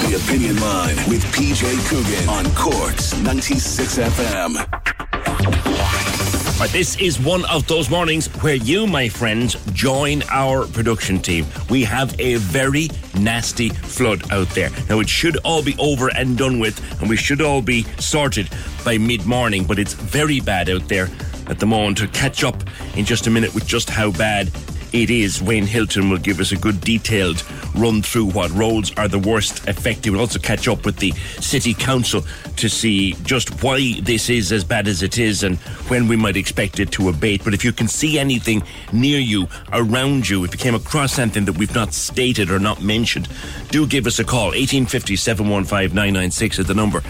The Opinion Line with PJ Coogan on Cork's 96 FM. Right, this is one of those mornings where you, my friends, join our production team. We have a very nasty flood out there. Now, it should all be over and done with, and we should all be sorted by mid morning, but it's very bad out there at the moment. To catch up in just a minute with just how bad it is. Wayne Hilton will give us a good detailed run through what roads are the worst affected. We'll also catch up with the City Council to see just why this is as bad as it is and when we might expect it to abate. But if you can see anything near you, around you, if you came across something that we've not stated or not mentioned, do give us a call. 1850 715 996 is the number.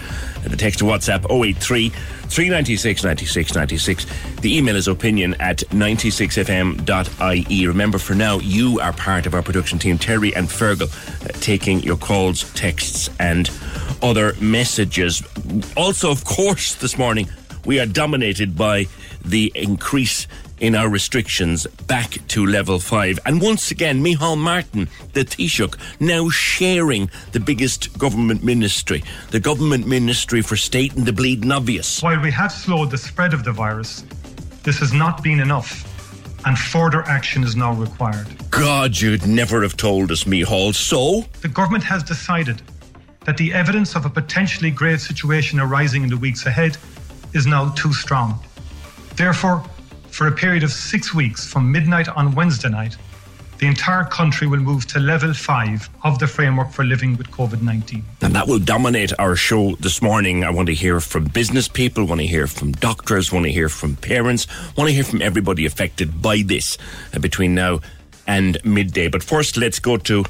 And the text to WhatsApp 083 396 96 96. The email is opinion at 96fm.ie. Remember, for now, you are part of our production team, Terry and Fergal, uh, taking your calls, texts, and other messages. Also, of course, this morning, we are dominated by the increase in our restrictions back to level five. And once again, Micheál Martin, the Taoiseach, now sharing the biggest government ministry, the government ministry for state and the bleeding obvious. While we have slowed the spread of the virus, this has not been enough, and further action is now required. God, you'd never have told us, Micheál. So? The government has decided that the evidence of a potentially grave situation arising in the weeks ahead is now too strong. Therefore, for a period of six weeks from midnight on Wednesday night, the entire country will move to level five of the framework for living with COVID 19. And that will dominate our show this morning. I want to hear from business people, want to hear from doctors, want to hear from parents, want to hear from everybody affected by this uh, between now and midday. But first, let's go to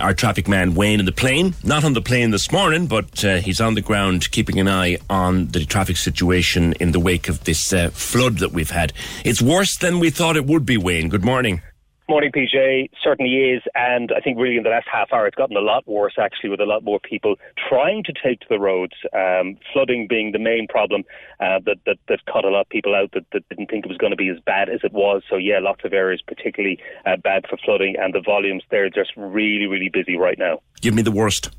our traffic man Wayne in the plane. Not on the plane this morning, but uh, he's on the ground keeping an eye on the traffic situation in the wake of this uh, flood that we've had. It's worse than we thought it would be, Wayne. Good morning. Morning, PJ. Certainly is, and I think really in the last half hour it's gotten a lot worse actually, with a lot more people trying to take to the roads. Um, flooding being the main problem uh, that, that that cut a lot of people out that, that didn't think it was going to be as bad as it was. So yeah, lots of areas particularly uh, bad for flooding, and the volumes they're just really really busy right now. Give me the worst.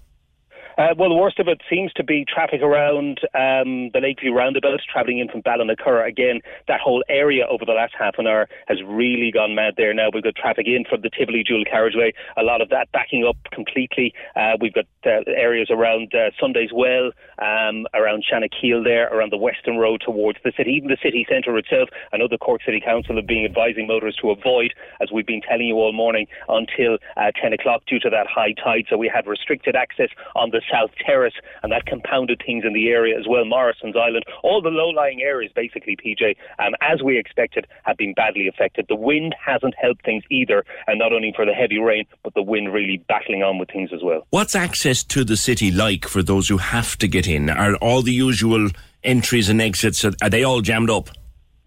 Uh, well, the worst of it seems to be traffic around um, the Lakeview roundabout, travelling in from Ballinacurra. Again, that whole area over the last half an hour has really gone mad there now. We've got traffic in from the Tivoli dual carriageway, a lot of that backing up completely. Uh, we've got uh, areas around uh, Sunday's Well, um, around Shanakiel there, around the Western Road towards the city, even the city centre itself. I know the Cork City Council have been advising motorists to avoid, as we've been telling you all morning, until uh, 10 o'clock due to that high tide. So we had restricted access on the South Terrace, and that compounded things in the area as well. Morrison's Island, all the low-lying areas, basically, PJ, um, as we expected, have been badly affected. The wind hasn't helped things either, and not only for the heavy rain, but the wind really battling on with things as well. What's access to the city like for those who have to get in? Are all the usual entries and exits are they all jammed up?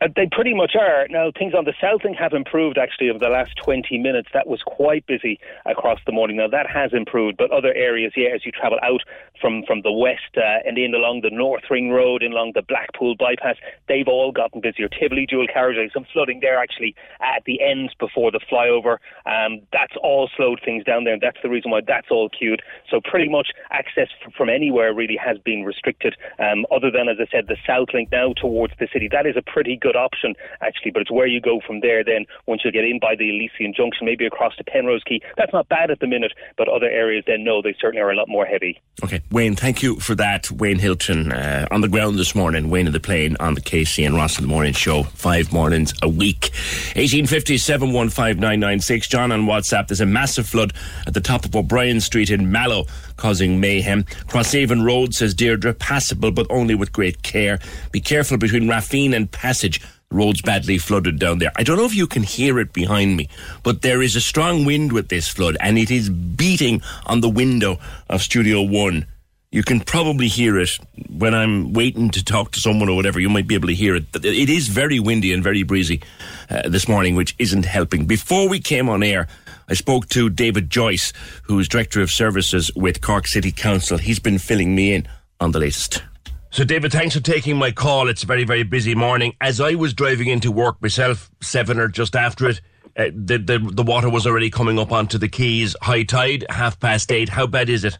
Uh, they pretty much are. Now, things on the south link have improved actually over the last 20 minutes. That was quite busy across the morning. Now, that has improved, but other areas, yeah, as you travel out from, from the west uh, and in along the North Ring Road, and along the Blackpool bypass, they've all gotten busier. Tivoli dual carriageway, some flooding there actually at the end before the flyover. Um, that's all slowed things down there, and that's the reason why that's all queued. So, pretty much access from anywhere really has been restricted, um, other than, as I said, the south link now towards the city. That is a pretty good good option actually, but it's where you go from there. Then once you get in by the Elysian Junction, maybe across to Penrose Quay. that's not bad at the minute. But other areas, then no, they certainly are a lot more heavy. Okay, Wayne, thank you for that. Wayne Hilton uh, on the ground this morning. Wayne of the plane on the Casey and Ross in the morning show. Five mornings a week. Eighteen fifty seven one five nine nine six. John on WhatsApp. There's a massive flood at the top of O'Brien Street in Mallow, causing mayhem. Crosshaven Road says Deirdre passable, but only with great care. Be careful between Rafeen and Passage roads badly flooded down there. I don't know if you can hear it behind me, but there is a strong wind with this flood and it is beating on the window of Studio One. You can probably hear it when I'm waiting to talk to someone or whatever. You might be able to hear it. It is very windy and very breezy uh, this morning, which isn't helping. Before we came on air, I spoke to David Joyce, who is Director of Services with Cork City Council. He's been filling me in on the latest. So, David, thanks for taking my call. It's a very, very busy morning. As I was driving into work myself, seven or just after it, uh, the, the the water was already coming up onto the quays. High tide, half past eight. How bad is it?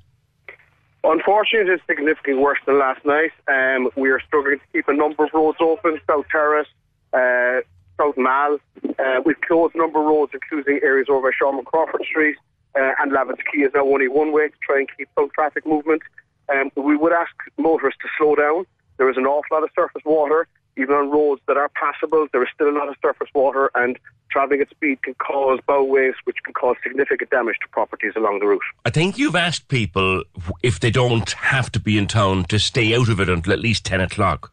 Unfortunately, it's significantly worse than last night. Um, we are struggling to keep a number of roads open. South Terrace, uh, South Mall. Uh, we've closed a number of roads, including areas over by Sharman Crawford Street. Uh, and Lavitt's Quay is now only one way to try and keep some traffic movement. Um, we would ask motorists to slow down. There is an awful lot of surface water. Even on roads that are passable, there is still a lot of surface water, and travelling at speed can cause bow waves, which can cause significant damage to properties along the route. I think you've asked people if they don't have to be in town to stay out of it until at least 10 o'clock.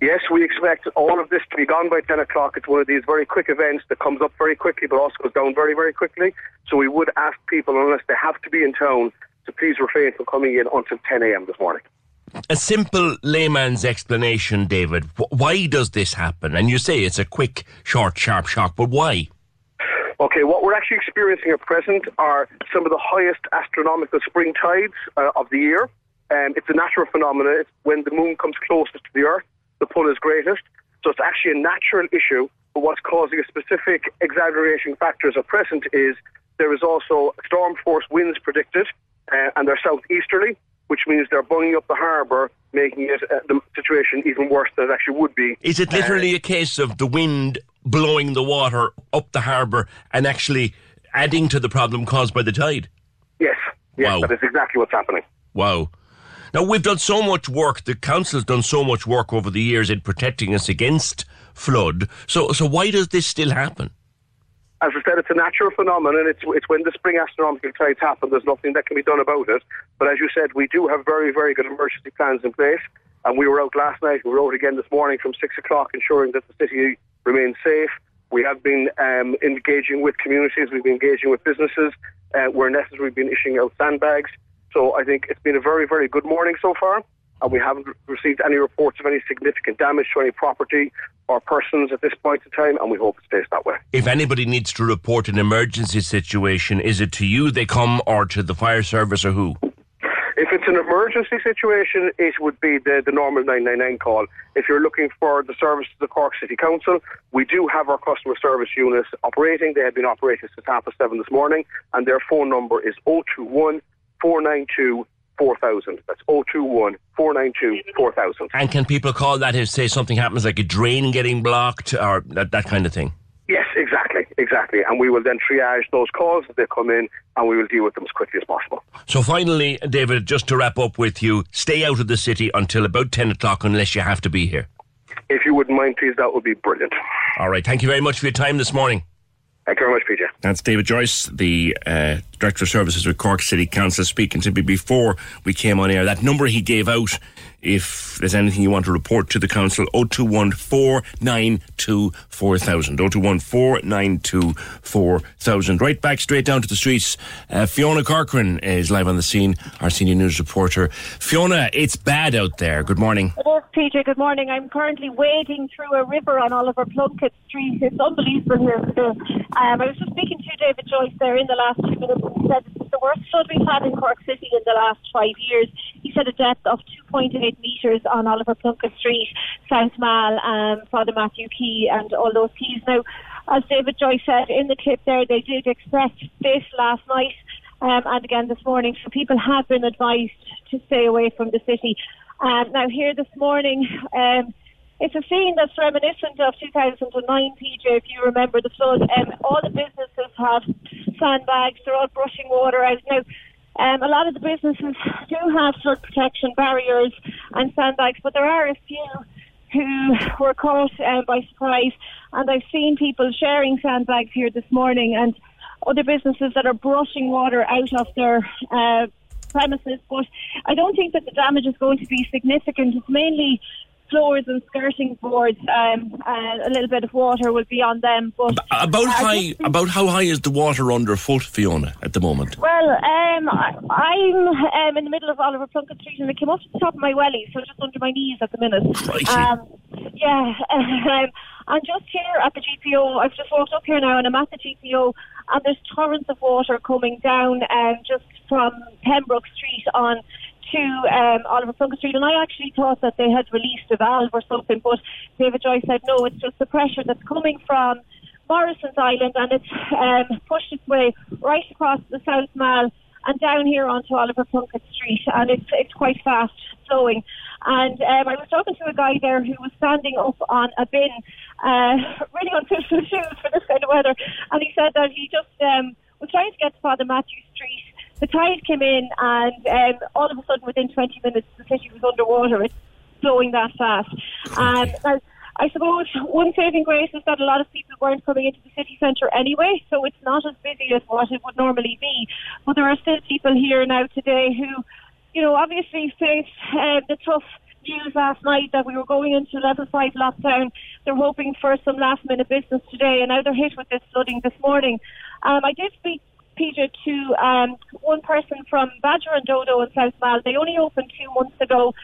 Yes, we expect all of this to be gone by 10 o'clock. It's one of these very quick events that comes up very quickly but also goes down very, very quickly. So we would ask people, unless they have to be in town, to please refrain from coming in until 10 a.m. this morning. A simple layman's explanation, David. Why does this happen? And you say it's a quick, short, sharp shock, but why? Okay, what we're actually experiencing at present are some of the highest astronomical spring tides uh, of the year. Um, it's a natural phenomenon. It's when the moon comes closest to the Earth, the pull is greatest. So it's actually a natural issue. But what's causing a specific exaggeration factors at present is there is also storm force winds predicted uh, and they're southeasterly, which means they're bunging up the harbour, making it uh, the situation even worse than it actually would be. Is it literally uh, a case of the wind blowing the water up the harbour and actually adding to the problem caused by the tide? Yes, yes, wow. that is exactly what's happening. Wow. Now, we've done so much work, the council's done so much work over the years in protecting us against flood. So, so why does this still happen? as I said, it's a natural phenomenon. It's it's when the spring astronomical tides happen. There's nothing that can be done about it. But as you said, we do have very very good emergency plans in place. And we were out last night. We were out again this morning from six o'clock, ensuring that the city remains safe. We have been um, engaging with communities. We've been engaging with businesses. Uh, where necessary, we've been issuing out sandbags. So I think it's been a very very good morning so far and we haven't received any reports of any significant damage to any property or persons at this point in time, and we hope it stays that way. If anybody needs to report an emergency situation, is it to you they come or to the fire service or who? If it's an emergency situation, it would be the, the normal 999 call. If you're looking for the service of the Cork City Council, we do have our customer service units operating. They have been operating since half past seven this morning, and their phone number is 021 492 4000. That's 021 492 4000. And can people call that if, say, something happens like a drain getting blocked or that, that kind of thing? Yes, exactly, exactly. And we will then triage those calls as they come in and we will deal with them as quickly as possible. So, finally, David, just to wrap up with you, stay out of the city until about 10 o'clock unless you have to be here. If you wouldn't mind, please, that would be brilliant. All right. Thank you very much for your time this morning. Thank you very much, PJ. That's David Joyce, the uh, Director of Services with Cork City Council, speaking to me before we came on air. That number he gave out if there's anything you want to report to the council, 021 492 4000. 021 492 4000. Right back straight down to the streets. Uh, Fiona Corcoran is live on the scene, our senior news reporter. Fiona, it's bad out there. Good morning. Is, PJ. Good morning. I'm currently wading through a river on Oliver Plunkett Street. It's unbelievable here. Um, I was just speaking to David Joyce there in the last few minutes he said it's the worst flood we've had in Cork City in the last five years. He said a depth of 2.8 metres on Oliver Plunkett Street, South Mall, um, Father Mathew Quay, and all those quays. Now, as David Joyce said in the clip there, they did express this last night um, and again this morning. So people have been advised to stay away from the city. Um, now, here this morning, um, it's a scene that's reminiscent of 2009, PJ, if you remember the flood. Um, all the businesses have sandbags, they're all brushing water out. Now, um, a lot of the businesses do have flood protection barriers and sandbags, but there are a few who were caught uh, by surprise. And I've seen people sharing sandbags here this morning and other businesses that are brushing water out of their uh, premises. But I don't think that the damage is going to be significant. It's mainly floors and skirting boards. Um, uh, a little bit of water will be on them. But about high, about how high is the water underfoot, Fiona, at the moment? Well, um, I, I'm um, in the middle of Oliver Plunkett Street, and it came up to the top of my welly, so just under my knees at the minute. Um, yeah, um, and just here at the GPO, I've just walked up here now, and I'm at the GPO, and there's torrents of water coming down, um, just from Pembroke Street on to um, Oliver Plunkett Street, and I actually thought that they had released a valve or something, but David Joyce said no, it's just the pressure that's coming from Morrison's Island, and it's um, pushed its way right across the South Mall and down here onto Oliver Plunkett Street, and it's it's quite fast flowing. And um, I was talking to a guy there who was standing up on a bin, uh, really for shoes for this kind of weather, and he said that he just um, was trying to get to Father Mathew Street the tide came in, and um, all of a sudden, within 20 minutes, the city was underwater. It's flowing that fast. Um, now, I suppose one saving grace is that a lot of people weren't coming into the city centre anyway, so it's not as busy as what it would normally be. But there are still people here now today who, you know, obviously faced uh, the tough news last night that we were going into level five lockdown. They're hoping for some last minute business today, and now they're hit with this flooding this morning. Um, I did speak Peter, to um, one person from Badger and Dodo in South Mall. They only opened two months ago.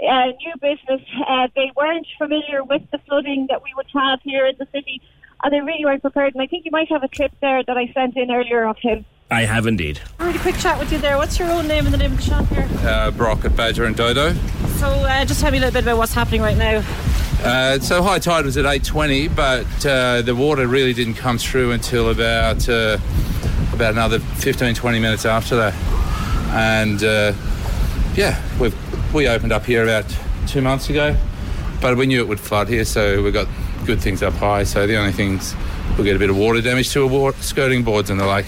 Uh, new business. Uh, they weren't familiar with the flooding that we would have here in the city, and they really weren't prepared. And I think you might have a clip there that I sent in earlier of him. I have indeed. A really quick chat with you there. What's your own name and the name of the shop here? Uh, Brock at Badger and Dodo. So, uh, just tell me a little bit about what's happening right now. Uh, so high tide was at 8:20, but uh, the water really didn't come through until about uh, about another 15, 20 minutes after that. And uh, yeah, we we opened up here about two months ago, but we knew it would flood here, so we got good things up high. So the only things we'll get a bit of water damage to our skirting boards and the like.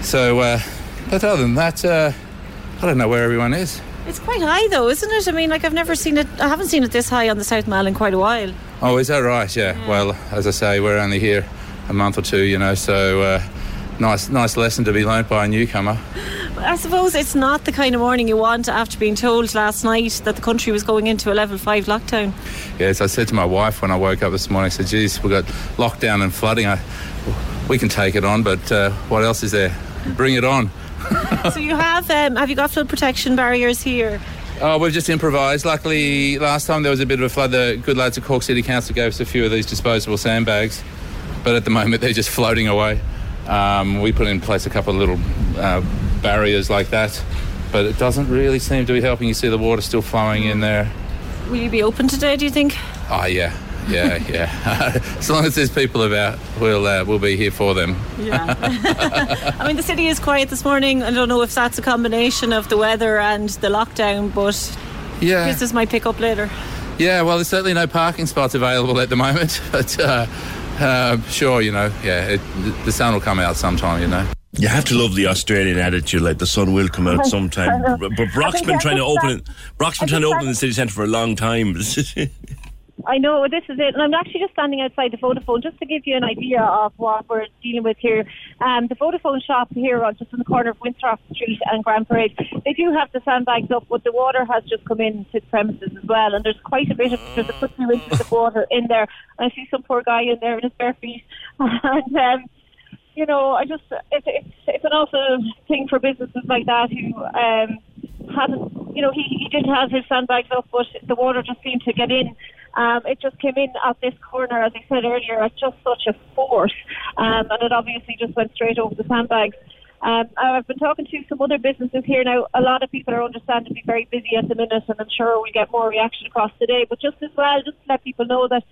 So, uh, but other than that, uh, I don't know where everyone is. It's quite high though, isn't it? I mean, like I've never seen it. I haven't seen it this high on the South Mall in quite a while. Oh, is that right? Yeah. yeah. Well, as I say, we're only here a month or two, you know, so uh, nice, nice lesson to be learnt by a newcomer. I suppose it's not the kind of morning you want after being told last night that the country was going into a level five lockdown. Yes, I said to my wife when I woke up this morning, I said, geez, we've got lockdown and flooding. I, we can take it on, but uh, what else is there? Bring it on. so you have, um, have you got flood protection barriers here? Oh, we've just improvised. Luckily, last time there was a bit of a flood, the good lads at Cork City Council gave us a few of these disposable sandbags, but at the moment they're just floating away. Um, we put in place a couple of little uh, barriers like that, but it doesn't really seem to be helping. You see the water still flowing in there. Will you be open today, do you think? Oh, yeah. Yeah, yeah. as long as there's people about, we'll uh, we'll be here for them. Yeah. I mean, the city is quiet this morning. I don't know if that's a combination of the weather and the lockdown, but yeah, business might pick up later. Yeah, well, there's certainly no parking spots available at the moment, but uh, uh, sure, you know, yeah, it, the sun will come out sometime, you know. You have to love the Australian attitude, like the sun will come out sometime. But Brock's been trying to open it. Brock's been trying to open the city centre for a long time. I know this is it, and I'm actually just standing outside the Vodafone just to give you an idea of what we're dealing with here. Um, the Vodafone shop here, on just in the corner of Winthrop Street and Grand Parade, they do have the sandbags up, but the water has just come into the premises as well, and there's quite a bit of there's a foot few inches of water in there. I see some poor guy in there in his bare feet, and. Um, you know, I just it's it's it's an awful thing for businesses like that who um, hasn't, you know, he he did have his sandbags up, but the water just seemed to get in. Um, it just came in at this corner, as I said earlier, at just such a force, um, and it obviously just went straight over the sandbags. Um, I've been talking to some other businesses here now. A lot of people are understandably very busy at the minute, and I'm sure we'll get more reaction across today. But just as well, just to let people know that,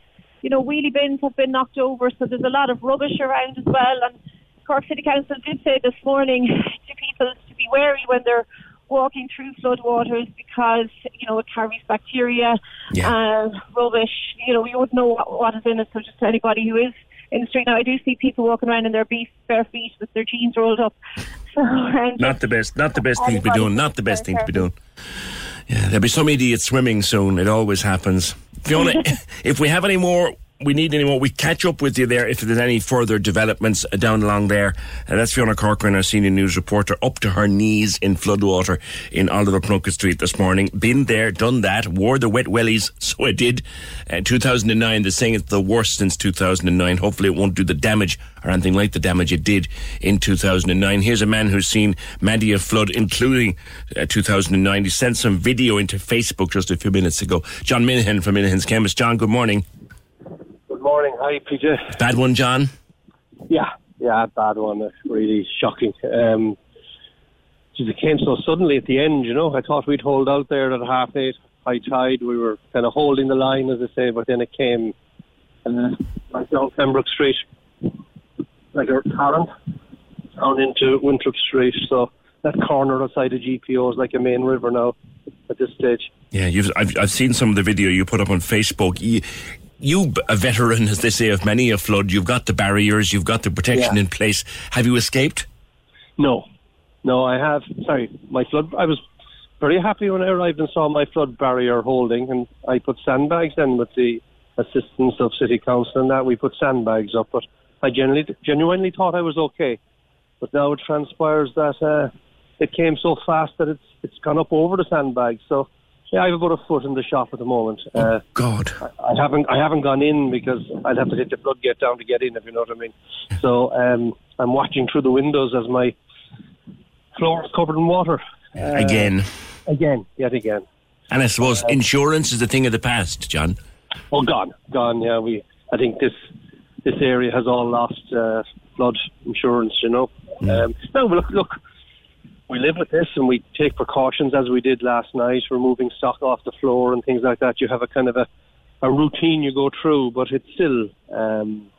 you know, wheelie bins have been knocked over, so there's a lot of rubbish around as well. And Cork City Council did say this morning to people to be wary when they're walking through floodwaters because you know it carries bacteria, yeah. uh, rubbish. You know you wouldn't know what, what is in it. So just to anybody who is in the street now, I do see people walking around in their beef bare feet with their jeans rolled up. not the best. Not the best thing to be doing. Not the best thing to be doing. Yeah, there'll be some idiot swimming soon. It always happens. Fiona, if we have any more we need anyone. We catch up with you there if there's any further developments down along there. That's Fiona Corcoran, our senior news reporter, up to her knees in floodwater in Oliver Plunkett Street this morning. Been there, done that, wore the wet wellies, so I did. Uh, 2009, they're saying it's the worst since 2009. Hopefully it won't do the damage or anything like the damage it did in 2009. Here's a man who's seen many a flood, including uh, 2009. He sent some video into Facebook just a few minutes ago. John Minihan from Minihan's Chemist. John, good morning morning. Hi, PJ. Bad one, John? Yeah, yeah, bad one. Really shocking. Um, it came so suddenly at the end, you know. I thought we'd hold out there at half eight, high tide. We were kind of holding the line, as I say, but then it came uh, right down Pembroke Street, like a torrent, down into Winthrop Street. So that corner outside the GPO is like a main river now at this stage. Yeah, you've, I've, I've seen some of the video you put up on Facebook. You, you, a veteran, as they say, of many a flood, you've got the barriers, you've got the protection yeah. in place. Have you escaped? No, no, I have. Sorry, my flood. I was very happy when I arrived and saw my flood barrier holding, and I put sandbags in with the assistance of City Council and that. We put sandbags up, but I genuinely, genuinely thought I was okay. But now it transpires that uh, it came so fast that it's it's gone up over the sandbags. So yeah, I have about a foot in the shop at the moment. Oh, uh, God, I, I, haven't I haven't gone in because I'd have to hit the floodgate down to get in, if you know what I mean. So um, I'm watching through the windows as my floor is covered in water. Uh, again. Again, yet again. And I suppose uh, insurance is a thing of the past, John. Oh, gone, gone. Yeah, we. I think this this area has all lost uh, flood insurance. You know. Mm. Um, no, look, look we live with this and we take precautions as we did last night, removing stock off the floor and things like that. You have a kind of a, a routine you go through, but it's still um,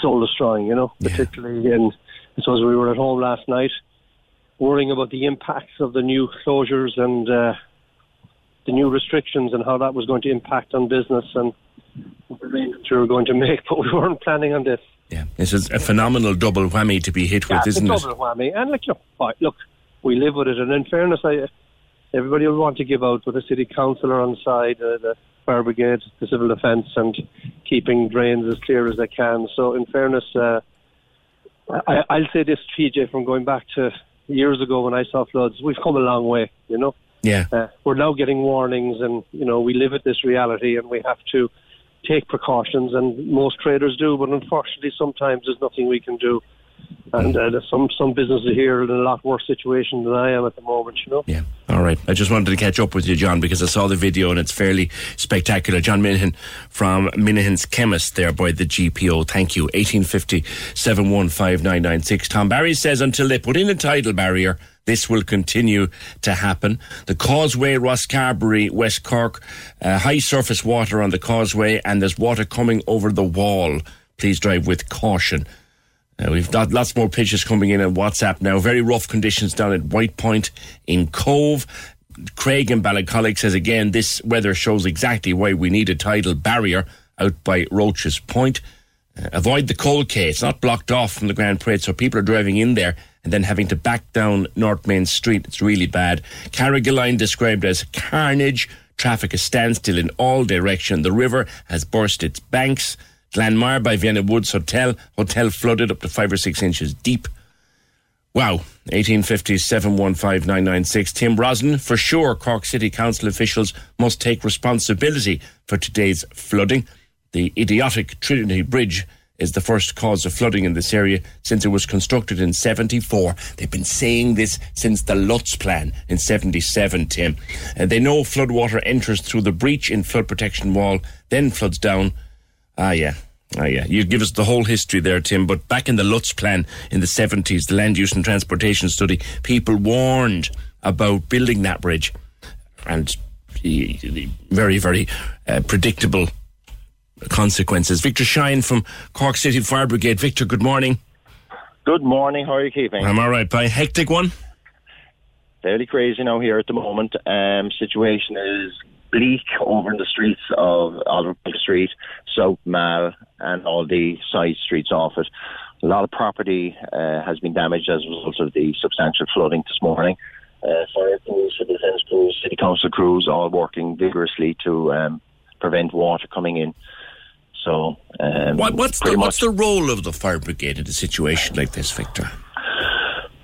soul destroying, you know, yeah. particularly in, I suppose we were at home last night worrying about the impacts of the new closures and uh, the new restrictions and how that was going to impact on business and what arrangements we were going to make, but we weren't planning on this. Yeah, this is a phenomenal double whammy to be hit yeah, with, isn't it? double whammy. And look, look, look, we live with it. And in fairness, I, everybody will want to give out with the city councillor on side, uh, the fire brigade, the civil defence, and keeping drains as clear as they can. So, in fairness, uh, I, I'll say this, PJ, from going back to years ago when I saw floods, we've come a long way. You know. Yeah. Uh, we're now getting warnings, and you know we live with this reality, and we have to take precautions, and most traders do. But unfortunately, sometimes there's nothing we can do. And uh, some some businesses here in a lot worse situation than I am at the moment. You know. Yeah. All right. I just wanted to catch up with you, John, because I saw the video and it's fairly spectacular. John Minihan from Minihan's Chemist there by the GPO. Thank you. 1850 715 Tom Barry says until they put in a tidal barrier, this will continue to happen. The causeway, Rosscarbery, West Cork, uh, high surface water on the causeway, and there's water coming over the wall. Please drive with caution. Uh, we've got lots more pictures coming in on WhatsApp now. Very rough conditions down at White Point in Cobh. Craig in Ballincollig says again, this weather shows exactly why we need a tidal barrier out by Roche's Point. Uh, avoid the Coal Quay. It's not blocked off from the Grand Parade, so people are driving in there and then having to back down North Main Street. It's really bad. Carrigaline described as carnage. Traffic is standstill in all direction. The river has burst its banks. Glanmire by Vienna Woods Hotel. Hotel flooded up to five or six inches deep. Wow. 1850 Tim Rosen, for sure, Cork City Council officials must take responsibility for today's flooding. The idiotic Trinity Bridge is the first cause of flooding in this area since it was constructed in 74. They've been saying this since the LUTS plan in 77, Tim. Uh, they know floodwater enters through the breach in flood protection wall, then floods down. Ah, yeah. Ah, yeah. You give us the whole history there, Tim. But back in the LUTS plan in the 70s, the land use and transportation study, people warned about building that bridge. And the very, very uh, predictable consequences. Victor Shine from Cork City Fire Brigade. Victor, good morning. Good morning. How are you keeping? I'm all right. By hectic one? Fairly crazy now here at the moment. Um, situation is bleak over in the streets of Oliver Street, South Mall, and all the side streets off it. A lot of property uh, has been damaged as a result of the substantial flooding this morning. Uh, fire crews, civil defence crews, city council crews, all working vigorously to um, prevent water coming in. So, um, what, what's the what's the role of the fire brigade in a situation like this, Victor?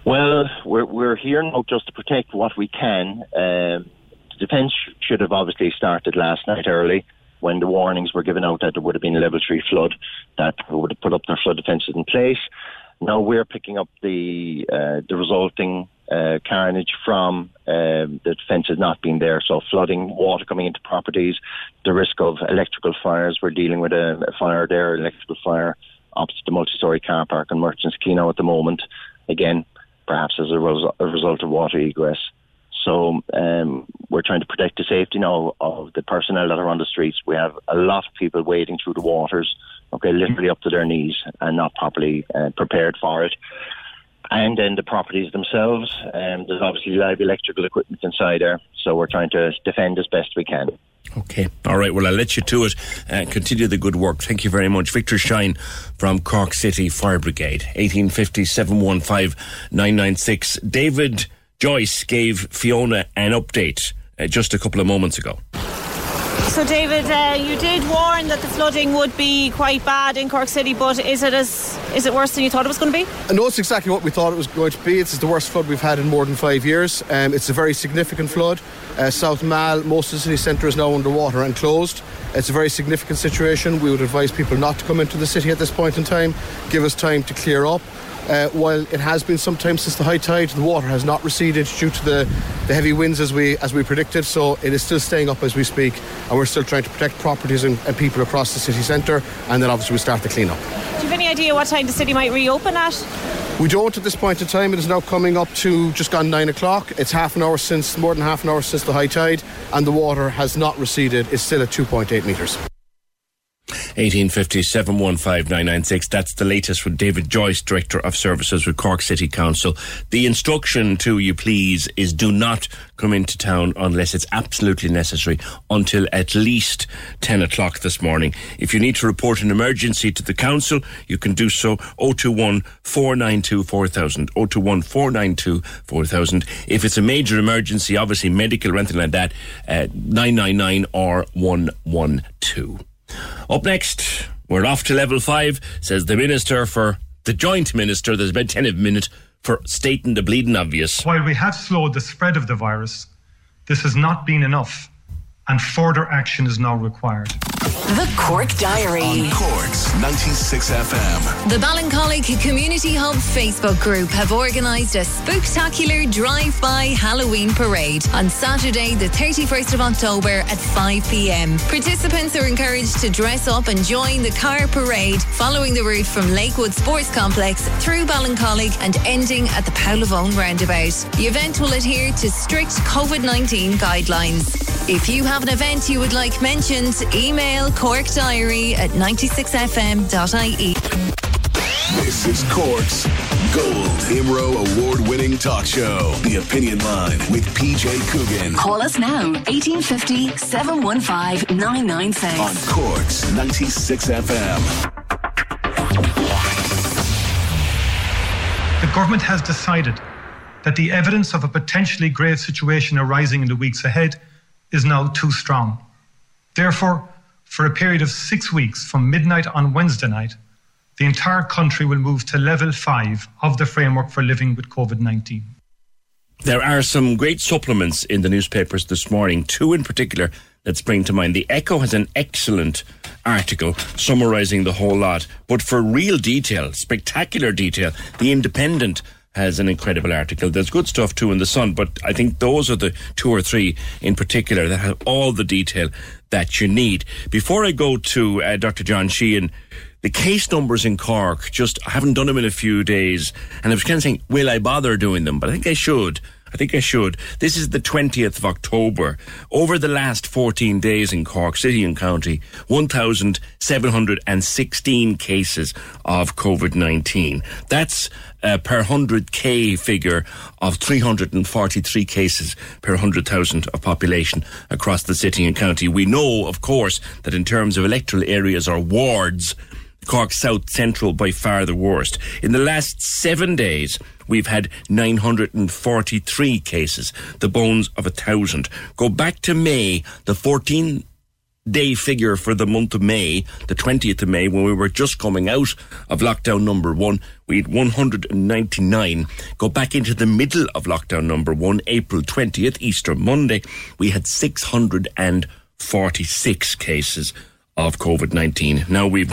Well, we're we're here not just to protect what we can. Um, the defence should have obviously started last night early when the warnings were given out that there would have been a level three flood, that would have put up their flood defences in place. Now we're picking up the uh, the resulting uh, carnage from um, the fences not being there. So flooding, water coming into properties, the risk of electrical fires. We're dealing with a, a fire there, electrical fire opposite the multi-storey car park in Merchants Keno at the moment. Again, perhaps as a, res- a result of water egress. So um, we're trying to protect the safety now of the personnel that are on the streets. We have a lot of people wading through the waters, okay, literally up to their knees and not properly uh, prepared for it and then the properties themselves. Um, there's obviously live electrical equipment inside there, so we're trying to defend as best we can. Okay. All right. Well, I'll let you to it and continue the good work. Thank you very much. Victor Shine from Cork City Fire Brigade, 1850 715 996. David Joyce gave Fiona an update uh, just a couple of moments ago. So, David, uh, you did warn that the flooding would be quite bad in Cork City, but is it as is it worse than you thought it was going to be? Uh, no, it's exactly what we thought it was going to be. It's the worst flood we've had in more than five years. Um, it's a very significant flood. Uh, South Mall, most of the city centre is now underwater and closed. It's a very significant situation. We would advise people not to come into the city at this point in time. Give us time to clear up. Uh, while it has been some time since the high tide, the water has not receded due to the, the heavy winds as we as we predicted. So it is still staying up as we speak, and we're still trying to protect properties and, and people across the city centre. And then obviously we start the clean up. Do you have any idea what time the city might reopen at? We don't at this point in time. It is now coming up to just gone nine o'clock. It's half an hour since, more than half an hour since the high tide, and the water has not receded. It's still at 2.8 metres. 1850 715 That's the latest from David Joyce, Director of Services with Cork City Council. The instruction to you, please, is do not come into town unless it's absolutely necessary until at least 10 o'clock this morning. If you need to report an emergency to the council, you can do so 021 492 4000. 021 492 4000. If it's a major emergency, obviously medical or anything like that, uh, 999 or 112. Up next, we're off to level five, says the Minister for the Joint Minister. There's about 10 of a minute for stating the bleeding obvious. While we have slowed the spread of the virus, this has not been enough and further action is now required. The Cork Diary. On Cork's 96 FM. The Ballincollig Community Hub Facebook group have organised a spectacular drive-by Halloween parade on Saturday, the 31st of October at 5 p.m. Participants are encouraged to dress up and join the car parade following the route from Lakewood Sports Complex through Ballincollig and ending at the Poulavone roundabout. The event will adhere to strict COVID-19 guidelines. If you have an event you would like mentioned, email Cork Diary at 96fm.ie. This is Cork's Gold IMRO award winning talk show. The Opinion Line with PJ Coogan. Call us now, 1850 715 996. On Cork's 96 FM. The government has decided that the evidence of a potentially grave situation arising in the weeks ahead is now too strong. Therefore, for a period of six weeks from midnight on Wednesday night, the entire country will move to level five of the framework for living with COVID 19. There are some great supplements in the newspapers this morning, two in particular that spring to mind. The Echo has an excellent article summarising the whole lot, but for real detail, spectacular detail, The Independent has an incredible article. There's good stuff too in The Sun, but I think those are the two or three in particular that have all the detail that you need. Before I go to uh, Dr. John Sheehan, the case numbers in Cork, just I haven't done them in a few days, and I was kind of saying, will I bother doing them? But I think I should. I think I should. This is the 20th of October. Over the last 14 days in Cork City and County, 1,716 cases of COVID 19. That's uh, per 100k figure of 343 cases per 100,000 of population across the city and county. We know, of course, that in terms of electoral areas or wards, Cork South Central by far the worst. In the last seven days, we've had 943 cases, the bones of a thousand. Go back to May, the 14 day figure for the month of May, the 20th of May, when we were just coming out of lockdown number one, we had 199. Go back into the middle of lockdown number one, April 20th, Easter Monday, we had 646 cases of COVID 19. Now we've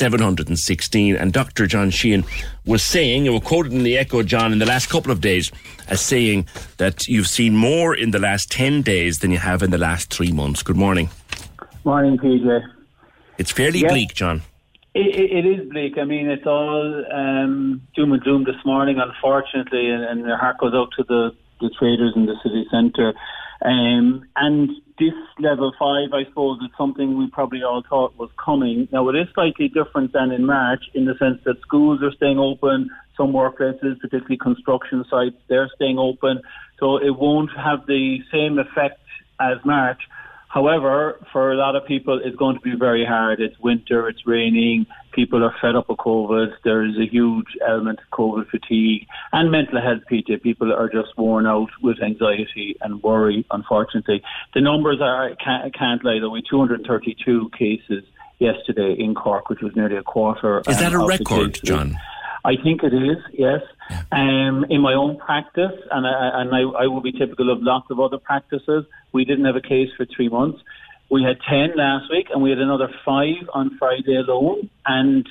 1,716. And Dr. John Sheehan was saying, you were quoted in the Echo, John, in the last couple of days as saying that you've seen more in the last 10 days than you have in the last three months. Good morning. Morning, PJ. It's fairly bleak, John. It, it, it is bleak. I mean, it's all um, doom and gloom this morning, unfortunately, and, and their heart goes out to the, the traders in the city centre. Um, and this level five, I suppose, is something we probably all thought was coming. Now, it is slightly different than in March in the sense that schools are staying open, some workplaces, particularly construction sites, they're staying open. So it won't have the same effect as March. However, for a lot of people, it's going to be very hard. It's winter, it's raining, people are fed up with COVID. There's a huge element of COVID fatigue and mental health, Peter. People are just worn out with anxiety and worry, unfortunately. The numbers are, I can't, can't lie, though, we 232 cases yesterday in Cork, which was nearly a quarter. Is that a record, John? I think it is, yes. Um, in my own practice, and I, and I, I will be typical of lots of other practices, we didn't have a case for three months. We had 10 last week, and we had another five on Friday alone, and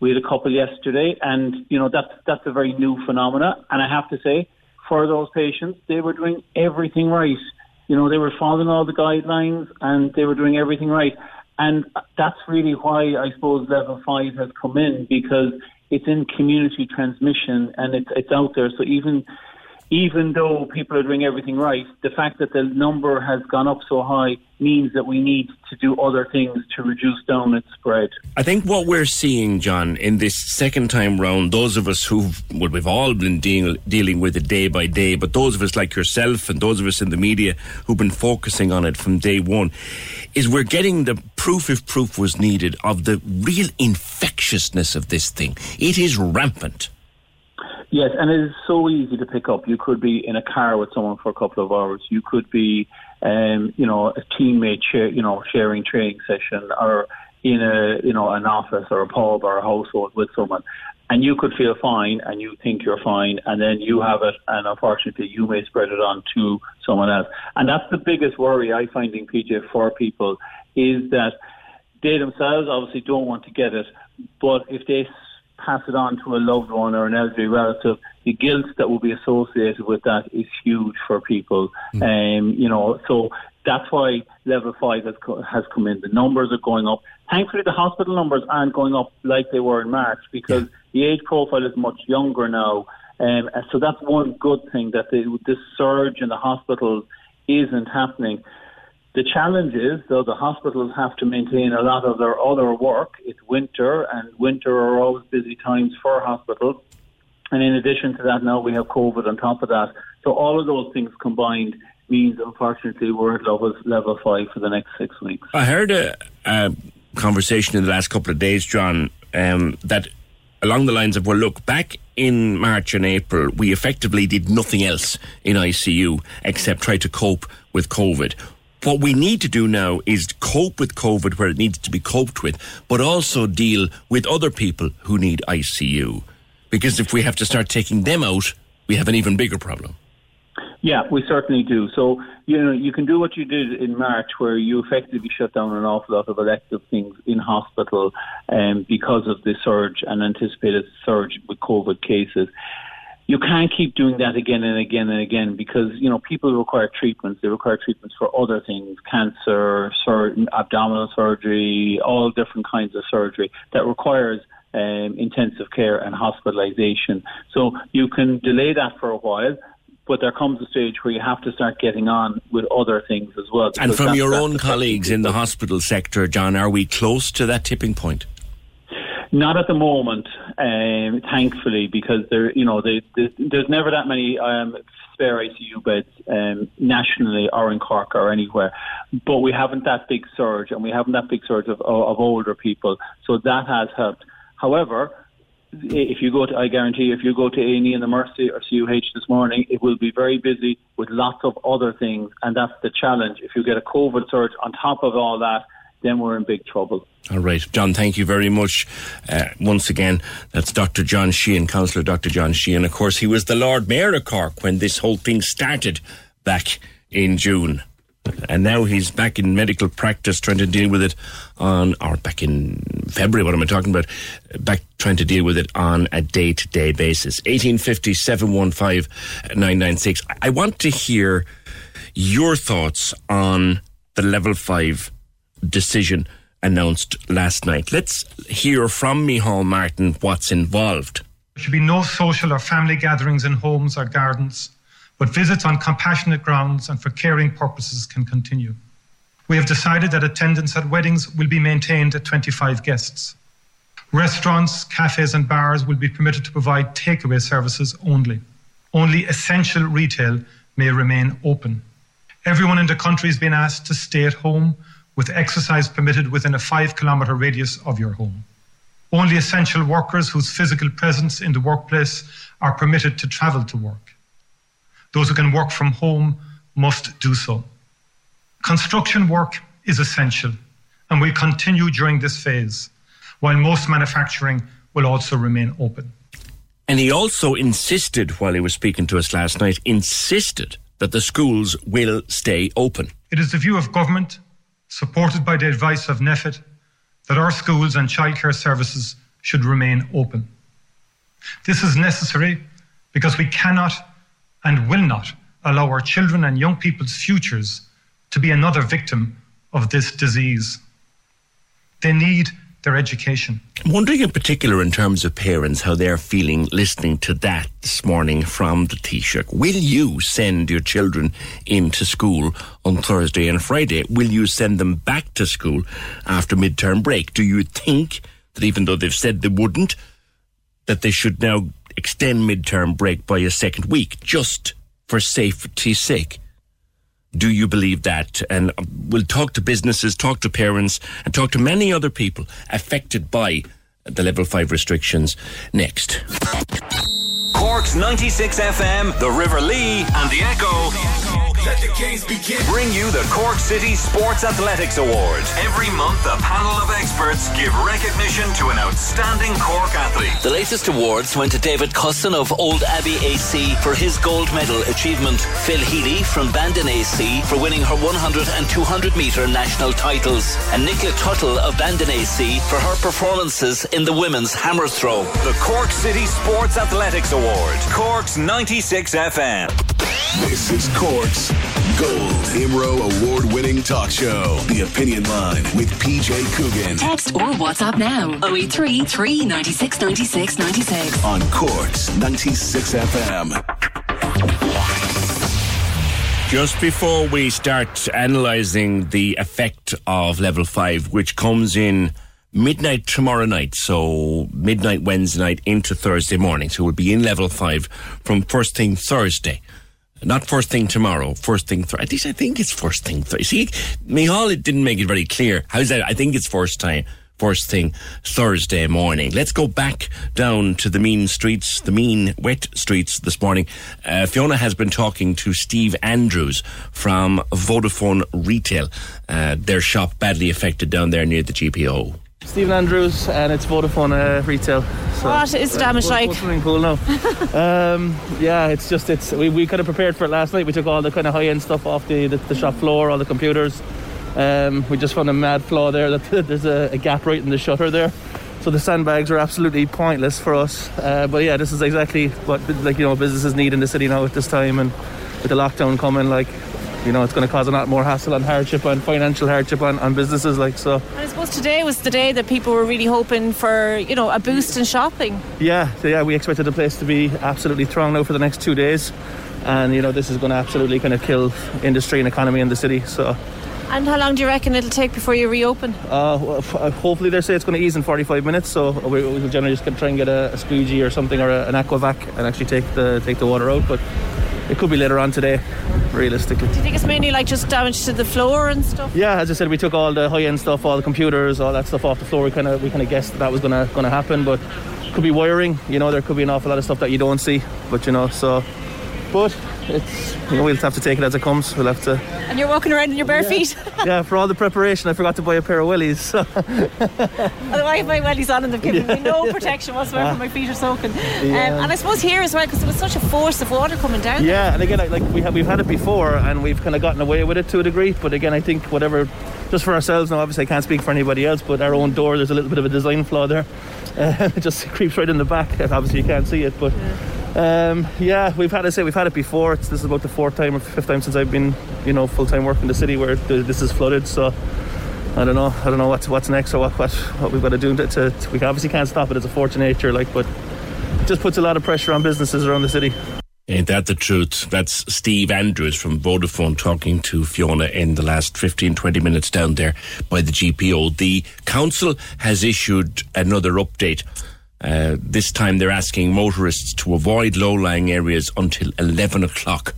we had a couple yesterday. And, you know, that's, that's a very new phenomena. And I have to say, for those patients, they were doing everything right. You know, they were following all the guidelines and they were doing everything right. And that's really why I suppose level five has come in because it's in community transmission and it's it's out there. So even even though people are doing everything right, the fact that the number has gone up so high means that we need to do other things to reduce down its spread. I think what we're seeing, John, in this second time round, those of us who've, well, we've all been deal, dealing with it day by day, but those of us like yourself and those of us in the media who've been focusing on it from day one, is we're getting the proof, if proof was needed, of the real infectiousness of this thing. It is rampant. Yes, and it is so easy to pick up. You could be in a car with someone for a couple of hours. You could be, um, you know, a teammate, share, you know, sharing training session, or in a, you know, an office or a pub or a household with someone, and you could feel fine, and you think you're fine, and then you have it, and unfortunately, you may spread it on to someone else. And that's the biggest worry I find in PJ for people is that they themselves obviously don't want to get it, but if they pass it on to a loved one or an elderly relative, the guilt that will be associated with that is huge for people. Mm. Um, you know, so that's why level five has, co- has come in. The numbers are going up. Thankfully, the hospital numbers aren't going up like they were in March because yeah. the age profile is much younger now. Um, so that's one good thing that the, this surge in the hospitals isn't happening. The challenge is, though, the hospitals have to maintain a lot of their other work. It's winter, and winter are always busy times for hospitals. And in addition to that, now we have COVID on top of that. So all of those things combined means, unfortunately, we're at level, level five for the next six weeks. I heard a, a conversation in the last couple of days, John, um, that along the lines of, well, look, back in March and April, we effectively did nothing else in ICU except try to cope with COVID what we need to do now is cope with COVID where it needs to be coped with, but also deal with other people who need ICU. Because if we have to start taking them out, we have an even bigger problem. Yeah, we certainly do. So, you know, you can do what you did in March, where you effectively shut down an awful lot of elective things in hospital um, because of the surge and anticipated surge with COVID cases you can't keep doing that again and again and again because you know people require treatments. They require treatments for other things, cancer, sur- abdominal surgery, all different kinds of surgery that requires um, intensive care and hospitalisation. So you can delay that for a while. But there comes a stage where you have to start getting on with other things as well. And from your own colleagues in the hospital sector, John, are we close to that tipping point? Not at the moment, um, thankfully, because there, you know, they, they, there's never that many um, spare ICU beds um, nationally or in Cork or anywhere. But we haven't that big surge, and we haven't that big surge of, of older people, so that has helped. However, if you go to, I guarantee, if you go to A&E in the Mercy or CUH this morning, it will be very busy with lots of other things, and that's the challenge. If you get a COVID surge on top of all that, then we're in big trouble. All right, John, thank you very much. Uh, once again, that's Dr. John Sheehan, Councillor Dr. John Sheehan. Of course, he was the Lord Mayor of Cork when this whole thing started back in June. And now he's back in medical practice trying to deal with it on, or back in February, what am I talking about? Back trying to deal with it on a day to day basis. 1850 715 996. I want to hear your thoughts on the level five decision announced last night. Let's hear from Micheál Martin what's involved. There should be no social or family gatherings in homes or gardens, but visits on compassionate grounds and for caring purposes can continue. We have decided that attendance at weddings will be maintained at 25 guests. Restaurants, cafes, and bars will be permitted to provide takeaway services only. Only essential retail may remain open. Everyone in the country has been asked to stay at home with exercise permitted within a five kilometre radius of your home. Only essential workers whose physical presence in the workplace are permitted to travel to work. Those who can work from home must do so. Construction work is essential and will continue during this phase, while most manufacturing will also remain open. And he also insisted, while he was speaking to us last night, insisted that the schools will stay open. It is the view of government supported by the advice of NPHET, that our schools and childcare services should remain open. This is necessary because we cannot and will not allow our children and young people's futures to be another victim of this disease. They need their education. I'm wondering in particular in terms of parents how they're feeling listening to that this morning from the Taoiseach. Will you send your children into school on Thursday and Friday? Will you send them back to school after midterm break? Do you think that even though they've said they wouldn't, that they should now extend midterm break by a second week just for safety's sake? Do you believe that? And we'll talk to businesses, talk to parents, and talk to many other people affected by the level 5 restrictions next. Cork's 96 FM, the River Lee, and the Echo. Let the games begin. Bring you the Cork City Sports Athletics Awards. Every month, a panel of experts give recognition to an outstanding Cork athlete. The latest awards went to David Cusson of Old Abbey AC for his gold medal achievement, Phil Healy from Bandon AC for winning her 100 and 200 metre national titles, and Nicola Tuthill of Bandon AC for her performances in the women's hammer throw. The Cork City Sports Athletics Award. Cork's 96 FM. This is Cork's Gold IMRO award winning talk show. The Opinion Line with PJ Coogan. Text or WhatsApp now 083 396 96 96. On Cork's 96 FM. Just before we start analysing the effect of level 5, which comes in midnight tomorrow night, so midnight Wednesday night into Thursday morning. So we'll be in level 5 from first thing Thursday. Not first thing tomorrow, first thing, th- at least I think it's first thing. Th- See, Micheál didn't make it very clear. How's that? I think it's first time, first thing Thursday morning. Let's go back down to the mean streets, the mean wet streets this morning. Uh, Fiona has been talking to Steve Andrews from Vodafone Retail. Uh, their shop badly affected down there near the GPO. Stephen Andrews, and it's Vodafone uh, retail. So, what is the damage uh, like? Swimming pool now. um, yeah, it's just it's we, we kind of prepared for it last night. We took all the kind of high end stuff off the, the, the shop floor, all the computers. Um, we just found a mad flaw there that there's a, a, gap right in the shutter there. So the sandbags are absolutely pointless for us. Uh, but yeah, this is exactly what like you know businesses need in the city now at this time, and with the lockdown coming, like you know, it's going to cause a lot more hassle and hardship and financial hardship on, on businesses like so. And I suppose today was the day that people were really hoping for, you know, a boost in shopping. Yeah, so yeah, we expected the place to be absolutely thronged now for the next two days, and you know, this is going to absolutely kind of kill industry and economy in the city. So. And how long do you reckon it'll take before you reopen? Uh, uh hopefully they say it's going to ease in 45 minutes. So we, will generally just try and get a, a squeegee or something or a, an aquavac and actually take the take the water out. But it could be later on today, realistically. Do you think it's mainly like just damage to the floor and stuff? Yeah, as I said, we took all the high end stuff, all the computers, all that stuff off the floor. We kind of we kind of guessed that, that was gonna gonna happen, but could be wiring. You know, there could be an awful lot of stuff that you don't see, but you know, so. But it's you know, we'll have to take it as it comes. We'll have to. And you're walking around in your bare yeah. feet. yeah, for all the preparation, I forgot to buy a pair of wellies. So. I have my wellies on, and they've given yeah. me no protection whatsoever. Ah. My feet are soaking. Um, and I suppose here as well, because there was such a force of water coming down. Yeah, and again, like we have, we've had it before, and we've kind of gotten away with it to a degree. But again, I think whatever, just for ourselves now. Obviously, I can't speak for anybody else, but our own door, there's a little bit of a design flaw there. Uh, it just creeps right in the back. Obviously, you can't see it, but. Yeah um, yeah, we've had to say we've had it before. It's, this is about the fourth time or fifth time since I've been, you know, full time working in the city where this is flooded. So I don't know. I don't know what's what's next or what what, what we've got to do to, to, We obviously can't stop it. It's a force of nature, like, but it just puts a lot of pressure on businesses around the city. Ain't that the truth? That's Steve Andrews from Vodafone talking to Fiona in the last 15, 20 minutes down there by the GPO. The council has issued another update uh, this time they're asking motorists to avoid low lying areas until 11 o'clock.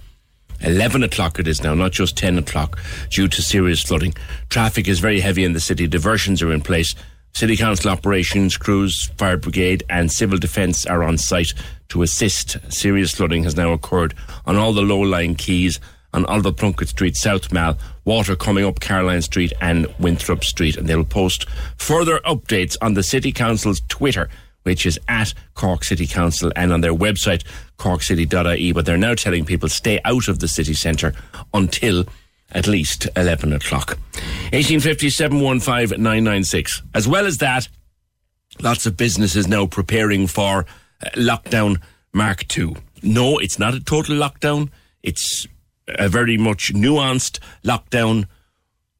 11 o'clock it is now, not just 10 o'clock, due to serious flooding. Traffic is very heavy in the city. Diversions are in place. City Council operations, crews, fire brigade, and civil defence are on site to assist. Serious flooding has now occurred on all the low lying quays on Oliver Plunkett Street, South Mall, water coming up Caroline Street and Winthrop Street. And they'll post further updates on the City Council's Twitter which is at Cork City Council and on their website, corkcity.ie. But they're now telling people stay out of the city centre until at least 11 o'clock. 1850 As well as that, lots of businesses now preparing for uh, lockdown Mark II. No, it's not a total lockdown. It's a very much nuanced lockdown,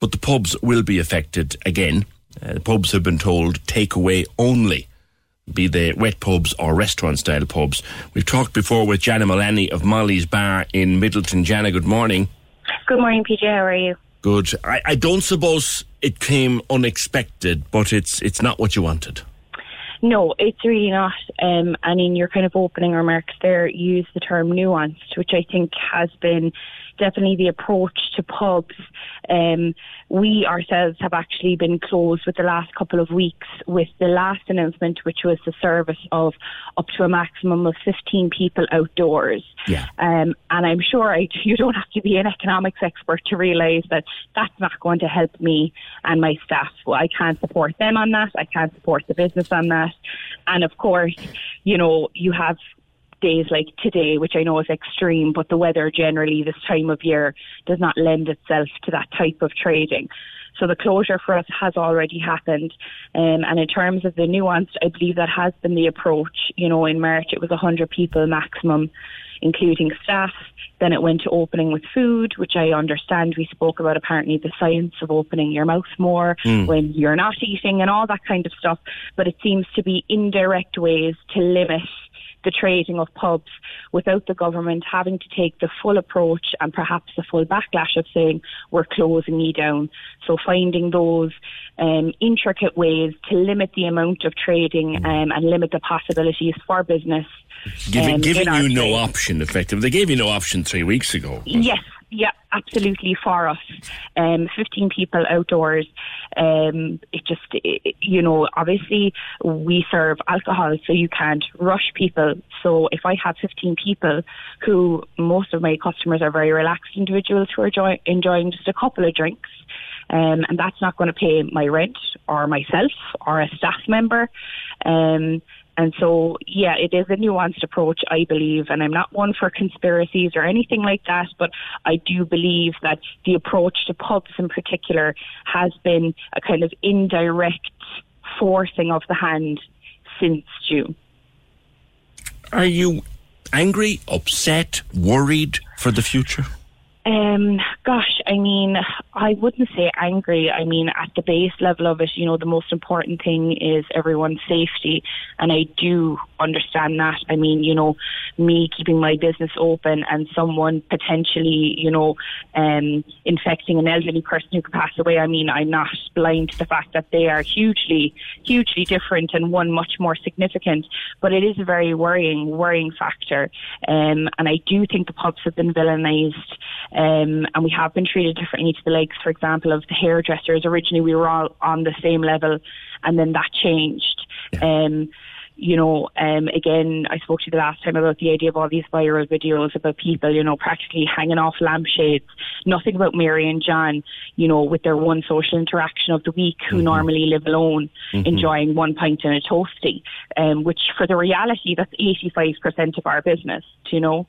but the pubs will be affected again. Uh, the pubs have been told takeaway only be they wet pubs or restaurant style pubs. We've talked before with Jana Mullaney of Molly's Bar in Midleton. Jana, good morning. Good morning, PJ. How are you? Good. I, I don't suppose it came unexpected, but it's it's not what you wanted. No, it's really not. Um, and in your kind of opening remarks there, you used the term nuanced, which I think has been definitely the approach to pubs. Um, we ourselves have actually been closed with the last couple of weeks with the last announcement, which was the service of up to a maximum of 15 people outdoors. Yeah. Um, and I'm sure I, you don't have to be an economics expert to realise that that's not going to help me and my staff. Well, I can't support them on that. I can't support the business on that. And of course, you know, you have days like today, which I know is extreme, but the weather generally this time of year does not lend itself to that type of trading. So the closure for us has already happened. Um, and in terms of the nuance, I believe that has been the approach. You know, in March it was 100 people maximum, including staff. Then it went to opening with food, which I understand we spoke about apparently the science of opening your mouth more mm. when you're not eating and all that kind of stuff. But it seems to be indirect ways to limit the trading of pubs without the government having to take the full approach and perhaps the full backlash of saying we're closing you down. So finding those um, intricate ways to limit the amount of trading um, and limit the possibilities for business. Giving, um, giving you no option, effectively. They gave you no option three weeks ago. Yes, yeah, absolutely for us. Um, 15 people outdoors. Um, it just, it, you know, obviously we serve alcohol, so you can't rush people. So if I have 15 people who most of my customers are very relaxed individuals who are joy- enjoying just a couple of drinks, um, and that's not going to pay my rent or myself or a staff member. Um, and so, yeah, it is a nuanced approach, I believe. And I'm not one for conspiracies or anything like that, but I do believe that the approach to pubs in particular has been a kind of indirect forcing of the hand since June. Are you angry, upset, worried for the future? Um, gosh, I mean, I wouldn't say angry. I mean, at the base level of it, you know, the most important thing is everyone's safety. And I do understand that. I mean, you know, me keeping my business open and someone potentially, you know, um, infecting an elderly person who could pass away. I mean, I'm not blind to the fact that they are hugely, hugely different and one much more significant. But it is a very worrying, worrying factor. Um, and I do think the pubs have been villainised. Um, and we have been treated differently to the likes, for example, of the hairdressers. Originally, we were all on the same level, and then that changed. Um, you know, um, again, I spoke to you the last time about the idea of all these viral videos about people, you know, practically hanging off lampshades. Nothing about Mary and John, you know, with their one social interaction of the week, who mm-hmm. normally live alone, mm-hmm. enjoying one pint and a toasty, um, which for the reality, that's 85% of our business, you know.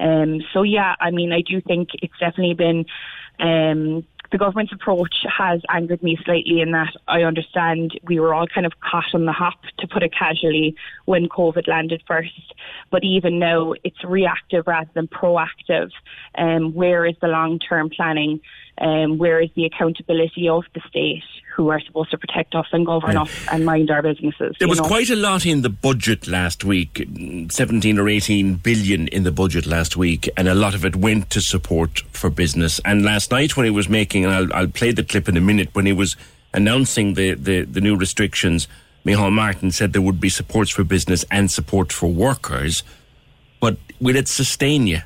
Um, so yeah, I mean, I do think it's definitely been um, the government's approach has angered me slightly in that I understand we were all kind of caught on the hop, to put it casually, when COVID landed first. But even now, it's reactive rather than proactive. Um, where is the long term planning? Um, where is the accountability of the state who are supposed to protect us and govern yeah. us and mind our businesses? There was know? quite a lot in the budget last week 17 or 18 billion in the budget last week, and a lot of it went to support for business. And last night, when he was making, and I'll, I'll play the clip in a minute, when he was announcing the, the, the new restrictions, Micheál Martin said there would be supports for business and support for workers. But will it sustain you?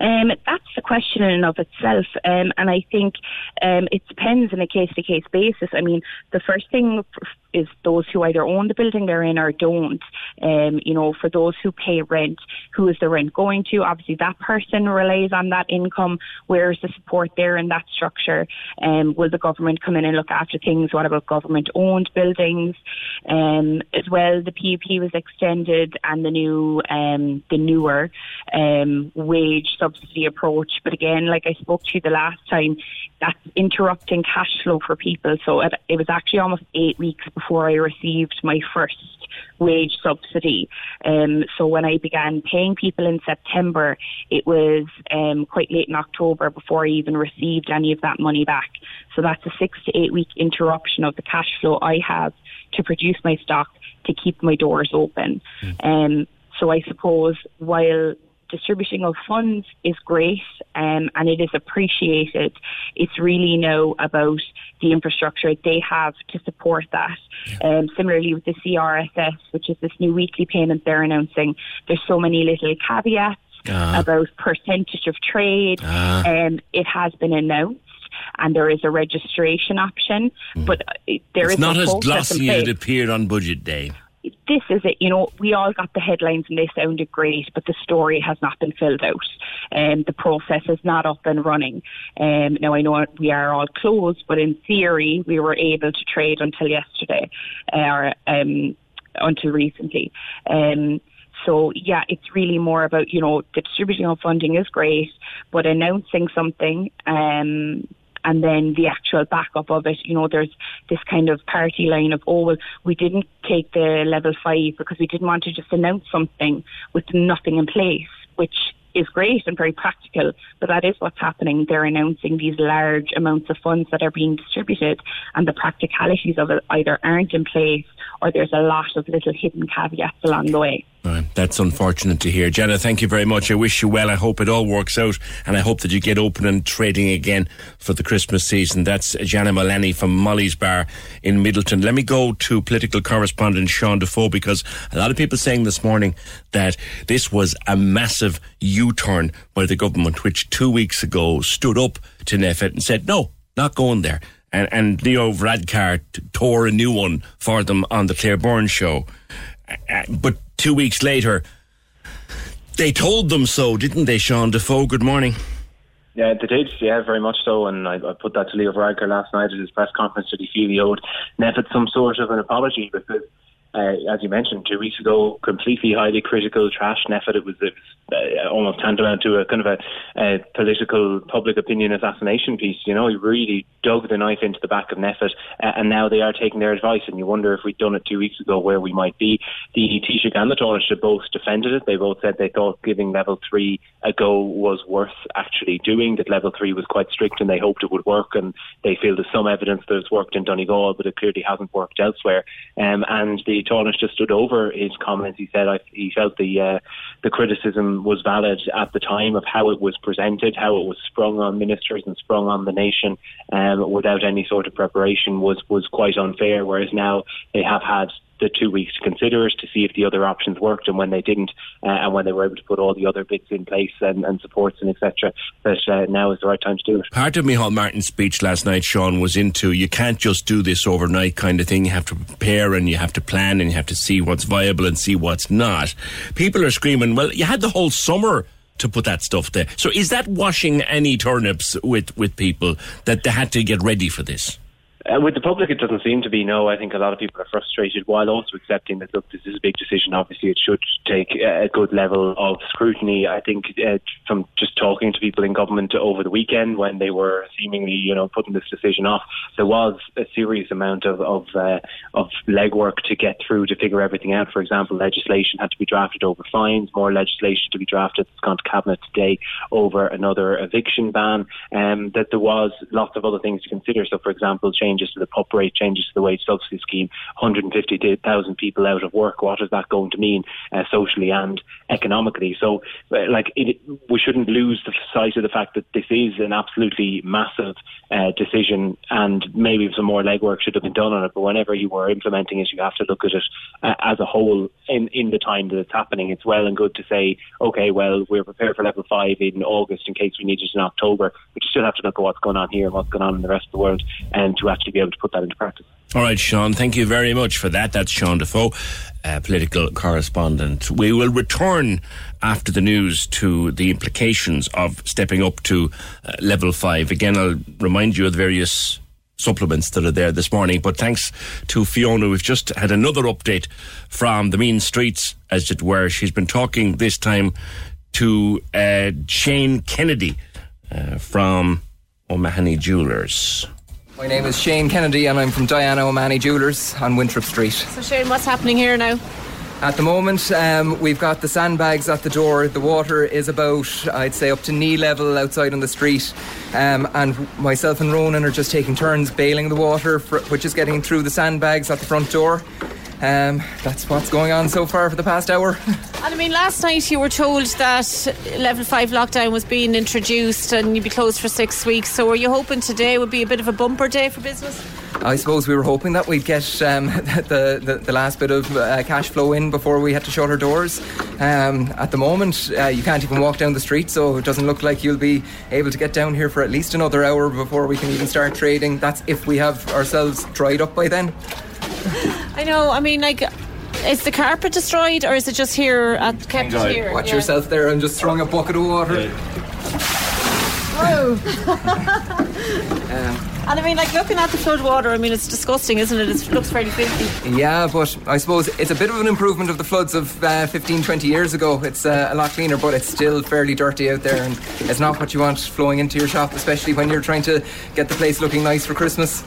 Um, that's the question in and of itself, um, and I think um, it depends on a case to case basis. I mean, the first thing is those who either own the building they're in or don't. Um, you know, for those who pay rent, who is the rent going to? Obviously, that person relies on that income. Where is the support there in that structure? Um, will the government come in and look after things? What about government owned buildings? Um, as well, the PUP was extended and the new, the newer wage subsidy approach. But again, like I spoke to you the last time, that's interrupting cash flow for people. So it, it was actually almost eight weeks before I received my first wage subsidy. Um, so when I began paying people in September, it was um, quite late in October before I even received any of that money back. So that's a six to eight week interruption of the cash flow I have to produce my stock to keep my doors open. Mm. Um, so I suppose while distributing of funds is great um, and it is appreciated. It's really now about the infrastructure they have to support that. Um, similarly with the CRSS, which is this new weekly payment they're announcing, there's so many little caveats uh. about percentage of trade. Uh. Um, it has been announced and there is a registration option, mm. but uh, there it's is not as glossy as it appeared on budget day this is it. You know, we all got the headlines and they sounded great, but the story has not been filled out. And um, the process is not up and running. Um, now, I know we are all closed, but in theory, we were able to trade until yesterday, or um, until recently. Um, so yeah, it's really more about you know distributing of funding is great, but announcing something um, and then the actual backup of it. You know, there's this kind of party line of, oh, well, we didn't take the level five because we didn't want to just announce something with nothing in place, which is great and very practical, but that is what's happening. They're announcing these large amounts of funds that are being distributed, and the practicalities of it either aren't in place or there's a lot of little hidden caveats along the way. That's unfortunate to hear. Jenna, thank you very much. I wish you well. I hope it all works out and I hope that you get open and trading again for the Christmas season. That's Jenna Mullaney from Molly's Bar in Midleton. Let me go to political correspondent Sean Defoe because a lot of people saying this morning that this was a massive U-turn by the government, which two weeks ago stood up to NPHET and said, no, not going there. and, and Leo Varadkar tore a new one for them on the Claire Byrne show. But two weeks later, they told them so, didn't they, Sean Defoe? Good morning. Yeah, they did. Yeah, very much so. And I, I put that to Leo Varadkar last night at his press conference that he feel he owed NPHET some sort of an apology because uh, as you mentioned two weeks ago, completely highly critical, trash NPHET. It was, it was uh, almost tantamount to a kind of a, political public opinion assassination piece. You know, he really dug the knife into the back of NPHET, uh, and now they are taking their advice. And you wonder if we'd done it two weeks ago, where we might be. The Taoiseach and the Taoiseach both defended it. They both said they thought giving level three a go was worth actually doing. That level three was quite strict, and they hoped it would work. And they feel there's some evidence that it's worked in Donegal, but it clearly hasn't worked elsewhere. Um, and the Taoiseach just stood over his comments. He said I, he felt the uh, the criticism was valid at the time of how it was presented, how it was sprung on ministers and sprung on the nation um, without any sort of preparation was was quite unfair. Whereas now they have had the two weeks to consider it to see if the other options worked, and when they didn't, uh, and when they were able to put all the other bits in place and, and supports and etc., that uh, now is the right time to do it. Part of Micheál Martin's speech last night, Sean, was into you can't just do this overnight kind of thing. You have to prepare and you have to plan and you have to see what's viable and see what's not. People are screaming, well, you had the whole summer to put that stuff there. So is that washing any turnips with, with people that they had to get ready for this? Uh, with the public, it doesn't seem to be. No, I think a lot of people are frustrated while also accepting that, look, this is a big decision. Obviously, it should take a good level of scrutiny. I think uh, from just talking to people in government over the weekend when they were seemingly, you know, putting this decision off, there was a serious amount of of, uh, of legwork to get through to figure everything out. For example, legislation had to be drafted over fines, more legislation to be drafted. It's gone to cabinet today over another eviction ban. Um, that there was lots of other things to consider. So, for example, change changes to the PUP rate, changes to the wage subsidy scheme, 150,000 people out of work. What is that going to mean uh, socially and economically? So, uh, like, it, we shouldn't lose the sight of the fact that this is an absolutely massive uh, decision, and maybe some more legwork should have been done on it. But whenever you were implementing it, you have to look at it uh, as a whole in in the time that it's happening. It's well and good to say, okay, well, we're prepared for level five in August in case we need it in October, but you still have to look at what's going on here and what's going on in the rest of the world, and to actually be able to put that into practice. All right, Sean, thank you very much for that. That's Sean Defoe, uh, political correspondent. We will return after the news to the implications of stepping up to uh, level five. Again, I'll remind you of the various supplements that are there this morning. But thanks to Fiona, we've just had another update from the mean streets, as it were. She's been talking this time to uh, Shane Kennedy uh, from O'Mahony Jewelers. My name is Shane Kennedy and I'm from Diana O'Mahony Jewelers on Winthrop Street. So, Shane, what's happening here now? At the moment, um, we've got the sandbags at the door. The water is about, I'd say, up to knee level outside on the street. Um, and myself and Ronan are just taking turns bailing the water, for, which is getting through the sandbags at the front door. Um, that's what's going on so far for the past hour. And I mean, last night you were told that level five lockdown was being introduced and you'd be closed for six weeks. So, are you hoping today would be a bit of a bumper day for business? I suppose we were hoping that we'd get um, the, the, the last bit of uh, cash flow in before we had to shut our doors. Um, at the moment, uh, you can't even walk down the street, so it doesn't look like you'll be able to get down here for at least another hour before we can even start trading. That's if we have ourselves dried up by then. I know. I mean, like. Is the carpet destroyed, or is it just here at kept here? Watch yeah. yourself there! I'm just throwing a bucket of water. Whoa! um, and I mean, like looking at the flood water, I mean, it's disgusting, isn't it? It looks fairly filthy. Yeah, but I suppose it's a bit of an improvement of the floods of uh, 15, 20 years ago. It's uh, a lot cleaner, but it's still fairly dirty out there, and it's not what you want flowing into your shop, especially when you're trying to get the place looking nice for Christmas.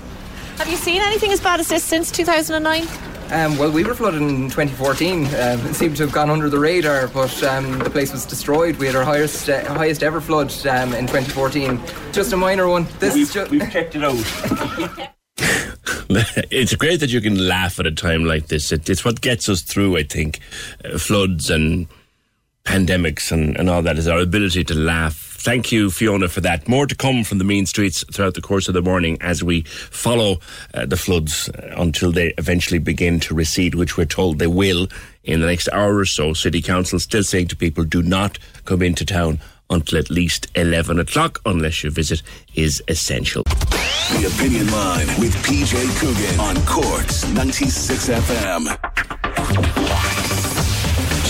Have you seen anything as bad as this since 2009? Um, well, we were flooded in 2014. Um, it seemed to have gone under the radar, but um, the place was destroyed. We had our highest uh, highest ever flood um, in 2014. Just a minor one. This we've, ju- we've checked it out. it's great that you can laugh at a time like this. It, it's what gets us through, I think. Uh, floods and pandemics and, and all that is our ability to laugh Thank you, Fiona, for that. More to come from the mean streets throughout the course of the morning as we follow uh, the floods uh, until they eventually begin to recede, which we're told they will in the next hour or so. City Council still saying to people, do not come into town until at least 11 o'clock unless your visit is essential. The Opinion Line with PJ Coogan on Corks 96 FM.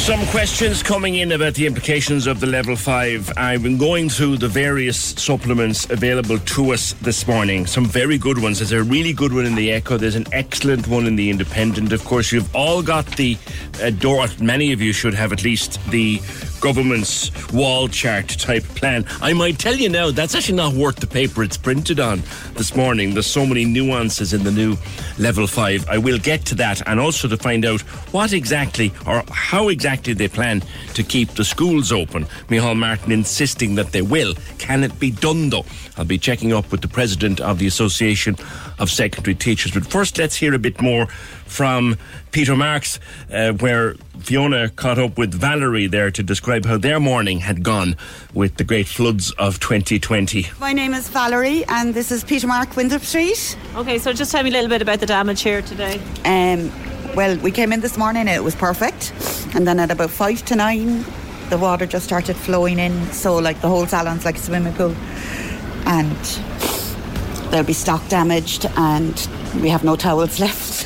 Some questions coming in about the implications of the level five. I've been going through the various supplements available to us this morning. Some very good ones. There's a really good one in the Echo. There's an excellent one in the Independent. Of course, you've all got the uh, door. Many of you should have at least the government's wall chart type plan. I might tell you now, that's actually not worth the paper it's printed on this morning. There's so many nuances in the new level five. I will get to that and also to find out what exactly or how exactly they plan to keep the schools open. Micheál Martin insisting that they will. Can it be done though? I'll be checking up with the president of the Association of Secondary Teachers. But first, let's hear a bit more from Peter Marks, uh, where Fiona caught up with Valerie there to describe how their morning had gone with the great floods of 2020. My name is Valerie, and this is Peter Mark, Winthrop Street. Okay, so just tell me a little bit about the damage here today. Um, well, we came in this morning, it was perfect, and then at about five to nine, the water just started flowing in, so like the whole salon's like a swimming pool, and there'll be stock damaged, and we have no towels left.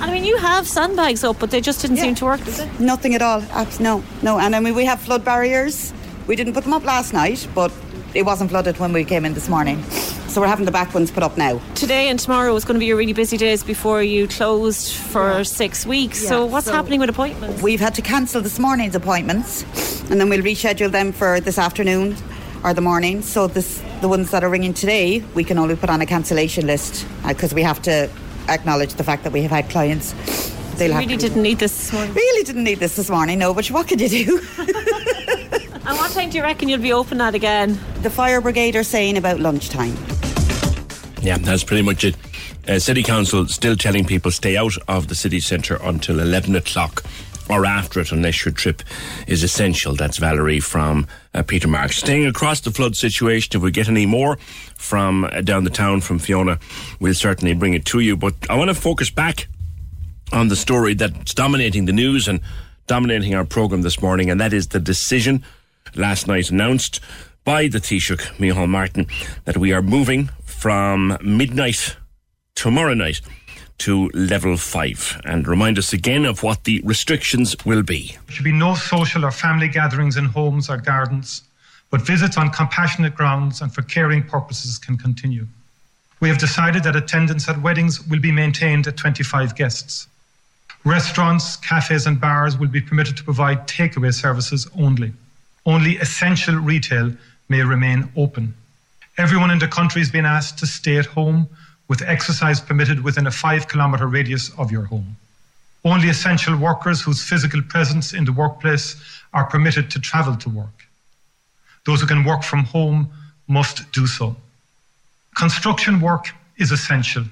I mean, you have sandbags up, but they just didn't seem to work, did they? Nothing at all. No, no. And I mean, we have flood barriers. We didn't put them up last night, but it wasn't flooded when we came in this morning. So we're having the back ones put up now. Today and tomorrow is going to be your really busy days before you closed for six weeks. so what's so- happening with appointments? We've had to cancel this morning's appointments, and then we'll reschedule them for this afternoon or the morning. So this, the ones that are ringing today, we can only put on a cancellation list because we have to acknowledge the fact that we have had clients. They'll you have really didn't need this this morning. Really didn't need this this morning, no. But what could you do? And what time do you reckon you'll be open at again? The fire brigade are saying about lunchtime. Yeah, that's pretty much it. Uh, city Council still telling people stay out of the city centre until 11 o'clock or after it unless your trip is essential. That's Valerie from uh, Peter Marks. Staying across the flood situation, if we get any more from uh, down the town from Fiona, we'll certainly bring it to you. But I want to focus back on the story that's dominating the news and dominating our programme this morning, and that is the decision last night announced by the Taoiseach, Micheál Martin, that we are moving from midnight tomorrow night to level five. And remind us again of what the restrictions will be. There should be no social or family gatherings in homes or gardens, but visits on compassionate grounds and for caring purposes can continue. We have decided that attendance at weddings will be maintained at 25 guests. Restaurants, cafes, and bars will be permitted to provide takeaway services only. Only essential retail may remain open. Everyone in the country has been asked to stay at home with exercise permitted within a five kilometre radius of your home. Only essential workers whose physical presence in the workplace are permitted to travel to work. Those who can work from home must do so. Construction work is essential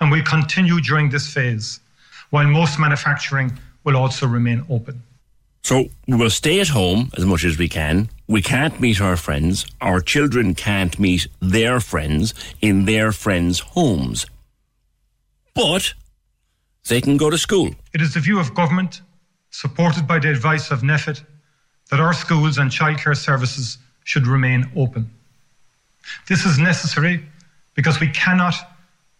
and will continue during this phase, while most manufacturing will also remain open. So we will stay at home as much as we can. We can't meet our friends. Our children can't meet their friends in their friends' homes. But they can go to school. It is the view of government, supported by the advice of NPHET, that our schools and childcare services should remain open. This is necessary because we cannot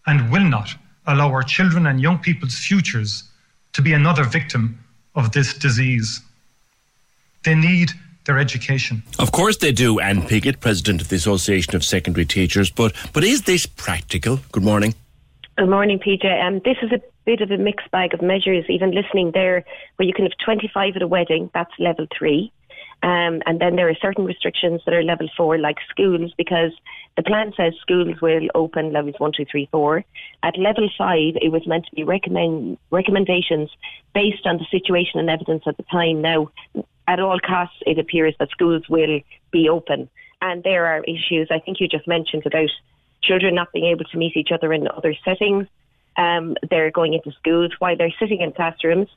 and will not allow our children and young people's futures to be another victim of this disease. They need their education. Of course they do, Anne Piggott, President of the Association of Secondary Teachers. But but is this practical? Good morning. Good morning, PJ. Um, this is a bit of a mixed bag of measures. Even listening there, where you can have 25 at a wedding, that's level three. Um, and then there are certain restrictions that are level four, like schools, because the plan says schools will open levels one, two, three, four. At level five, it was meant to be recommend, recommendations based on the situation and evidence at the time. Now, at all costs, it appears that schools will be open. And there are issues, I think you just mentioned, about children not being able to meet each other in other settings. Um, they're going into schools while they're sitting in classrooms,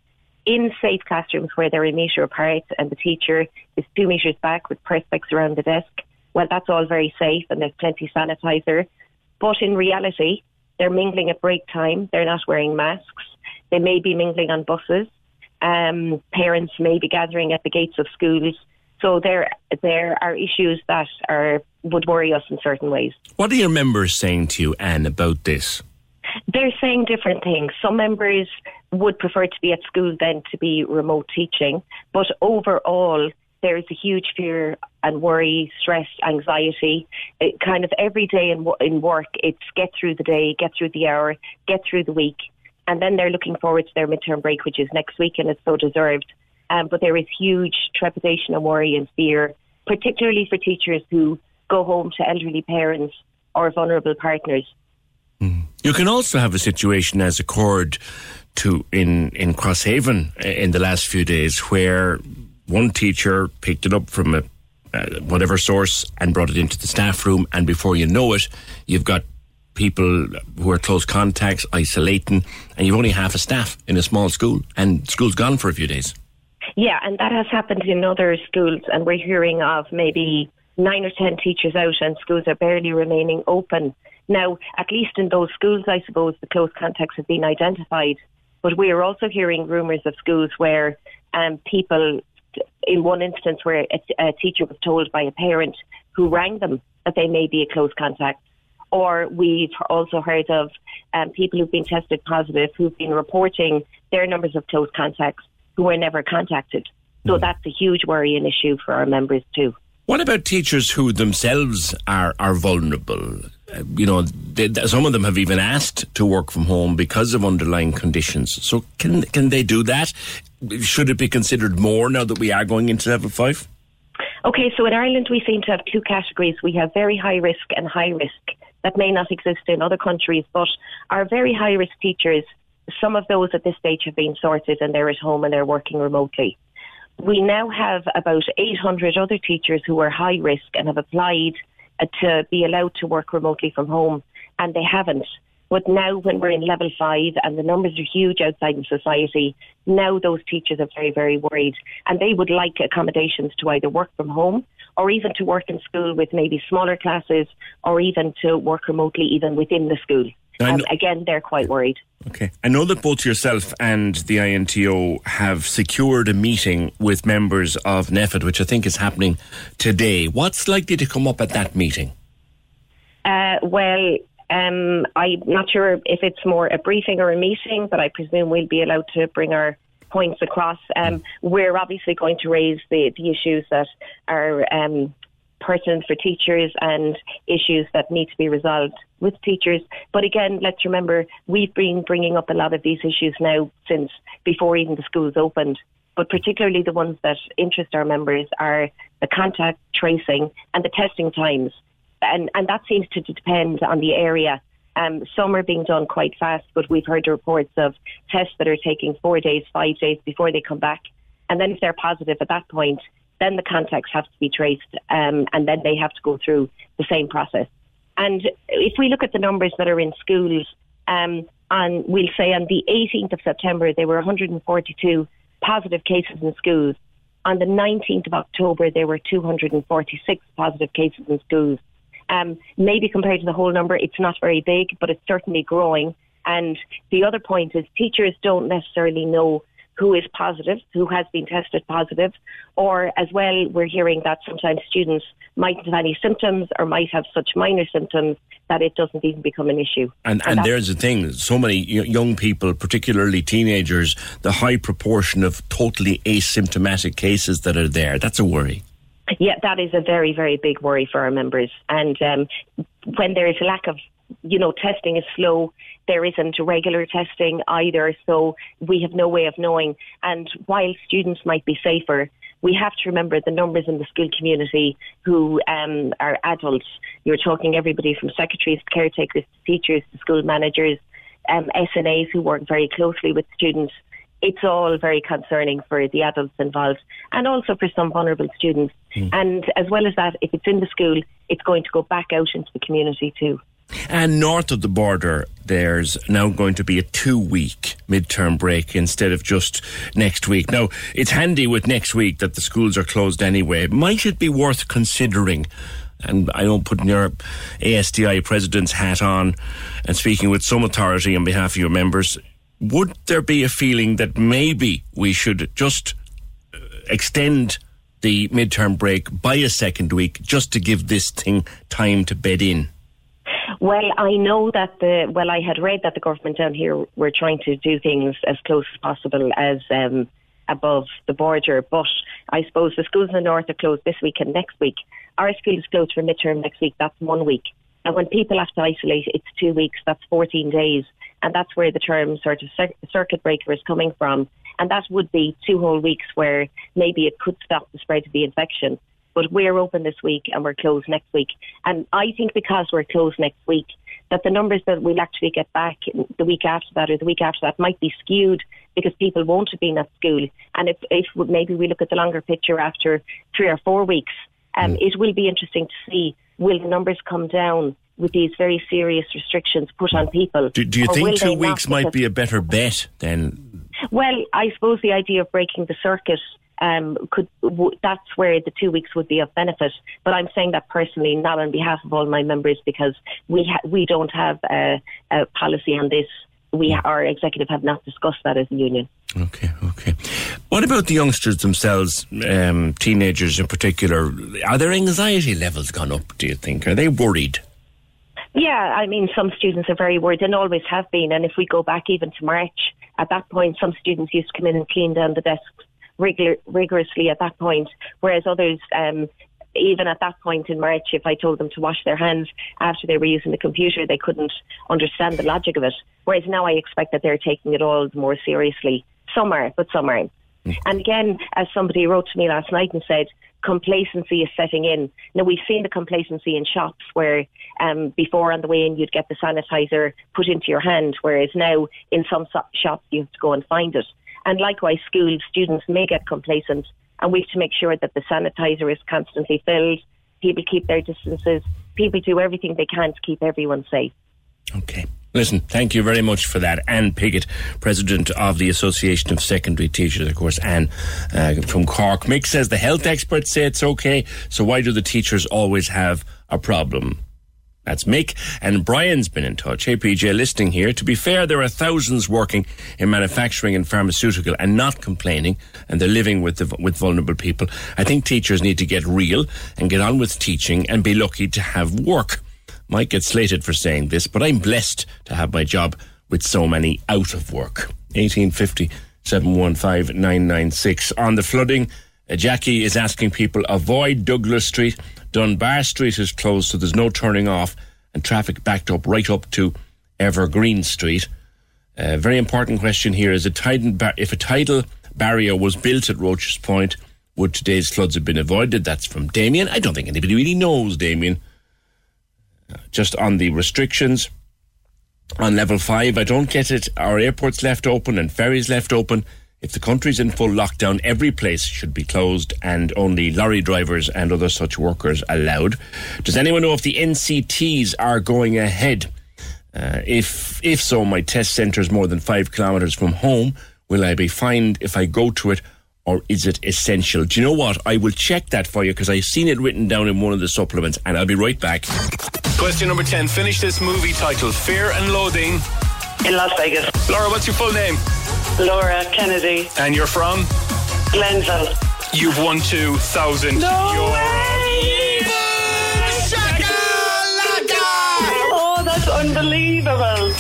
in safe classrooms where they're a metre apart and the teacher is two metres back with perspex around the desk. Well, that's all very safe and there's plenty of sanitizer. But in reality, they're mingling at break time. They're not wearing masks. They may be mingling on buses. Um, parents may be gathering at the gates of schools So there, there are issues that are would worry us in certain ways. What are your members saying to you, Anne, about this? They're saying different things. Some members would prefer to be at school than to be remote teaching, but overall, there is a huge fear and worry, stress, anxiety. It kind of every day in, in work, it's get through the day, get through the hour, get through the week. And then they're looking forward to their midterm break, which is next week, and it's so deserved. Um, but there is huge trepidation and worry and fear, particularly for teachers who go home to elderly parents or vulnerable partners. You can also have a situation as occurred to in in Crosshaven in the last few days where one teacher picked it up from a uh, whatever source and brought it into the staff room, and before you know it, you've got people who are close contacts isolating, and you've only half a staff in a small school, and school's gone for a few days. Yeah, and that has happened in other schools, and we're hearing of maybe nine or ten teachers out, and schools are barely remaining open. Now, at least in those schools, I suppose the close contacts have been identified, but we are also hearing rumours of schools where um, people in one instance where a, a teacher was told by a parent who rang them that they may be a close contact. Or we've also heard of um, people who've been tested positive who've been reporting their numbers of close contacts who were never contacted. So that's a huge worry and issue for our members too. What about teachers who themselves are, are vulnerable? Uh, you know, they, some of them have even asked to work from home because of underlying conditions. So can can they do that? Should it be considered more now that we are going into level five? Okay, so in Ireland we seem to have two categories. We have very high risk and high risk. That may not exist in other countries, but our very high risk teachers, some of those at this stage have been sorted and they're at home and they're working remotely. We now have about 800 other teachers who are high risk and have applied uh, to be allowed to work remotely from home, and they haven't. But now, when we're in level five and the numbers are huge outside in society, now those teachers are very, very worried. And they would like accommodations to either work from home or even to work in school with maybe smaller classes or even to work remotely even within the school. Um, again, they're quite worried. Okay. I know that both yourself and the INTO have secured a meeting with members of NPHET, which I think is happening today. What's likely to come up at that meeting? Uh, well, um, I'm not sure if it's more a briefing or a meeting, but I presume we'll be allowed to bring our points across. Um, we're obviously going to raise the, the issues that are um, pertinent for teachers and issues that need to be resolved with teachers. But again, let's remember we've been bringing up a lot of these issues now since before even the schools opened. But particularly the ones that interest our members are the contact tracing and the testing times. And, and that seems to depend on the area. Um, some are being done quite fast, but we've heard reports of tests that are taking four days, five days before they come back. And then if they're positive at that point, then the contacts have to be traced, um, and then they have to go through the same process. And if we look at the numbers that are in schools, um, on we'll say on the 18th of September there were 142 positive cases in schools. On the 19th of October there were 246 positive cases in schools. Um, maybe compared to the whole number, it's not very big, but it's certainly growing. And the other point is teachers don't necessarily know who is positive, who has been tested positive, or as well, we're hearing that sometimes students might have any symptoms or might have such minor symptoms that it doesn't even become an issue. And, and, and there's the thing so many young people, particularly teenagers, the high proportion of totally asymptomatic cases that are there, that's a worry. Yeah, that is a very, very big worry for our members. And um, when there is a lack of you know, testing is slow. There isn't regular testing either, so we have no way of knowing. And while students might be safer, we have to remember the numbers in the school community who um, are adults. You're talking everybody from secretaries, caretakers, teachers, to school managers, um, SNAs who work very closely with students. It's all very concerning for the adults involved and also for some vulnerable students. Mm. And as well as that, if it's in the school, it's going to go back out into the community too. And north of the border, there's now going to be a two week midterm break instead of just next week. Now, it's handy with next week that the schools are closed anyway. Might it be worth considering? And I don't put your ASTI president's hat on and speaking with some authority on behalf of your members. Would there be a feeling that maybe we should just uh, extend the midterm break by a second week just to give this thing time to bed in? Well, I know that the well, I had read that the government down here were trying to do things as close as possible as um, above the border. But I suppose the schools in the north are closed this week and next week. Our school is closed for midterm next week. That's one week. And when people have to isolate, it's two weeks. That's 14 days. And that's where the term sort of cir- circuit breaker is coming from. And that would be two whole weeks where maybe it could stop the spread of the infection. But we're open this week and we're closed next week. And I think because we're closed next week, that the numbers that we'll actually get back the week after that or the week after that might be skewed because people won't have been at school. And if, if maybe we look at the longer picture after three or four weeks, um, it will be interesting to see will the numbers come down with these very serious restrictions put on people. Do, do you think two weeks might be a better bet than well, I suppose the idea of breaking the circuit um, could w- that's where the two weeks would be of benefit. But I'm saying that personally, not on behalf of all my members, because we ha- we don't have a, a policy on this. We our executive have not discussed that as a union. Okay, okay. What about the youngsters themselves, um, teenagers in particular? Are their anxiety levels gone up, do you think? Are they worried? Yeah, I mean, some students are very worried and always have been. And if we go back even to March, at that point, some students used to come in and clean down the desks rigor- rigorously at that point, whereas others, um, even at that point in March, if I told them to wash their hands after they were using the computer, they couldn't understand the logic of it. Whereas now I expect that they're taking it all more seriously. Some are, but some aren't. And again, as somebody wrote to me last night and said, complacency is setting in. Now, we've seen the complacency in shops where um, before on the way in you'd get the sanitizer put into your hand, whereas now in some so- shops you have to go and find it. And likewise, schools, students may get complacent, and we have to make sure that the sanitizer is constantly filled, people keep their distances, people do everything they can to keep everyone safe. Listen, thank you very much for that. Anne Piggott, President of the Association of Secondary Teachers, of course, Anne uh, from Cork. Mick says the health experts say it's okay, so why do the teachers always have a problem? That's Mick. And Brian's been in touch. Hey, PJ, listening here. To be fair, there are thousands working in manufacturing and pharmaceutical and not complaining, and they're living with the, with vulnerable people. I think teachers need to get real and get on with teaching and be lucky to have work. Might get slated for saying this, but I'm blessed to have my job with so many out of work. 1850 715 996. On the flooding, uh, Jackie is asking people avoid Douglas Street. Dunbar Street is closed, so there's no turning off, and traffic backed up right up to Evergreen Street. A very important question here is a tidal bar- if a tidal barrier was built at Roche's Point, would today's floods have been avoided? That's from Damien. I don't think anybody really knows, Damien. Just on the restrictions on level five, I don't get it. Our airports left open and ferries left open. If the country's in full lockdown, every place should be closed and only lorry drivers and other such workers allowed. Does anyone know if the NCTs are going ahead? Uh, if if so, my test centre is more than five kilometres from home. Will I be fined if I go to it, or is it essential? Do you know what? I will check that for you because I've seen it written down in one of the supplements, and I'll be right back. Question number 10. Finish this movie title Fear and Loathing. In Las Vegas. Laura, what's your full name? Laura Kennedy. And you're from? Glenville. You've won 2,000 No Oh, that's unbelievable.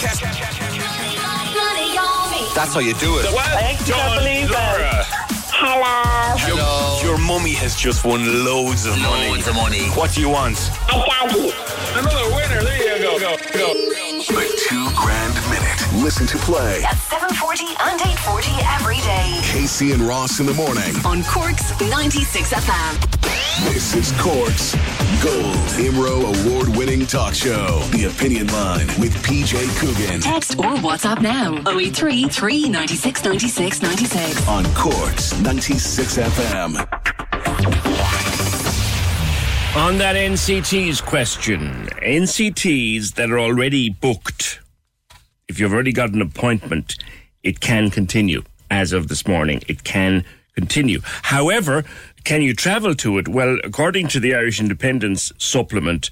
That's how you do it. I actually can't believe it. Hello. Your, your mummy has just won loads of money. Loads of money. What do you want? A doggy. Another winner. There you go. Go. Go. The two grand minute. Listen to play. At 740 and 840 every day. Casey and Ross in the morning. On Cork's 96 FM. This is Cork's Gold Imro award winning talk show. The Opinion Line with PJ Coogan. Text or WhatsApp now 083 396 96 96. On Cork's 96 FM. On that NCTs question, NCTs that are already booked, if you've already got an appointment, it can continue. As of this morning, it can continue. However, can you travel to it? Well, according to the Irish Independence supplement,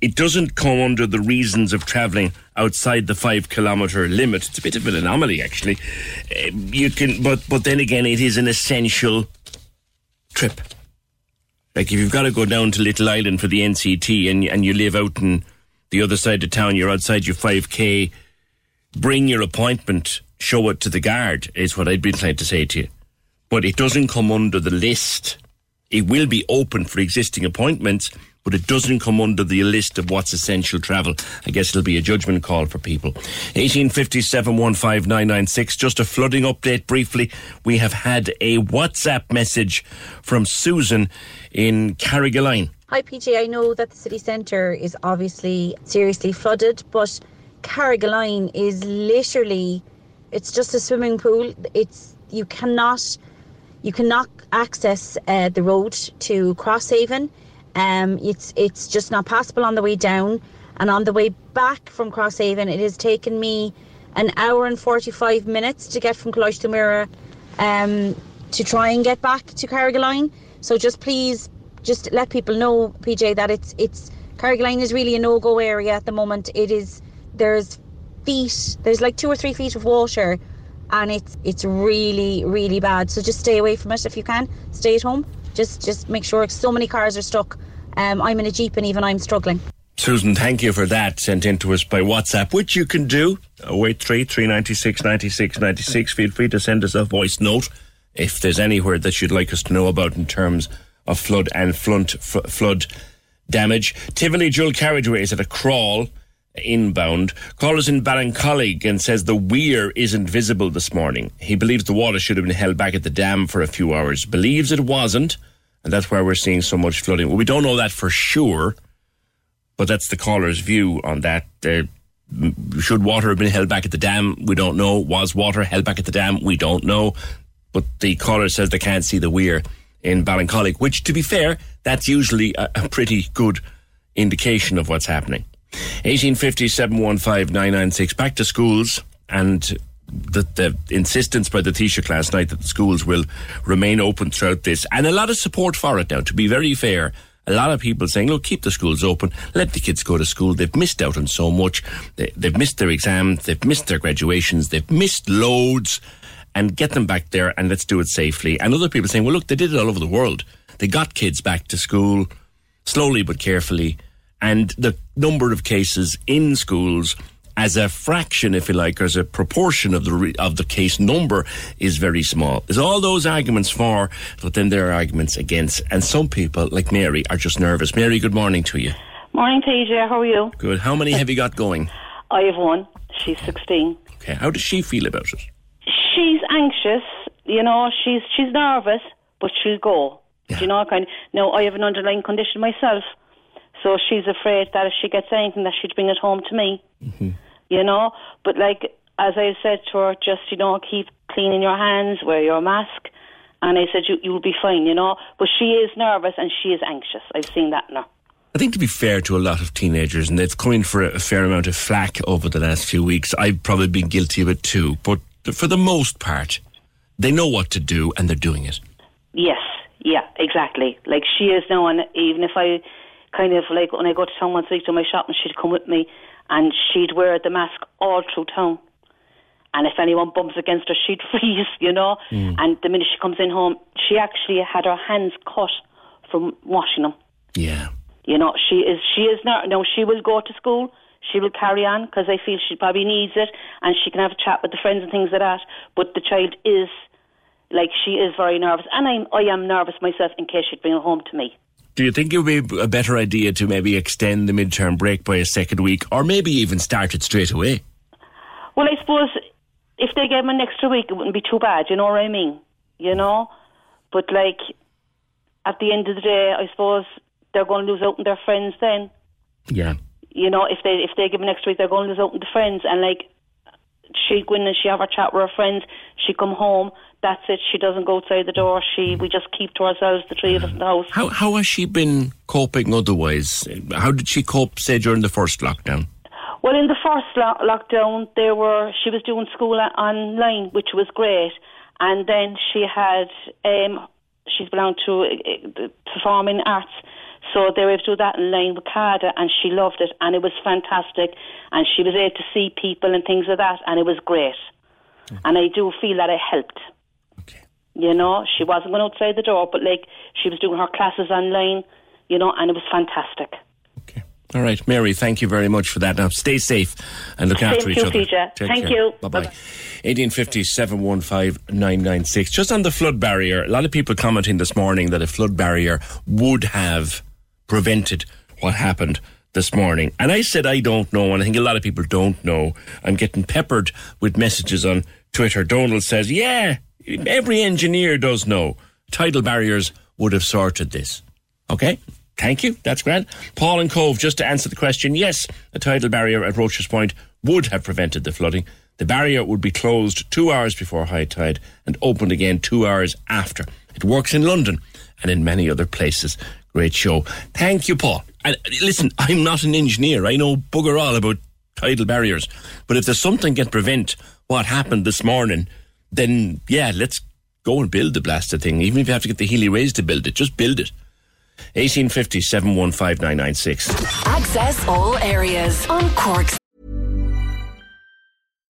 it doesn't come under the reasons of travelling outside the five kilometre limit. It's a bit of an anomaly, actually. Uh, You can, but but then again, it is an essential trip. Like if you've got to go down to Little Island for the NCT and and you live out in the other side of town, you're outside your 5k. Bring your appointment, show it to the guard. Is what I'd be trying to say to you. But it doesn't come under the list. It will be open for existing appointments, but it doesn't come under the list of what's essential travel. I guess it'll be a judgment call for people. 1857 Just a flooding update briefly. We have had a WhatsApp message from Susan in Carrigaline. Hi PJ, I know that the city centre is obviously seriously flooded, but Carrigaline is literally it's just a swimming pool. It's you cannot you cannot access uh, the road to Crosshaven. Um, it's it's just not possible on the way down, and on the way back from Crosshaven, it has taken me an hour and forty five minutes to get from Cloistermira um, to try and get back to Carrigaline. So just please, just let people know, PJ, that it's it's Carrigaline is really a no go area at the moment. It is there's feet, there's like two or three feet of water and it's it's really really bad. So just stay away from it if you can. Stay at home. Just just make sure so many cars are stuck. Um, I'm in a jeep and even I'm struggling. Susan, thank you for that. Sent in to us by WhatsApp, which you can do. 083 396 96 96. Feel free to send us a voice note if there's anywhere that you'd like us to know about in terms of flood and flood, flood damage. Tivoli dual carriageway is at a crawl inbound. Callers in Ballincollig and says the weir isn't visible this morning. He believes the water should have been held back at the dam for a few hours. Believes it wasn't, and that's why we're seeing so much flooding. Well, we don't know that for sure, but that's the caller's view on that. Uh, should water have been held back at the dam? We don't know. Was water held back at the dam? We don't know. But the caller says they can't see the weir in Ballincollig, which, to be fair, that's usually a, a pretty good indication of what's happening. 1850 Back to schools and the, the insistence by the Taoiseach last night that the schools will remain open throughout this, and a lot of support for it now. To be very fair, a lot of people saying, look, keep the schools open, let the kids go to school. They've missed out on so much. They, they've missed their exams, they've missed their graduations, they've missed loads, and get them back there and let's do it safely. And other people saying, well, look, they did it all over the world. They got kids back to school slowly but carefully and the number of cases in schools as a fraction, if you like, or as a proportion of the re- of the case number is very small. There's all those arguments for, but then there are arguments against, and some people, like Mary, are just nervous. Mary, good morning to you. Morning, PJ. How are you? Good. How many have you got going? I have one. She's 16. Okay. How does she feel about it? She's anxious. You know, she's she's nervous, but she'll go. Do you know, kind of. No, I have an underlying condition myself. So she's afraid that if she gets anything, that she'd bring it home to me. Mm-hmm. You know, but like as I said to her, just you know, keep cleaning your hands, wear your mask, and I said you you'll be fine. You know, but she is nervous and she is anxious. I've seen that now. I think to be fair to a lot of teenagers, and it's coming for a fair amount of flack over the last few weeks. I've probably been guilty of it too, but for the most part, they know what to do and they're doing it. Yes, yeah, exactly. Like she is now, and even if I kind of like when I go to town once a week to my shop, and she'd come with me, and she'd wear the mask all through town. And if anyone bumps against her, she'd freeze, you know. Mm. And the minute she comes in home, she actually had her hands cut from washing them. Yeah. You know, she is she is not. No, she will go to school. She will carry on because I feel she probably needs it, and she can have a chat with the friends and things like that. But the child is like she is very nervous, and I'm I am nervous myself in case she'd bring it home to me. Do you think it would be a better idea to maybe extend the midterm break by a second week, or maybe even start it straight away? Well, I suppose if they gave them an extra week, it wouldn't be too bad. You know what I mean? You know, but like at the end of the day, I suppose they're going to lose out on their friends. Then, Yeah. you know, if they if they give an extra week, they're going to lose out on the friends. And like she go in and she have her chat with her friends. She come home. That's it. She doesn't go outside the door. She we just keep to ourselves, the three of us in the house. How how has she been coping otherwise? How did she cope, say, during the first lockdown? Well, in the first lo- lockdown, there were she was doing school a- online, which was great, and then she had um, she's belonged to uh, uh, performing arts, so they were able to do that online with CADA, and she loved it, and it was fantastic, and she was able to see people and things like that, and it was great, and I do feel that it helped. You know, she wasn't going outside the door, but like she was doing her classes online, you know, and it was fantastic. Okay. All right, Mary, thank you very much for that. Now, stay safe and look Same after each you, other. Take Thank care. you. Bye bye. 1850 715 996. Just on the flood barrier, a lot of people commenting this morning that a flood barrier would have prevented what happened this morning. And I said, I don't know, and I think a lot of people don't know. I'm getting peppered with messages on Twitter. Donald says, Yeah, every engineer does know. Tidal barriers would have sorted this. Okay? Thank you. That's grand. Paul and Cobh, just to answer the question, yes, a tidal barrier at Roche's Point would have prevented the flooding. The barrier would be closed two hours before high tide and opened again two hours after. It works in London and in many other places. Great show. Thank you, Paul. And listen, I'm not an engineer. I know bugger all about tidal barriers. But if there's something can prevent what happened this morning, then yeah, let's go and build the blasted thing. Even if you have to get the Healy-Raes to build it, just build it. 1850 715 Access all areas on Cork's.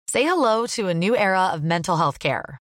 Say hello to a new era of mental health care.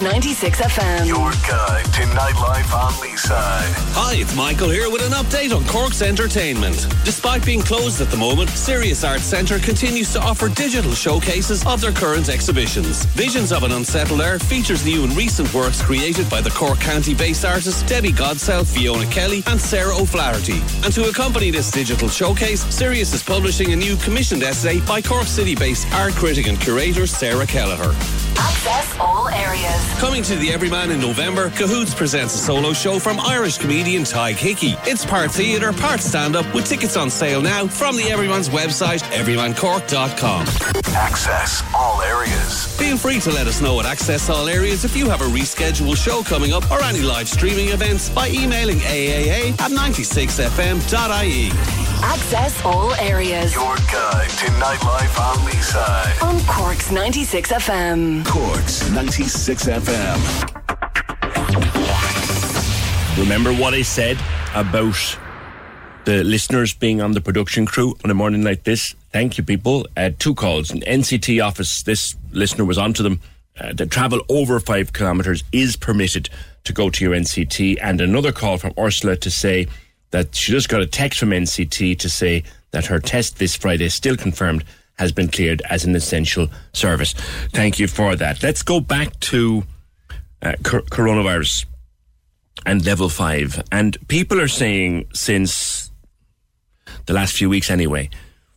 96 FM. Your guide to nightlife on Leeside. Hi, it's Michael here with an update on Cork's entertainment. Despite being closed at the moment, Sirius Arts Centre continues to offer digital showcases of their current exhibitions. Visions of an Unsettled Air features new and recent works created by the Cork County-based artists Debbie Godsell, Fiona Kelly and Sarah O'Flaherty. And to accompany this digital showcase, Sirius is publishing a new commissioned essay by Cork City-based art critic and curator Sarah Kelleher. Access all areas. Coming to the Everyman in November, Cahoots presents a solo show from Irish comedian Tadhg Hickey. It's part theatre, part stand-up, with tickets on sale now from the Everyman's website, everymancork.com. Access all areas. Feel free to let us know at Access All Areas if you have a rescheduled show coming up or any live streaming events by emailing aaa at 96fm.ie. Access all areas. Your guide to nightlife on Leeside. On Cork's 96 FM. Corks 96 FM. Remember what I said about the listeners being on the production crew on a morning like this? Thank you, people. Uh, two calls. An NCT office, this listener was onto them. Uh, the travel over five kilometres is permitted to go to your NCT. And another call from Ursula to say that she just got a text from NCT to say that her test this Friday, is still confirmed, has been cleared as an essential service. Thank you for that. Let's go back to uh, cor- coronavirus and level five. And people are saying since the last few weeks anyway,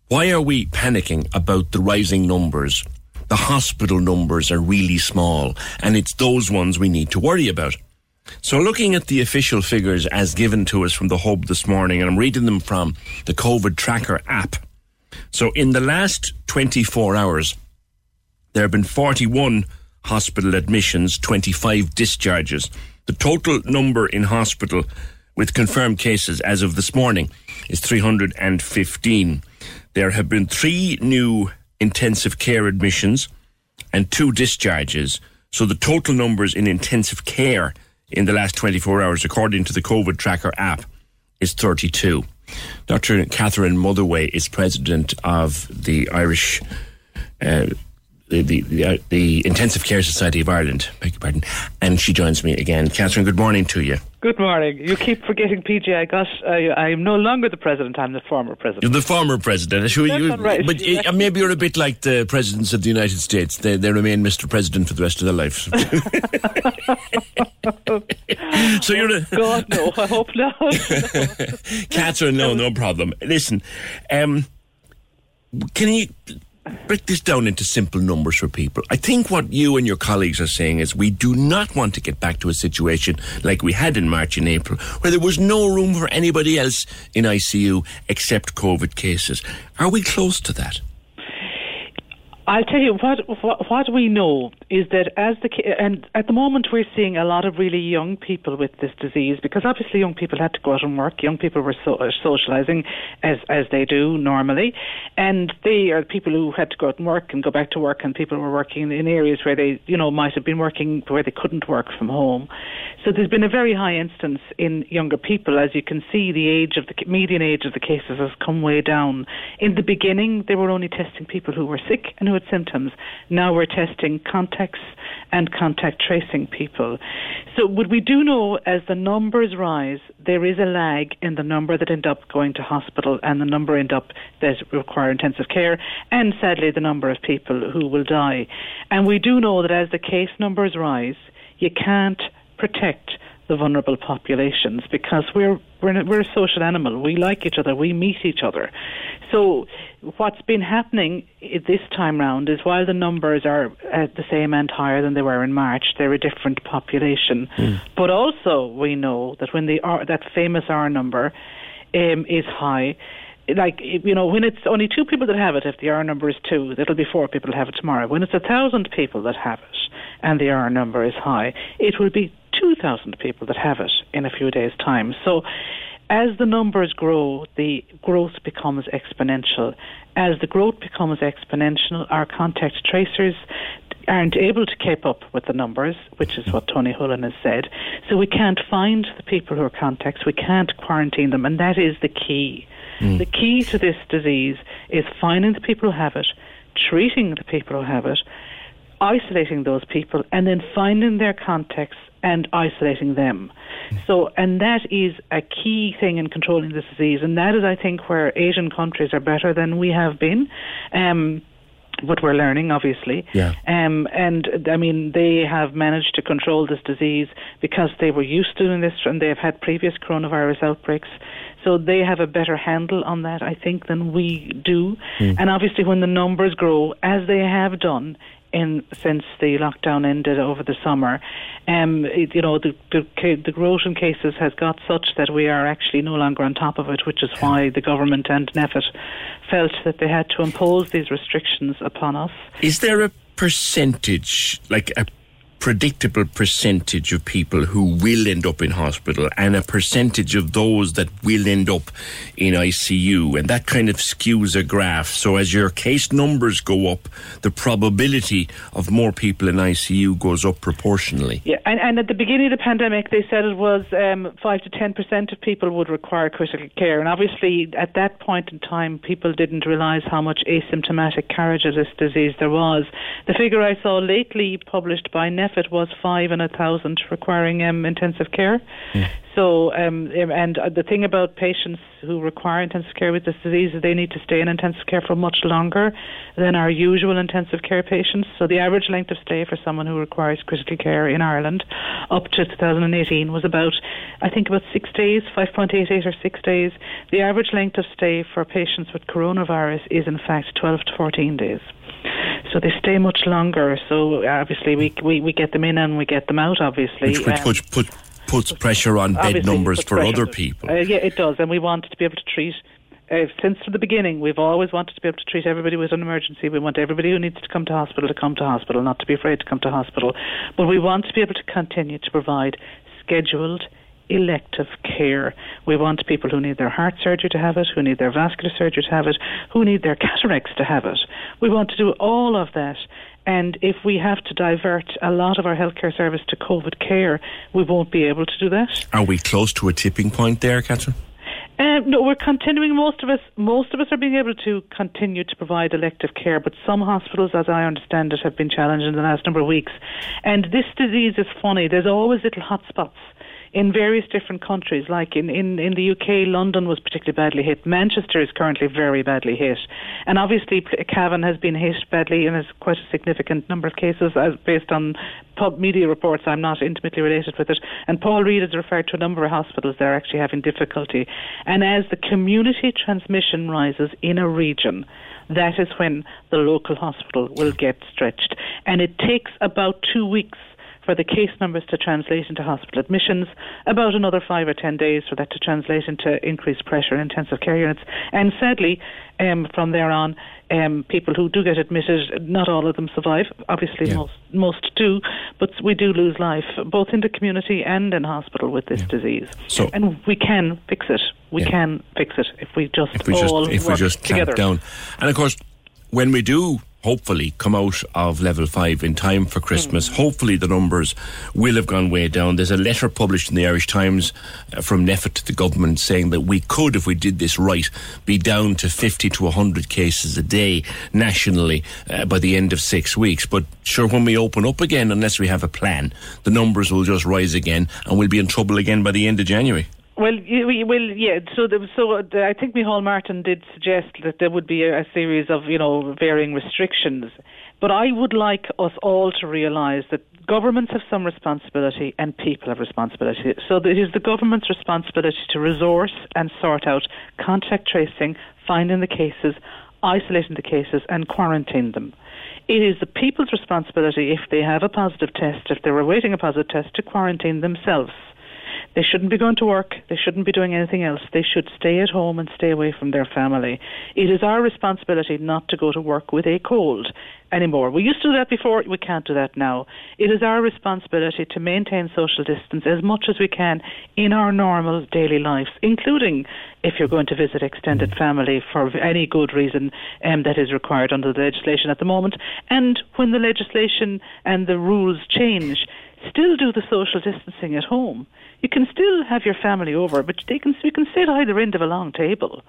why are we panicking about the rising numbers? The hospital numbers are really small, and it's those ones we need to worry about. So, looking at the official figures as given to us from the Hub this morning, and I'm reading them from the COVID Tracker app. So, in the last 24 hours, there have been 41 hospital admissions, 25 discharges. The total number in hospital with confirmed cases as of this morning is 315. There have been three new intensive care admissions and two discharges. So the total numbers in intensive care in the last 24 hours, according to the COVID Tracker app, is 32. Dr. Catherine Motherway is president of the Irish. Uh, the the, the, uh, the Intensive Care Society of Ireland, beg your pardon, and she joins me again. Catherine, good morning to you. Good morning. You keep forgetting, PJ. I got. I, I am no longer the president. I'm the former president. You're the former president. That's you, not right. But uh, maybe you're a bit like the presidents of the United States. They, they remain Mr. President for the rest of their lives. so you're a God no. I hope not. Catherine. No, no problem. Listen, um, can you break this down into simple numbers for people. I think what you and your colleagues are saying is we do not want to get back to a situation like we had in March and April, where there was no room for anybody else in ICU except COVID cases. Are we close to that? I'll tell you what, what what we know is that as the and at the moment we're seeing a lot of really young people with this disease because obviously young people had to go out and work. Young people were so, socializing as as they do normally, and they are people who had to go out and work and go back to work, and people were working in areas where they you know might have been working where they couldn't work from home. So there's been a very high instance in younger people. As you can see, the age of the median age of the cases has come way down. In the beginning, they were only testing people who were sick and had symptoms. Now we're testing contacts and contact tracing people. So what we do know as the numbers rise, there is a lag in the number that end up going to hospital and the number end up that require intensive care and sadly the number of people who will die. And we do know that as the case numbers rise, you can't protect the vulnerable populations because we're we're, a, we're a social animal. We like each other. We meet each other. So what's been happening this time round is while the numbers are at the same and higher than they were in March, they're a different population. But also we know that when the R, that famous R number um, is high, like you know when it's only two people that have it if the r number is two it'll be four people have it tomorrow when it's a thousand people that have it and the r number is high it will be 2000 people that have it in a few days time so as the numbers grow the growth becomes exponential as the growth becomes exponential our contact tracers aren't able to keep up with the numbers, which is what Tony Holohan has said. So we can't find the people who are contacts, we can't quarantine them, and that is the key. Hmm. The key to this disease is finding the people who have it, treating the people who have it, isolating those people, and then finding their contacts and isolating them. So, and that is a key thing in controlling this disease, and that is, I think, where Asian countries are better than we have been. Um, but we're learning, obviously. Yeah. Um, and I mean, they have managed to control this disease because they were used to doing this and they've had previous coronavirus outbreaks. So they have a better handle on that, I think, than we do. Mm. And obviously, when the numbers grow, as they have done in since the lockdown ended over the summer, um, it, you know, the, the the growth in cases has got such that we are actually no longer on top of it, which is why the government and NPHET felt that they had to impose these restrictions upon us. Is there a percentage, like a predictable percentage of people who will end up in hospital and a percentage of those that will end up in ICU? And that kind of skews a graph. So as your case numbers go up, the probability of more people in ICU goes up proportionally. Yeah, and, and at the beginning of the pandemic, they said it was um, five to ten percent of people would require critical care, and obviously at that point in time, people didn't realise how much asymptomatic carriage of this disease there was. The figure I saw lately published by NPHET was five in a thousand requiring um, intensive care. So, um, um, and uh, the thing about patients who require intensive care with this disease is they need to stay in intensive care for much longer than our usual intensive care patients. So, the average length of stay for someone who requires critical care in Ireland up to 2018 was about, I think, about six days, 5.88 or six days. The average length of stay for patients with coronavirus is, in fact, 12 to 14 days. So they stay much longer. So obviously we we, we get them in and we get them out. Obviously, Which, which, Um, which, put, puts pressure on bed numbers for other people. Uh, yeah, it does, and we want to be able to treat. Uh, since the beginning, we've always wanted to be able to treat everybody with an emergency. We want everybody who needs to come to hospital to come to hospital, not to be afraid to come to hospital. But we want to be able to continue to provide scheduled elective care. We want people who need their heart surgery to have it, who need their vascular surgery to have it, who need their cataracts to have it. We want to do all of that. And if we have to divert a lot of our healthcare service to COVID care, we won't be able to do that. Are we close to a tipping point there, Catherine? Um, no, we're continuing. Most of us, most of us are being able to continue to provide elective care, but some hospitals, as I understand it, have been challenged in the last number of weeks. And this disease is funny. There's always little hotspots in various different countries. Like in, in, in the UK, London was particularly badly hit. Manchester is currently very badly hit. And obviously, Cavan has been hit badly and has quite a significant number of cases as based on pub media reports. I'm not intimately related with it. And Paul Reid has referred to a number of hospitals that are actually having difficulty. And as the community transmission rises in a region, that is when the local hospital will get stretched. And it takes about two weeks for the case numbers to translate into hospital admissions, about another five or ten days for that to translate into increased pressure in intensive care units. And sadly, um, from there on, um, people who do get admitted, not all of them survive. Obviously, most most do, but we do lose life both in the community and in hospital with this disease. So- and we can fix it. We Yeah. can fix it if we just If we just all if we just together. down, and of course, when we do hopefully come out of level five in time for Christmas, Hmm. hopefully the numbers will have gone way down. There's a letter published in the Irish Times uh, from NPHET to the government saying that we could, if we did this right, be down to 50 to 100 cases a day nationally uh, by the end of six weeks. But sure, when we open up again, unless we have a plan, the numbers will just rise again, and we'll be in trouble again by the end of January. Well, we- yeah. So, the, so uh, the, I think Micheál Martin did suggest that there would be a, a series of, you know, varying restrictions. But I would like us all to realise that governments have some responsibility and people have responsibility. So it is the government's responsibility to resource and sort out contact tracing, finding the cases, isolating the cases, and quarantine them. It is the people's responsibility if they have a positive test, if they're awaiting a positive test, to quarantine themselves. They shouldn't be going to work. They shouldn't be doing anything else. They should stay at home and stay away from their family. It is our responsibility not to go to work with a cold anymore. We used to do that before. We can't do that now. It is our responsibility to maintain social distance as much as we can in our normal daily lives, including if you're going to visit extended family for any good reason um, that is required under the legislation at the moment. And when the legislation and the rules change, still do the social distancing at home. You can still have your family over, but they can you can sit either end of a long table.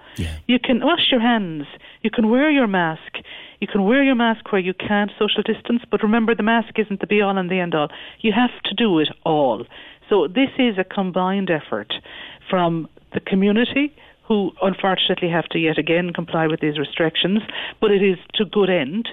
You can wash your hands. You can wear your mask. You can wear your mask where you can't social distance, but remember the mask isn't the be all and the end all. You have to do it all. So this is a combined effort from the community who unfortunately have to yet again comply with these restrictions, but it is to good end.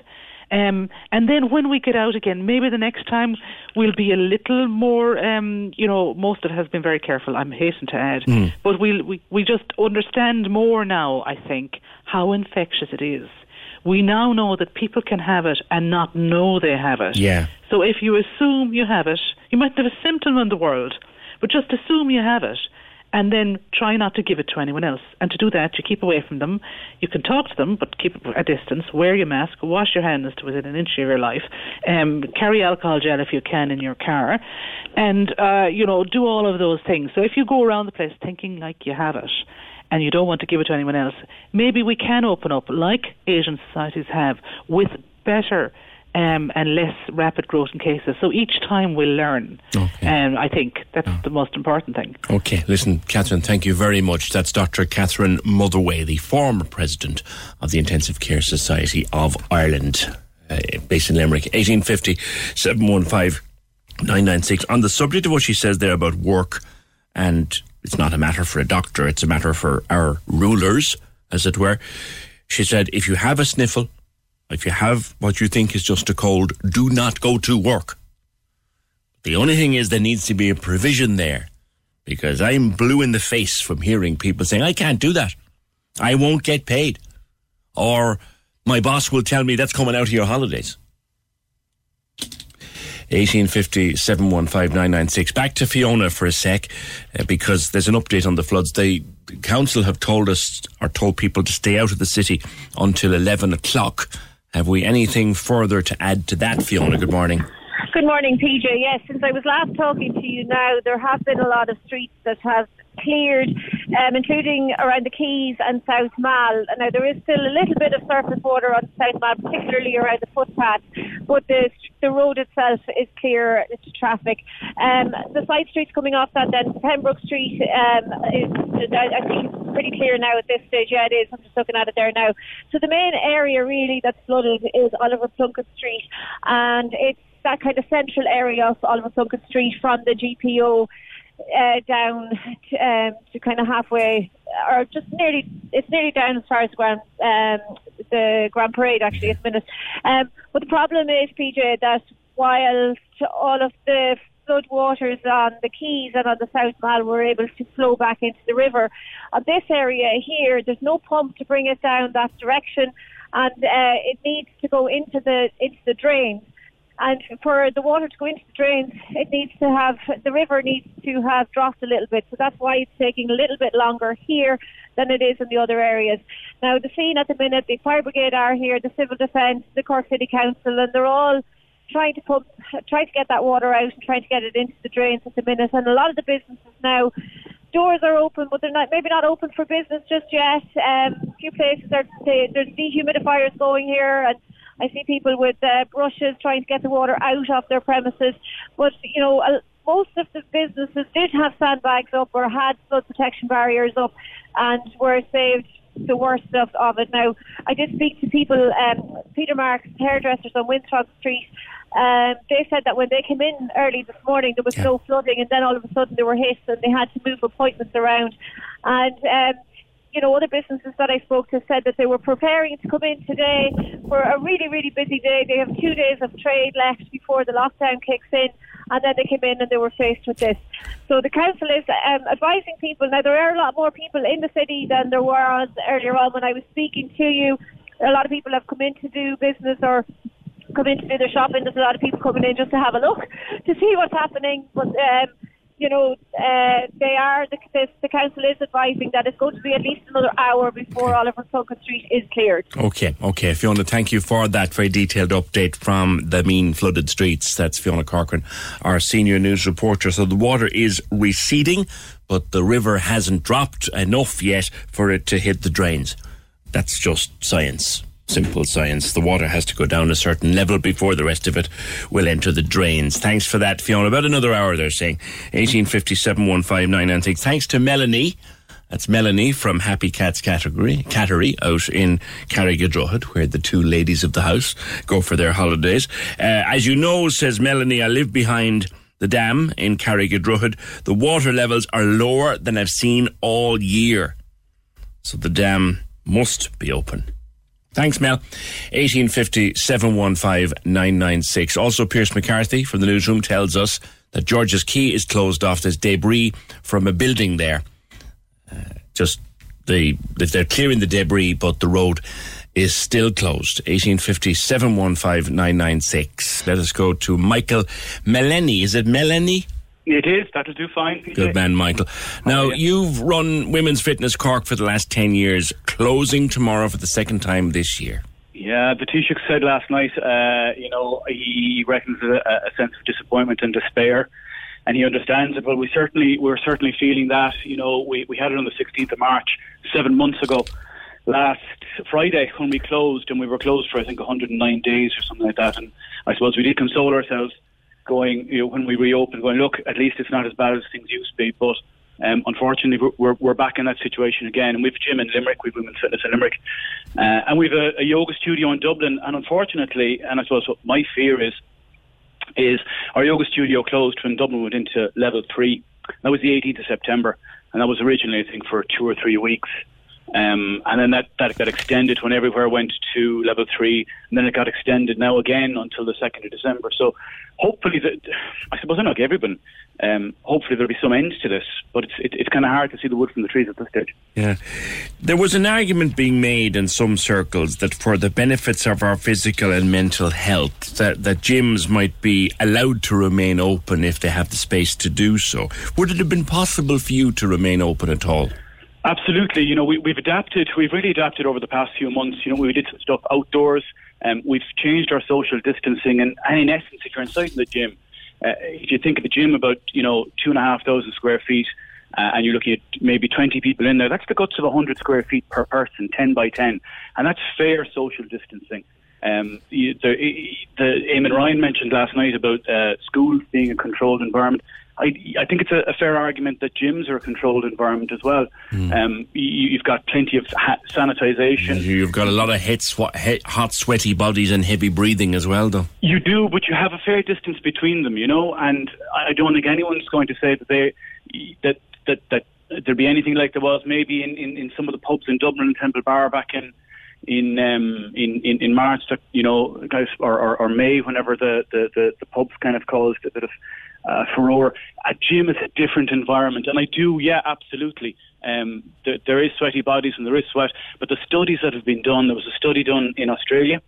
Um, and then when we get out again, maybe the next time we'll be a little more, um, you know, most of it has been very careful, I'm hasten to add, Mm. but we'll, we, we just understand more now, I think, how infectious it is. We now know that people can have it and not know they have it. Yeah. So if you assume you have it, you might have a symptom in the world, but just assume you have it and then try not to give it to anyone else. And to do that, you keep away from them. You can talk to them, but keep a distance. Wear your mask. Wash your hands to within an inch of your life. Um, carry alcohol gel if you can in your car, and uh, you know do all of those things. So if you go around the place thinking like you have it. And you don't want to give it to anyone else. Maybe we can open up, like Asian societies have, with better um, and less rapid growth in cases. So each time we'll learn. And I think that's the most important thing. Okay, listen, Catherine, thank you very much. That's Dr. Catherine Motherway, the former president of the Intensive Care Society of Ireland, uh, based in Limerick, 1850 715 996. On the subject of what she says there about work, and it's not a matter for a doctor, it's a matter for our rulers, as it were. She said, if you have a sniffle, if you have what you think is just a cold, do not go to work. The only thing is there needs to be a provision there because I'm blue in the face from hearing people saying, I can't do that. I won't get paid. Or my boss will tell me that's coming out of your holidays. 1850 715 Back to Fiona for a sec, uh, because there's an update on the floods. The council have told us or told people to stay out of the city until 11 o'clock. Have we anything further to add to that, Fiona? Good morning. Good morning, PJ. Yes, since I was last talking to you now, there have been a lot of streets that have cleared, um, including around the Quays and South Mall. Now, there is still a little bit of surface water on South Mall, particularly around the footpath, but the, the road itself is clear to traffic. Um, the side streets coming off that, then Pembroke Street, um, is, I think it's pretty clear now at this stage. Yeah, it is. I'm just looking at it there now. So the main area really that's flooded is Oliver Plunkett Street, and it's that kind of central area of Plunkett Street from the GPO uh, down to, um, to kind of halfway, or just nearly, it's nearly down as far as Grand, um, the Grand Parade actually at the minute. Um, but the problem is, PJ, that whilst all of the flood waters on the Quays and on the South Mall were able to flow back into the river, on this area here, there's no pump to bring it down that direction, and uh, it needs to go into the into the drains. And for the water to go into the drains, it needs to have, the river needs to have dropped a little bit. So that's why it's taking a little bit longer here than it is in the other areas. Now, the scene at the minute, the fire brigade are here, the civil defence, the Cork City Council, and they're all trying to pump, trying to get that water out and trying to get it into the drains at the minute. And a lot of the businesses now, doors are open, but they're not maybe not open for business just yet. Um, a few places are there's dehumidifiers going here, and I see people with uh, brushes trying to get the water out of their premises. But you know, uh, most of the businesses did have sandbags up or had flood protection barriers up, and were saved the worst of, of it. Now, I did speak to people, um, Peter Marks, hairdressers on Winthrop Street. Um, they said that when they came in early this morning, there was no flooding, and then all of a sudden they were hit, and they had to move appointments around. And um, you know, other businesses that I spoke to said that they were preparing to come in today for a really, really busy day. They have two days of trade left before the lockdown kicks in, and then they came in and they were faced with this. So the council is um, advising people. Now, there are a lot more people in the city than there were earlier on when I was speaking to you. A lot of people have come in to do business or come in to do their shopping. There's a lot of people coming in just to have a look to see what's happening. But um, you know, uh, they are the, the, the council is advising that it's going to be at least another hour before Oliver Plunkett Street is cleared. Okay, okay. Fiona, thank you for that very detailed update from the mean flooded streets. That's Fiona Corcoran, our senior news reporter. So the water is receding, but the river hasn't dropped enough yet for it to hit the drains. That's just science simple science. The water has to go down a certain level before the rest of it will enter the drains. Thanks for that, Fiona. About another hour, they're saying. 1857 15996. Thanks to Melanie. That's Melanie from Happy Cats category, Cattery out in Carrigadrohid, where the two ladies of the house go for their holidays. Uh, as you know, says Melanie, I live behind the dam in Carrigadrohid. The water levels are lower than I've seen all year. So the dam must be open. Thanks, Mel. 1850 715 996. Also, Pierce McCarthy from the newsroom tells us that George's Quay is closed off. There's debris from a building there. Uh, just the, they're clearing the debris, but the road is still closed. 1850 715 996. Let us go to Michael Melanie. Is it Melanie? It is. That'll do fine. PJ. Good man, Michael. Now, Oh, yeah. you've run Women's Fitness Cork for the last 10 years, closing tomorrow for the second time this year. Yeah, the Taoiseach said last night, uh, you know, he reckons a, a sense of disappointment and despair, and he understands it. But we certainly, we're certainly feeling that. You know, we, we had it on the 16th of March, seven months ago, last Friday when we closed, and we were closed for I think 109 days or something like that. And I suppose we did console ourselves, going, you know, when we reopened, going, look, at least it's not as bad as things used to be, but. Um, unfortunately, we're- we're, back in that situation again. And we've gym in Limerick, we've women's fitness in Limerick, uh, and we've a, a yoga studio in Dublin. And unfortunately, and I suppose what my fear is, is our yoga studio closed when Dublin went into level three. That was the 18th of September, and that was originally, I think, for two or three weeks. Um, and then that, that got extended when everywhere went to level three, and then it got extended now again until the 2nd of December. So hopefully, I suppose I know everyone, um, hopefully there'll be some end to this, but it's, it, it's kind of hard to see the wood from the trees at this stage. Yeah. There was an argument being made in some circles that for the benefits of our physical and mental health, that, that gyms might be allowed to remain open if they have the space to do so. Would it have been possible for you to remain open at all? Absolutely. You know, we, we've adapted. We've really adapted over the past few months. You know, we did some stuff outdoors. Um, we've changed our social distancing, and, and in essence, if you're inside the gym, uh, if you think of the gym about you know two and a half thousand square feet, uh, and you're looking at maybe 20 people in there, that's the guts of 100 square feet per person, 10 by 10, and that's fair social distancing. Um, the, the Eamon Ryan mentioned last night about uh, schools being a controlled environment. I, I think it's a, a, fair argument that gyms are a controlled environment as well. Mm. Um, you, have got plenty of ha- sanitization. You've got a lot of hot, sw- hot, sweaty bodies and heavy breathing as well, though. You do, but you have a fair distance between them, you know. And I don't think anyone's going to say that they that that that there'd be anything like there was maybe in, in, in some of the pubs in Dublin and Temple Bar back in in um, in, in in March, you know, guys, or, or, or May, whenever the, the, the, the pubs kind of caused a bit of uh, furore. A gym is a different environment, and I do, yeah, absolutely. Um, there, there is sweaty bodies and there is sweat, but the studies that have been done, there was a study done in Australia.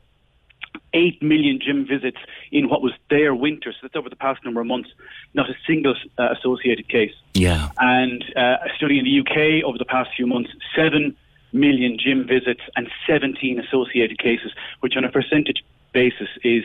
Eight million gym visits in what was their winter, so that's over the past number of months. Not a single uh, associated case. Yeah. And uh, a study in the UK over the past few months, seven million gym visits and 17 associated cases, which on a percentage basis is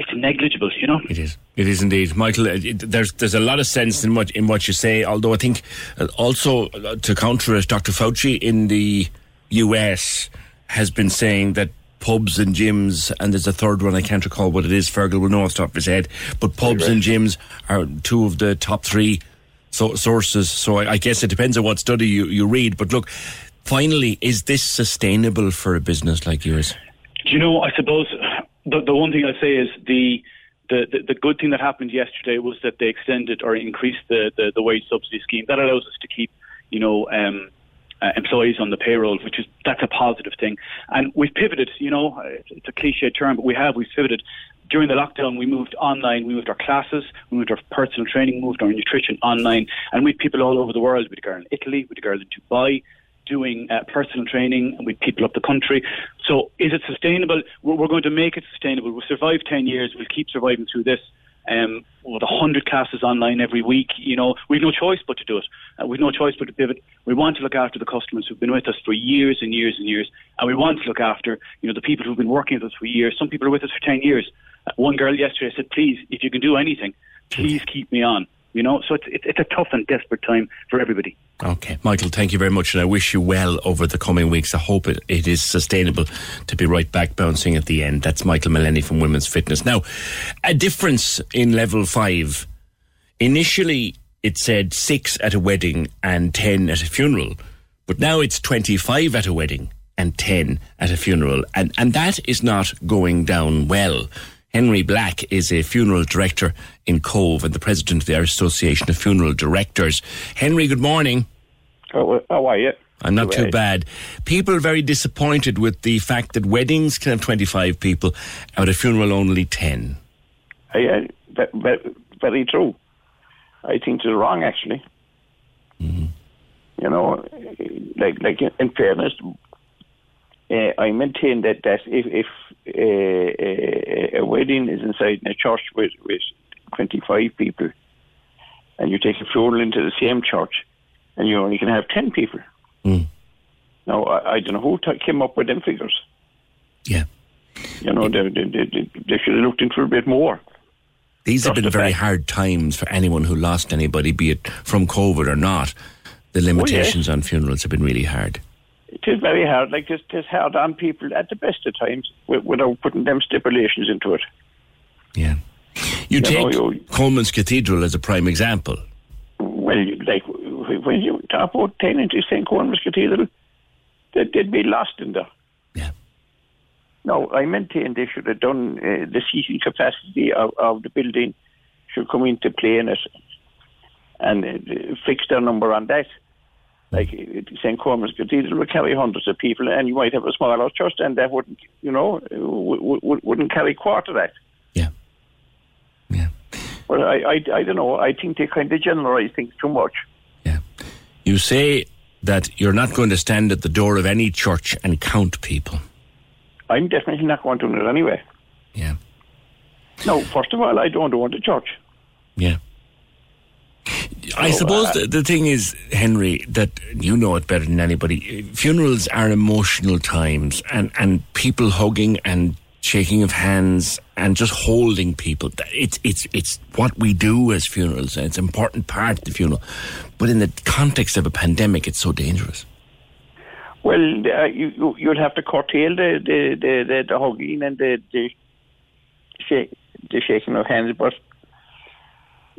it's negligible, you know. It is. It is indeed, Michael. It, there's there's a lot of sense in what in what you say. Although I think uh, also uh, to counter it, Dr. Fauci in the U.S. has been saying that pubs and gyms, and there's a third one I can't recall what it is. Fergal will know off the top of his head, but pubs right. and gyms are two of the top three so, sources. So I, I guess it depends on what study you, you read. But look, finally, is this sustainable for a business like yours? Do you know? I suppose the, the one thing I say is the, the, the, the, good thing that happened yesterday was that they extended or increased the, the, the wage subsidy scheme. That allows us to keep, you know, um, uh, employees on the payroll, which is that's a positive thing. And we've pivoted. You know, it's a cliche term, but we have. We've pivoted. During the lockdown, we moved online. We moved our classes. We moved our personal training. Moved our nutrition online. And we had people all over the world. We had a girl in Italy. We had a girl in Dubai doing uh, personal training with people up the country. So is it sustainable? We're, we're, going to make it sustainable. We'll survive 10 years. We'll keep surviving through this. Um, with 100 classes online every week, you know, we've no choice but to do it. Uh, we've no choice but to pivot. We want to look after the customers who've been with us for years and years and years, and we want to look after, you know, the people who've been working with us for years. Some people are with us for 10 years. Uh, one girl yesterday said, please, if you can do anything, please keep me on. You know, so it's, it's a tough and desperate time for everybody. Okay, Michael, thank you very much, and I wish you well over the coming weeks. I hope it, it is sustainable to be right back bouncing at the end. That's Michael Mullenny from Women's Fitness. Now, a difference in level five. Initially, it said six at a wedding and ten at a funeral, but now it's 25 at a wedding and 10 at a funeral, and, and that is not going down well. Henry Black is a funeral director in Cobh and the president of the Irish Association of Funeral Directors. Henry, good morning. Oh, how are you? I'm not too bad. People are very disappointed with the fact that weddings can have 25 people, at a funeral only 10. Yeah, very, very true. I think it's wrong, actually. Mm-hmm. You know, like like in fairness, uh, I maintain that that if, if a, a, a, wedding is inside a church with, with 25 people, and you take a funeral into the same church, and you only can have 10 people. Mm. Now, I, I, don't know who t- came up with them figures. Yeah. You know, they, they, they, they should have looked into a bit more. These have been very hard times for anyone who lost anybody, be it from COVID or not. The limitations oh, yes. on funerals have been really hard it is very hard. Like it's, it's hard on people at the best of times without putting them stipulations into it. Yeah. You, you take know, you, Colman's Cathedral as a prime example. Well, like when you talk about tenants St. Colman's Cathedral, they'd, they'd be lost in there. Yeah. No, I maintain they should have done uh, the seating capacity of, of, the building should come into play in it and uh, fix their number on that Like St. Cormac Cathedral would carry hundreds of people, and you might have a smaller church, and that wouldn't, you know, w- w- wouldn't carry quarter that. Yeah. Yeah. Well, I, I, I don't know. I think they kind of generalise things too much. Yeah. You say that you're not going to stand at the door of any church and count people. I'm definitely not going to do it anyway. Yeah. No, first of all, I don't want a church. Yeah. I So, suppose uh, the, the thing is, Henry, that you know it better than anybody. Funerals are emotional times, and, and people hugging and shaking of hands and just holding people. It's it's it's what we do as funerals, and it's an important part of the funeral. But in the context of a pandemic, it's so dangerous. Well, uh, you, you you'll have to curtail the the the, the, the hugging and the the, shake, the shaking of hands, but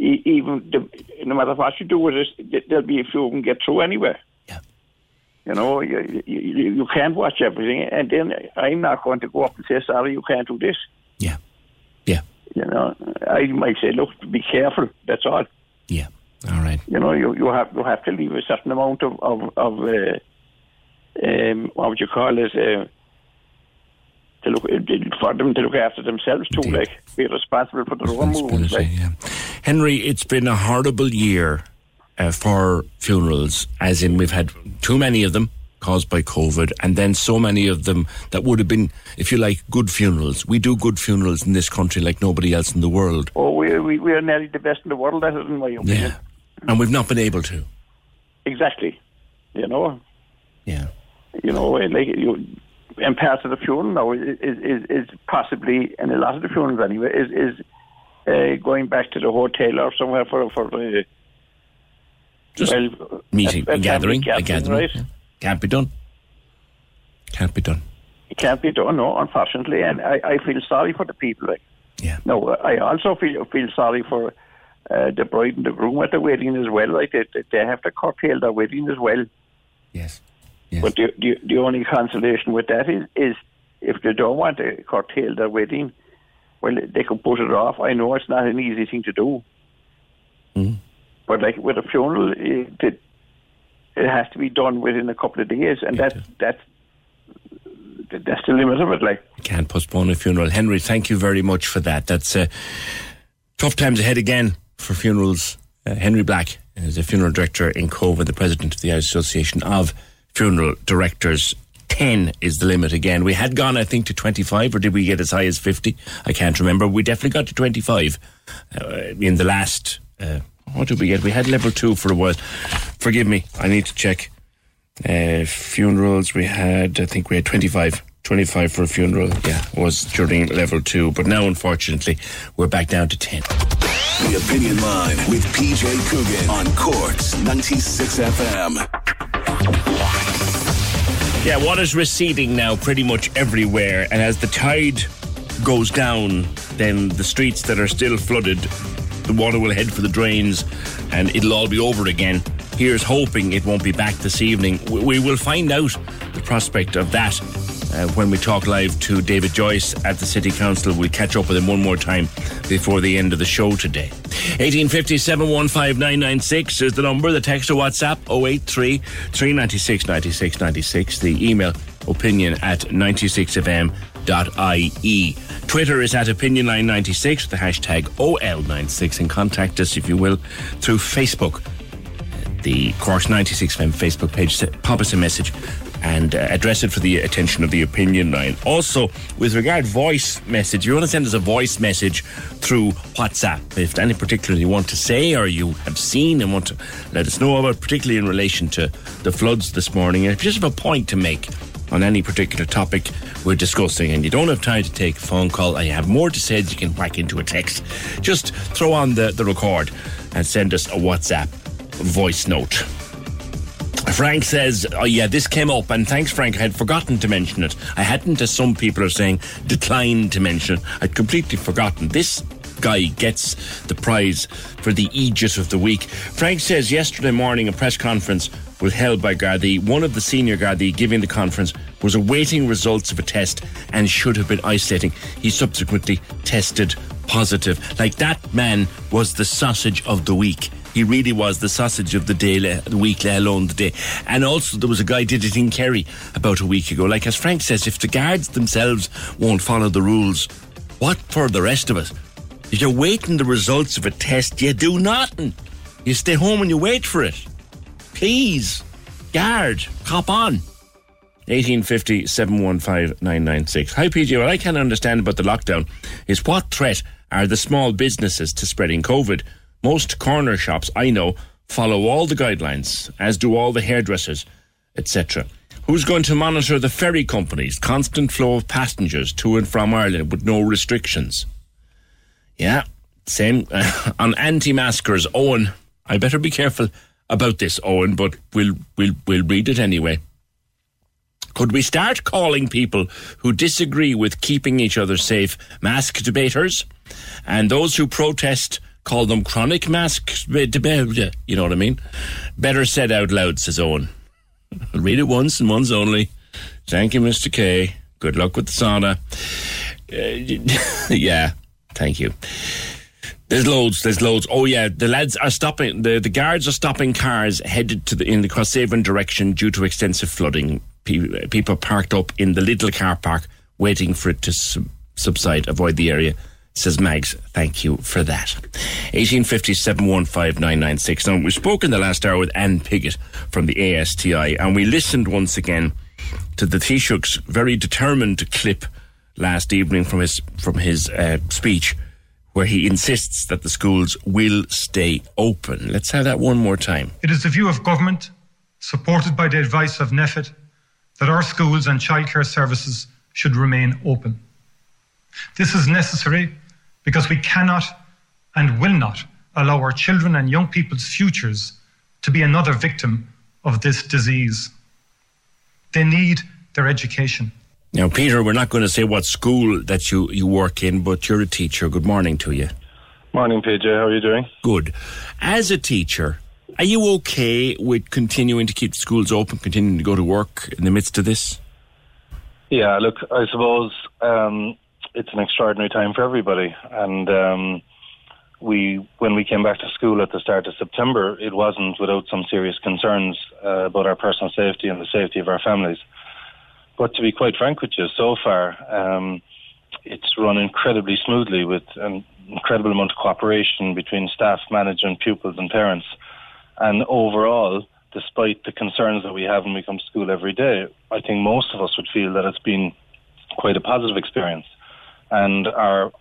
even the, no matter what you do with it, there'll be a few who can get through anyway. Yeah. You know, you, you you can't watch everything, and then I'm not going to go up and say sorry, you can't do this. Yeah. Yeah. You know, I might say, look, be careful. That's all. Yeah. All right. You know, you you have you have to leave a certain amount of of, of uh, um, what would you call it? Uh, to look for them to look after themselves too, like be responsible for their own movements. Like. Henry, it's been a horrible year uh, for funerals, as in we've had too many of them caused by COVID, and then so many of them that would have been, if you like, good funerals. We do good funerals in this country like nobody else in the world. Oh, we we we are nearly the best in the world. That is in my opinion. Yeah. And we've not been able to. Exactly. You know. Yeah. You know, like you. And part of the funeral now is, is, is, is possibly, and a lot of the funerals anyway, is is uh, going back to the hotel or somewhere for for the Just well, Meeting, a- a, gathering, a gathering. right? Yeah. Can't be done. Can't be done. It can't be done, no, unfortunately, and I, I feel sorry for the people. Like, yeah. No, I also feel feel sorry for uh, the bride and the groom at the wedding as well. Like they, they have to curtail their wedding as well. Yes. But the, the the only consolation with that is is if they don't want to curtail their wedding, well, they can put it off. I know it's not an easy thing to do. Mm. But like with a funeral, it, it, it has to be done within a couple of days, and that that's that's the limit of it. Like. Can't postpone a funeral. Henry, thank you very much for that. That's uh, tough times ahead again for funerals. Uh, Henry Black is a funeral director in Cobh and the president of the Association of Funeral Directors. 10 is the limit again. We had gone, I think, to 25, or did we get as high as 50? I can't remember. We definitely got to 25 uh, in the last. Uh, what did we get? We had level two for a while. Forgive me, I need to check. Uh, funerals, we had, I think we had 25. 25 for a funeral, yeah, was during level two. But now, unfortunately, we're back down to 10. The Opinion Line with PJ Coogan on Cork's 96 FM. Yeah, water's receding now pretty much everywhere, and as the tide goes down, then the streets that are still flooded, the water will head for the drains, and it'll all be over again. Here's hoping it won't be back this evening. We, will find out the prospect of that uh, when we talk live to David Joyce at the City Council. We'll catch up with him one more time before the end of the show today. 1850 715 is the number. The text or WhatsApp 083 396 96 96. The email opinion at 96fm.ie. Twitter is at opinionline96 with the hashtag OL96 and contact us, if you will, through Facebook. The Cork's 96FM Facebook page. Pop us a message and uh, address it for the attention of the opinion line. Also, with regard voice message, you want to send us a voice message through WhatsApp. If any particular you want to say or you have seen and want to let us know about, particularly in relation to the floods this morning, and if you just have a point to make on any particular topic we're discussing and you don't have time to take a phone call and you have more to say you can whack into a text, just throw on the, the record and send us a WhatsApp voice note. Frank says, Oh, yeah, this came up, and thanks, Frank. I had forgotten to mention it. I hadn't, as some people are saying, declined to mention it. I'd completely forgotten. This guy gets the prize for the Aegis of the Week. Frank says, Yesterday morning, a press conference was held by Gardaí. One of the senior Gardaí giving the conference was awaiting results of a test and should have been isolating. He subsequently tested positive. Like that man was the sausage of the week He really was the sausage of the day, the week, let alone the day. And also, there was a guy did it in Kerry about a week ago. Like as Frank says, if the guards themselves won't follow the rules, what for the rest of us? If you're waiting the results of a test, you do nothing. You stay home and you wait for it. Please, guard, cop on. 1850 715 996. Hi, PJ. What I can't understand about the lockdown is what threat are the small businesses to spreading COVID? Most corner shops I know follow all the guidelines, as do all the hairdressers, etc. Who's going to monitor the ferry companies' constant flow of passengers to and from Ireland with no restrictions? Yeah, same uh, on anti-maskers. Owen, I better be careful about this, Owen, but we'll we'll we'll read it anyway. Could we start calling people who disagree with keeping each other safe mask debaters, and those who protest call them chronic mask? You know what I mean? Better said out loud, says Owen. I'll read it once and once only. Thank you, Mr. K. Good luck with the sauna. Uh, yeah, thank you. There's loads. There's loads. Oh yeah, the lads are stopping. The the guards are stopping cars headed to the in the Crosshaven direction due to extensive flooding. People parked up in the little car park waiting for it to sub- subside. Avoid the area. Says Mags, thank you for that. 1857159996. Now, we spoke in the last hour with Anne Piggott from the ASTI, and we listened once again to the Taoiseach's very determined clip last evening from his from his uh, speech, where he insists that the schools will stay open. Let's have that one more time. It is the view of government, supported by the advice of NPHET, that our schools and childcare services should remain open. This is necessary because we cannot and will not allow our children and young people's futures to be another victim of this disease. They need their education. Now, Peter, we're not going to say what school that you, you work in, but you're a teacher. Good morning to you. Morning, PJ. How are you doing? Good. As a teacher, are you okay with continuing to keep schools open, continuing to go to work in the midst of this? Yeah, look, I suppose um, it's an extraordinary time for everybody, and um, we, when we came back to school at the start of September, it wasn't without some serious concerns uh, about our personal safety and the safety of our families. But to be quite frank with you, so far um, it's run incredibly smoothly with an incredible amount of cooperation between staff, management, pupils, and parents. And overall, despite the concerns that we have when we come to school every day, I think most of us would feel that it's been quite a positive experience. And our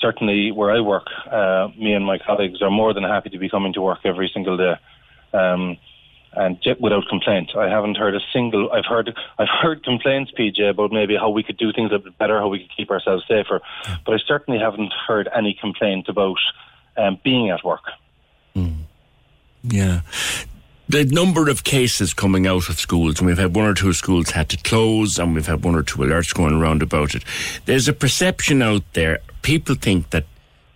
certainly where I work, uh, me and my colleagues are more than happy to be coming to work every single day. Um, and without complaint, I haven't heard a single. I've heard I've heard complaints, PJ, about maybe how we could do things a bit better, how we could keep ourselves safer. But I certainly haven't heard any complaint about um, being at work. Yeah. The number of cases coming out of schools, and we've had one or two schools had to close, and we've had one or two alerts going around about it. There's a perception out there. People think that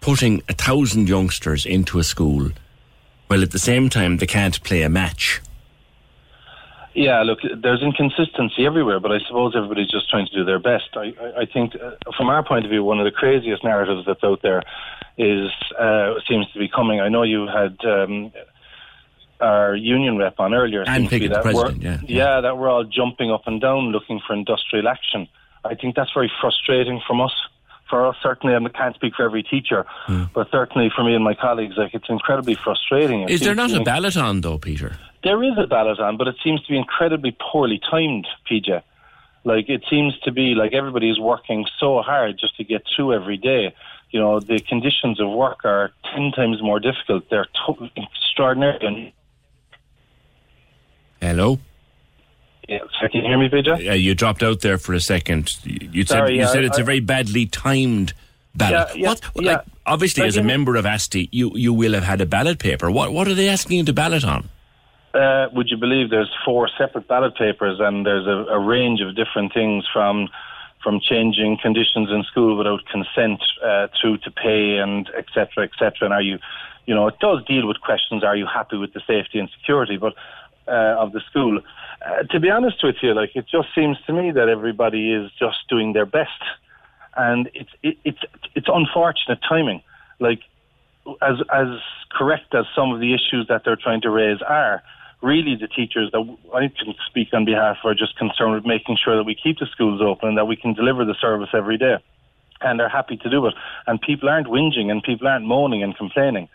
putting a thousand youngsters into a school, while at the same time they can't play a match. Yeah, look, there's inconsistency everywhere, but I suppose everybody's just trying to do their best. I, I, I think, uh, from our point of view, one of the craziest narratives that's out there is uh, seems to be coming. I know you had um, our union rep on earlier. Seems to the president, yeah, yeah, that we're all jumping up and down looking for industrial action. I think that's very frustrating from us. For us, certainly, I can't speak for every teacher, hmm. but certainly for me and my colleagues, like it's incredibly frustrating. It Is there not a ballot on, though, Peter? there is a ballot on, but it seems to be incredibly poorly timed, PJ. Like it seems to be like everybody is working so hard just to get through every day. You know, the conditions of work are ten times more difficult. They're to- extraordinary. Hello? yeah, so can you hear me, PJ? Yeah, you dropped out there for a second. You said, Sorry, you yeah, said it's a I- very badly timed ballot. Yeah, what, yeah. Like, obviously, as a member of ASTI, you, you will have had a ballot paper. What, what are they asking you to ballot on? Uh, would you believe there's four separate ballot papers and there's a, a range of different things from from changing conditions in school without consent uh, through to pay and et cetera, et cetera. And are you, you know, it does deal with questions, are you happy with the safety and security but uh, of the school? Uh, to be honest with you, like it just seems to me that everybody is just doing their best. And it's, it, it's, it's unfortunate timing. Like, as as correct as some of the issues that they're trying to raise are, really the teachers that I can speak on behalf are just concerned with making sure that we keep the schools open and that we can deliver the service every day. And they're happy to do it. And people aren't whinging and people aren't moaning and complaining.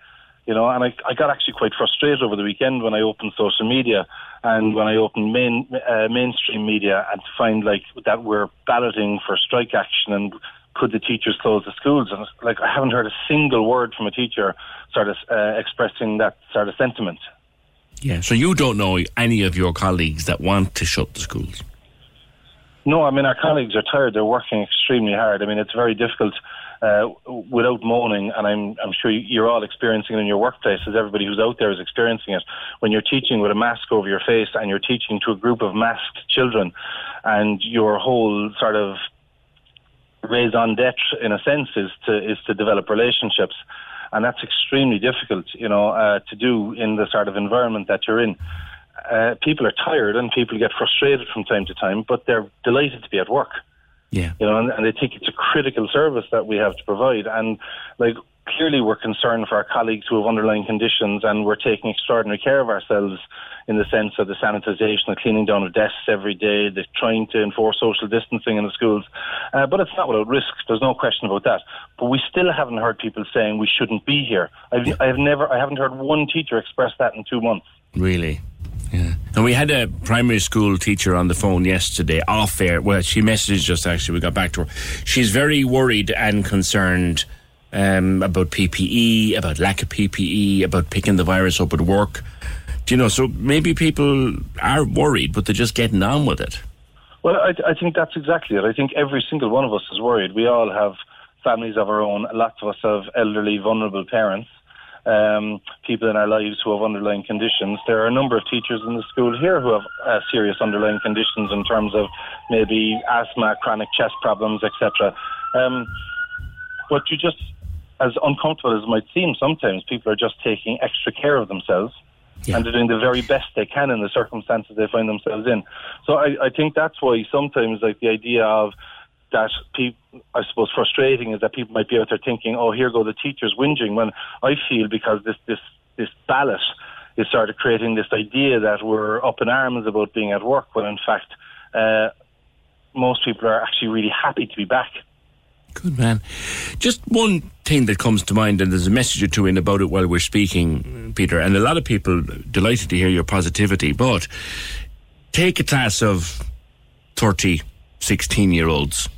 You know, and I, I got actually quite frustrated over the weekend when I opened social media and when I opened main uh, mainstream media and to find like that we're balloting for strike action and could the teachers close the schools? And like I haven't heard a single word from a teacher sort of uh, expressing that sort of sentiment. Yeah. So you don't know any of your colleagues that want to shut the schools. No, I mean our colleagues are tired. They're working extremely hard. I mean it's very difficult uh, without moaning, and I'm I'm sure you're all experiencing it in your workplaces. Everybody who's out there is experiencing it. When you're teaching with a mask over your face and you're teaching to a group of masked children, and your whole sort of raison d'être, in a sense, is to is to develop relationships, and that's extremely difficult, you know, uh, to do in the sort of environment that you're in. Uh, people are tired and people get frustrated from time to time, but they're delighted to be at work. Yeah. You know, and, and they think it's a critical service that we have to provide. And like clearly we're concerned for our colleagues who have underlying conditions and we're taking extraordinary care of ourselves in the sense of the sanitisation, the cleaning down of desks every day, the trying to enforce social distancing in the schools. Uh, but it's not without risks. There's no question about that. But we still haven't heard people saying we shouldn't be here. I've, I've never, I haven't heard one teacher express that in two months. Really? Yeah. And we had a primary school teacher on the phone yesterday, off air. Well, she messaged us actually. We got back to her. She's very worried and concerned um, about PPE, about lack of PPE, about picking the virus up at work. Do you know? So maybe people are worried, but they're just getting on with it. Well, I, I think that's exactly it. I think every single one of us is worried. We all have families of our own. Lots of us have elderly, vulnerable parents um, people in our lives who have underlying conditions. There are a number of teachers in the school here who have uh, serious underlying conditions in terms of maybe asthma, chronic chest problems, etc. Um, but you just, as uncomfortable as it might seem, sometimes people are just taking extra care of themselves. Yeah. And they're doing the very best they can in the circumstances they find themselves in. So I, I think that's why sometimes, like the idea of that people, I suppose, frustrating is that people might be out there thinking, "Oh, here go the teachers whinging." When I feel because this this this ballot is sort of creating this idea that we're up in arms about being at work, when in fact, uh, most people are actually really happy to be back. Good man. Just one thing that comes to mind, and there's a message or two in about it while we're speaking, Peter. And a lot of people delighted to hear your positivity, but take a class of 30, 16 year olds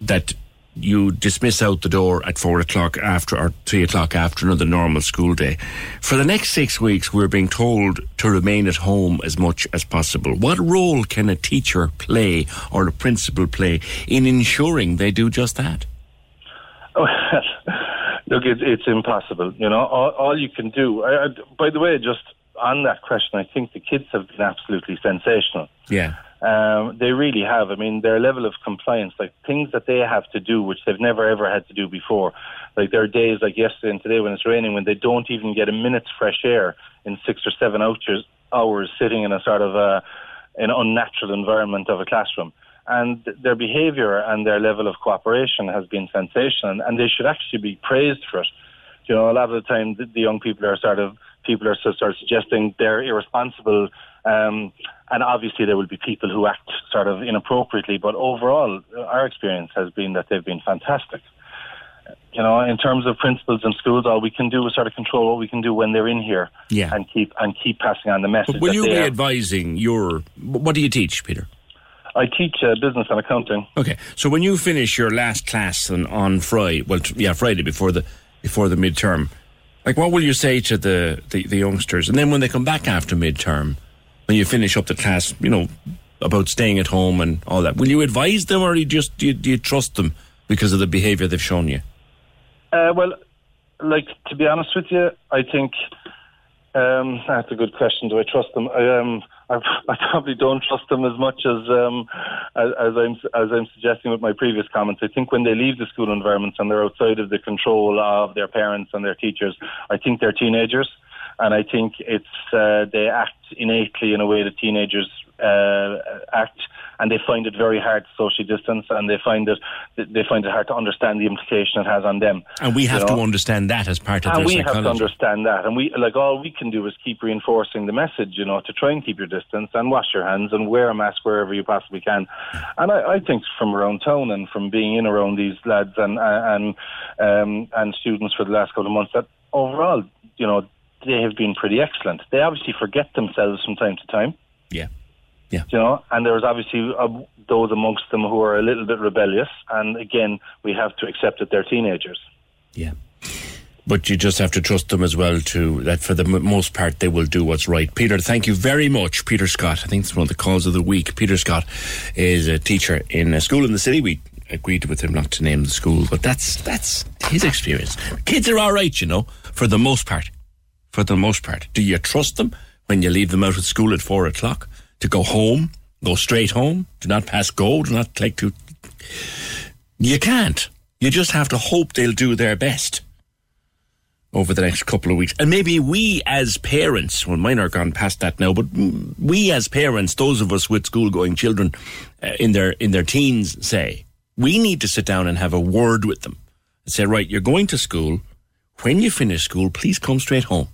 that you dismiss out the door at four o'clock after or three o'clock after another normal school day. For the next six weeks, we're being told to remain at home as much as possible. What role can a teacher play or a principal play in ensuring they do just that? Oh, look, it, it's impossible. You know, all, all you can do. I, I, by the way, just on that question, I think the kids have been absolutely sensational. Yeah. Um, they really have. I mean, their level of compliance, like things that they have to do, which they've never ever had to do before. Like there are days like yesterday and today when it's raining, when they don't even get a minute's fresh air in six or seven hours, hours sitting in a sort of a, an unnatural environment of a classroom. And their behaviour and their level of cooperation has been sensational, and they should actually be praised for it. You know, a lot of the time the, the young people are sort of people are sort of suggesting they're irresponsible. Um, and obviously there will be people who act sort of inappropriately, but overall our experience has been that they've been fantastic. You know, in terms of principals and schools, all we can do is sort of control what we can do when they're in here, Yeah. and keep and keep passing on the message. But will that you be advising your. What do you teach, Peter? I teach uh, business and accounting. Okay, so when you finish your last class on, on Friday, well, t- yeah, Friday before the before the midterm, like what will you say to the, the, the youngsters? And then when they come back after midterm, when you finish up the class, you know, about staying at home and all that, will you advise them or you just do you, do you trust them because of the behaviour they've shown you? Uh, well, like to be honest with you, I think um, that's a good question. Do I trust them? I, um, I, probably don't trust them as much as, um, as as I'm as I'm suggesting with my previous comments. I think when they leave the school environments and they're outside of the control of their parents and their teachers, I think they're teenagers, and I think it's uh, they act innately in a way that teenagers uh, act, and they find it very hard to socially distance, and they find it they find it hard to understand the implication it has on them. And we have you know? to understand that as part of and we have to understand that, and we like all we can do is keep reinforcing the message, you know, to try and keep your distance and wash your hands and wear a mask wherever you possibly can. And I, I think from around town and from being in around these lads and and um, and students for the last couple of months, that overall, you know, they have been pretty excellent. They obviously forget themselves from time to time. Yeah. Yeah. You know, and there's obviously uh, those amongst them who are a little bit rebellious, and again, we have to accept that they're teenagers. Yeah. But you just have to trust them as well to that for the m- most part they will do what's right. Peter, thank you very much. Peter Scott, I think it's one of the calls of the week. Peter Scott is a teacher in a school in the city. We agreed with him not to name the school, but that's that's his experience. Kids are all right, you know, for the most part. For the most part. Do you trust them when you leave them out of school at four o'clock to go home, go straight home, do not pass go, do not take to. You can't. You just have to hope they'll do their best over the next couple of weeks. And maybe we as parents, well, mine are gone past that now, but we as parents, those of us with school going children uh, in their in their teens, say, we need to sit down and have a word with them and say, right, you're going to school. When you finish school, please come straight home.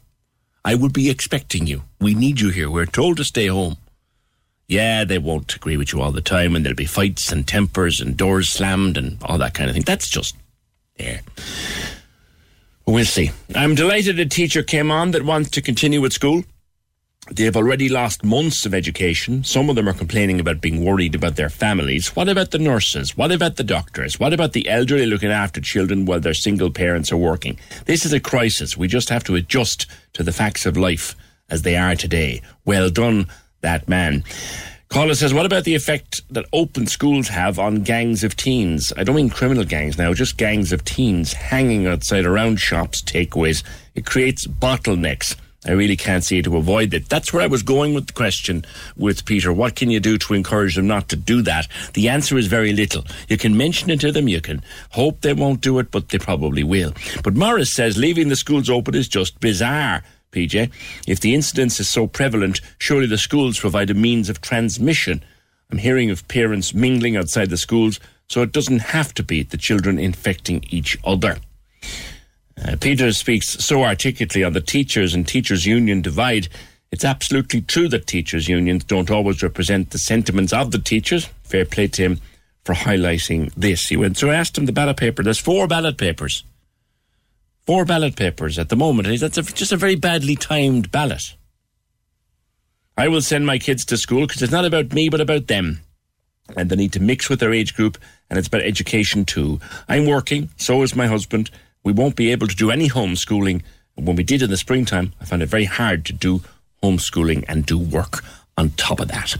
I will be expecting you. We need you here. We're told to stay home. Yeah, they won't agree with you all the time, and there'll be fights and tempers and doors slammed and all that kind of thing. That's just there. We'll see. I'm delighted a teacher came on that wants to continue with school. They've already lost months of education. Some of them are complaining about being worried about their families. What about the nurses? What about the doctors? What about the elderly looking after children while their single parents are working? This is a crisis. We just have to adjust to the facts of life as they are today. Well done, that man. Caller says, what about the effect that open schools have on gangs of teens? I don't mean criminal gangs now, just gangs of teens hanging outside around shops, takeaways. It creates bottlenecks. I really can't see to avoid it. That's where I was going with the question with Peter. What can you do to encourage them not to do that? The answer is very little. You can mention it to them, you can hope they won't do it, but they probably will. But Morris says leaving the schools open is just bizarre. PJ, if the incidence is so prevalent, surely the schools provide a means of transmission. I'm hearing of parents mingling outside the schools, so it doesn't have to be the children infecting each other. Uh, Peter speaks so articulately on the teachers and teachers' union divide. It's absolutely true that teachers' unions don't always represent the sentiments of the teachers. Fair play to him for highlighting this. He went, so I asked him the ballot paper. There's four ballot papers. Four ballot papers at the moment. That's a, just a very badly timed ballot. I will send my kids to school because it's not about me, but about them. And they need to mix with their age group, and it's about education too. I'm working, so is my husband. We won't be able to do any homeschooling. When we did in the springtime, I found it very hard to do homeschooling and do work on top of that.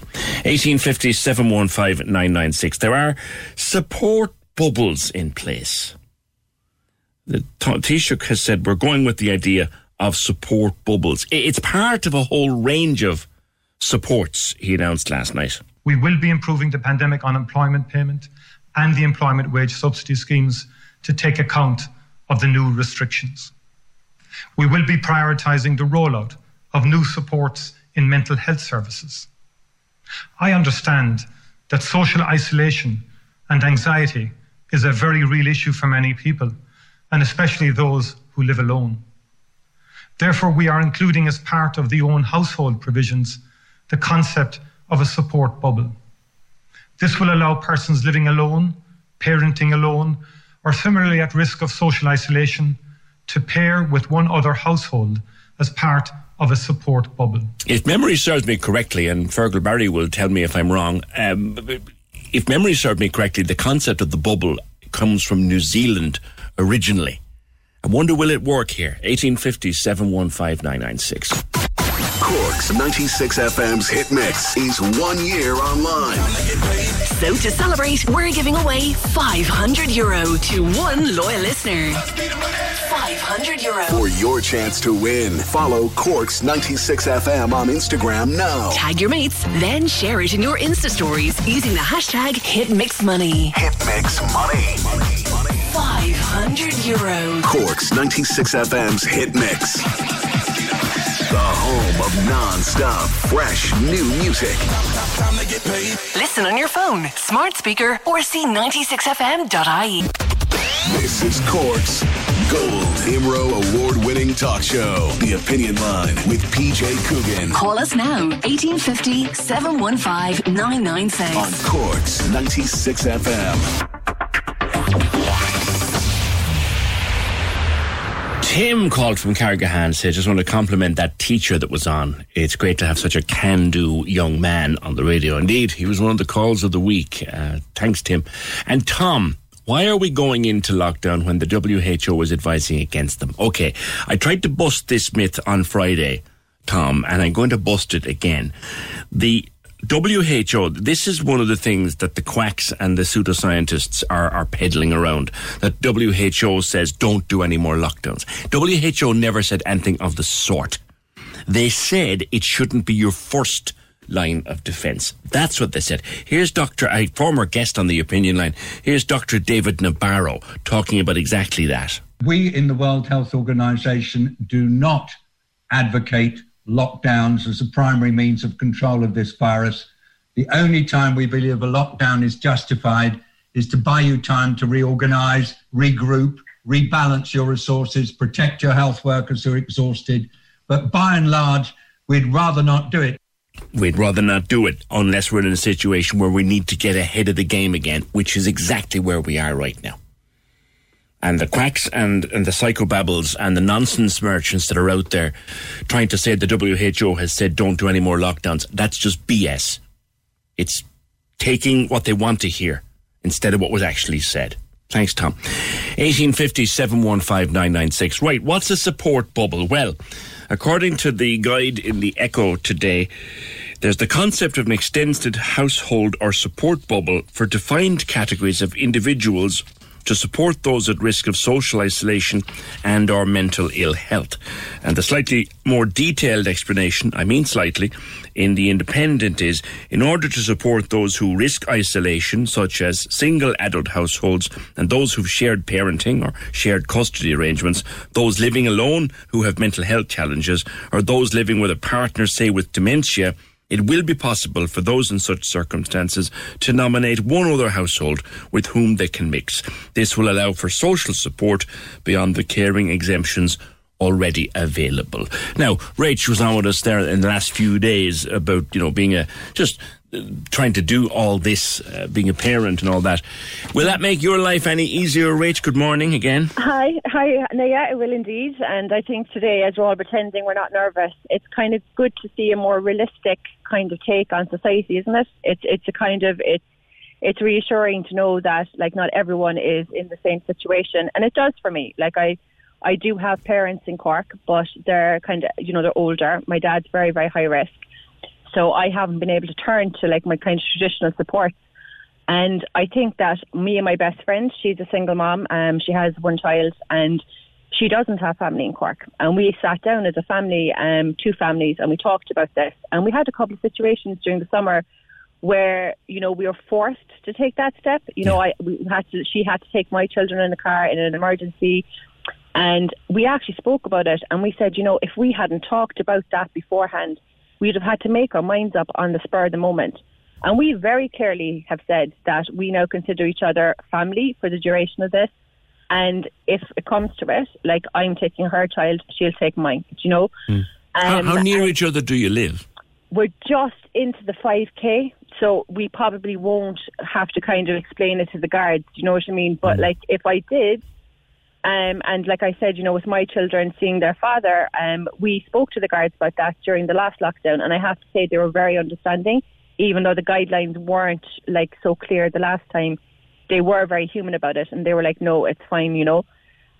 1850 715 996. There are support bubbles in place. The Taoiseach has said we're going with the idea of support bubbles. It's part of a whole range of supports, he announced last night. We will be improving the pandemic unemployment payment and the employment wage subsidy schemes to take account of the new restrictions. We will be prioritising the rollout of new supports in mental health services. I understand that social isolation and anxiety is a very real issue for many people, and especially those who live alone. Therefore, we are including as part of the own household provisions the concept of a support bubble. This will allow persons living alone, parenting alone, or similarly at risk of social isolation to pair with one other household as part of a support bubble. If memory serves me correctly, and Fergal Barry will tell me if I'm wrong, um, if memory serves me correctly, the concept of the bubble comes from New Zealand originally. I wonder will it work here? 1850 715 996. Cork's 96 FM's hit mix is one year online. So to celebrate, we're giving away 500 euro to one loyal listener. 500 euro. For your chance to win, follow Cork's 96 FM on Instagram now. Tag your mates, then share it in your Insta stories using the hashtag HitMixMoney. Hitmix Money. 500 euro. Cork's 96 FM's hit mix. The home of non-stop, fresh new music. Listen on your phone. smart speaker, or c96fm.ie. This is Cork's Gold IMRO award winning talk show. The Opinion Line with PJ Coogan. Call us now, 1850 715 996. On Cork's 96 FM. Tim called from Carrigahan said, just want to compliment that teacher that was on. It's great to have such a can do young man on the radio. Indeed, he was one of the calls of the week. Uh, thanks, Tim. And Tom, why are we going into lockdown when the WHO is advising against them? Okay, I tried to bust this myth on Friday, Tom, and I'm going to bust it again. The WHO, this is one of the things that the quacks and the pseudoscientists are, are peddling around. That WHO says don't do any more lockdowns. WHO never said anything of the sort. They said it shouldn't be your first line of defence. That's what they said. Here's Dr. a former guest on the opinion line. Here's Dr. David Nabarro talking about exactly that. We in the World Health Organization do not advocate lockdowns as a primary means of control of this virus. The only time we believe a lockdown is justified is to buy you time to reorganize, regroup, rebalance your resources, protect your health workers who are exhausted. But by and large, we'd rather not do it. We'd rather not do it unless we're in a situation where we need to get ahead of the game again, which is exactly where we are right now. And the quacks and, and the psychobabbles and the nonsense merchants that are out there trying to say the WHO has said don't do any more lockdowns, that's just BS. It's taking what they want to hear instead of what was actually said. Thanks, Tom. 1850 715 996. Right, what's a support bubble? Well, according to the guide in the Echo today, there's the concept of an extended household or support bubble for defined categories of individuals to support those at risk of social isolation and or mental ill health. And the slightly more detailed explanation, I mean slightly, in The Independent is in order to support those who risk isolation, such as single adult households and those who've shared parenting or shared custody arrangements, those living alone who have mental health challenges, or those living with a partner, say with dementia, it will be possible for those in such circumstances to nominate one other household with whom they can mix. This will allow for social support beyond the caring exemptions already available. Now, Rach was on with us there in the last few days about, you know, being a just trying to do all this, uh, being a parent and all that. Will that make your life any easier, Rach? Good morning again. Hi, hi. Yeah, it will indeed. And I think today, as we're all pretending we're not nervous, it's kind of good to see a more realistic kind of take on society, isn't it? It's it's a kind of it's it's reassuring to know that like not everyone is in the same situation, and it does for me. Like I. I do have parents in Cork, but they're kind of, you know, they're older. My dad's very, very high risk. So I haven't been able to turn to like my kind of traditional support. And I think that me and my best friend, she's a single mom. Um, she has one child, and she doesn't have family in Cork. And we sat down as a family, um, two families, and we talked about this. And we had a couple of situations during the summer where you know we were forced to take that step. You know, I we had to. She had to take my children in the car in an emergency. And we actually spoke about it and we said, you know, if we hadn't talked about that beforehand, we'd have had to make our minds up on the spur of the moment. And we very clearly have said that we now consider each other family for the duration of this. And if it comes to it, like I'm taking her child, she'll take mine, do you know? how, Um, how near each other do you live? We're just into the 5K, so we probably won't have to kind of explain it to the guards, do you know what I mean? But like if I did, um, and like I said, you know, with my children seeing their father, um, we spoke to the guards about that during the last lockdown, and I have to say they were very understanding, even though the guidelines weren't like so clear the last time. They were very human about it, and they were like, "No, it's fine," you know.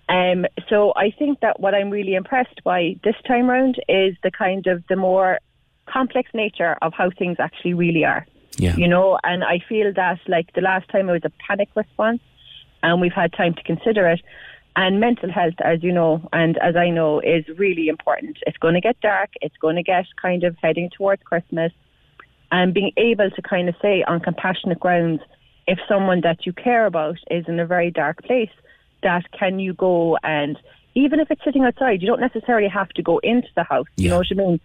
Um, so I think that what I'm really impressed by this time round is the kind of the more complex nature of how things actually really are. Yeah. You know, and I feel that like the last time it was a panic response, and we've had time to consider it. And mental health, as you know, and as I know, is really important. It's going to get dark. It's going to get kind of heading towards Christmas. And being able to kind of say on compassionate grounds, if someone that you care about is in a very dark place, that can you go and even if it's sitting outside, you don't necessarily have to go into the house. You know what I mean?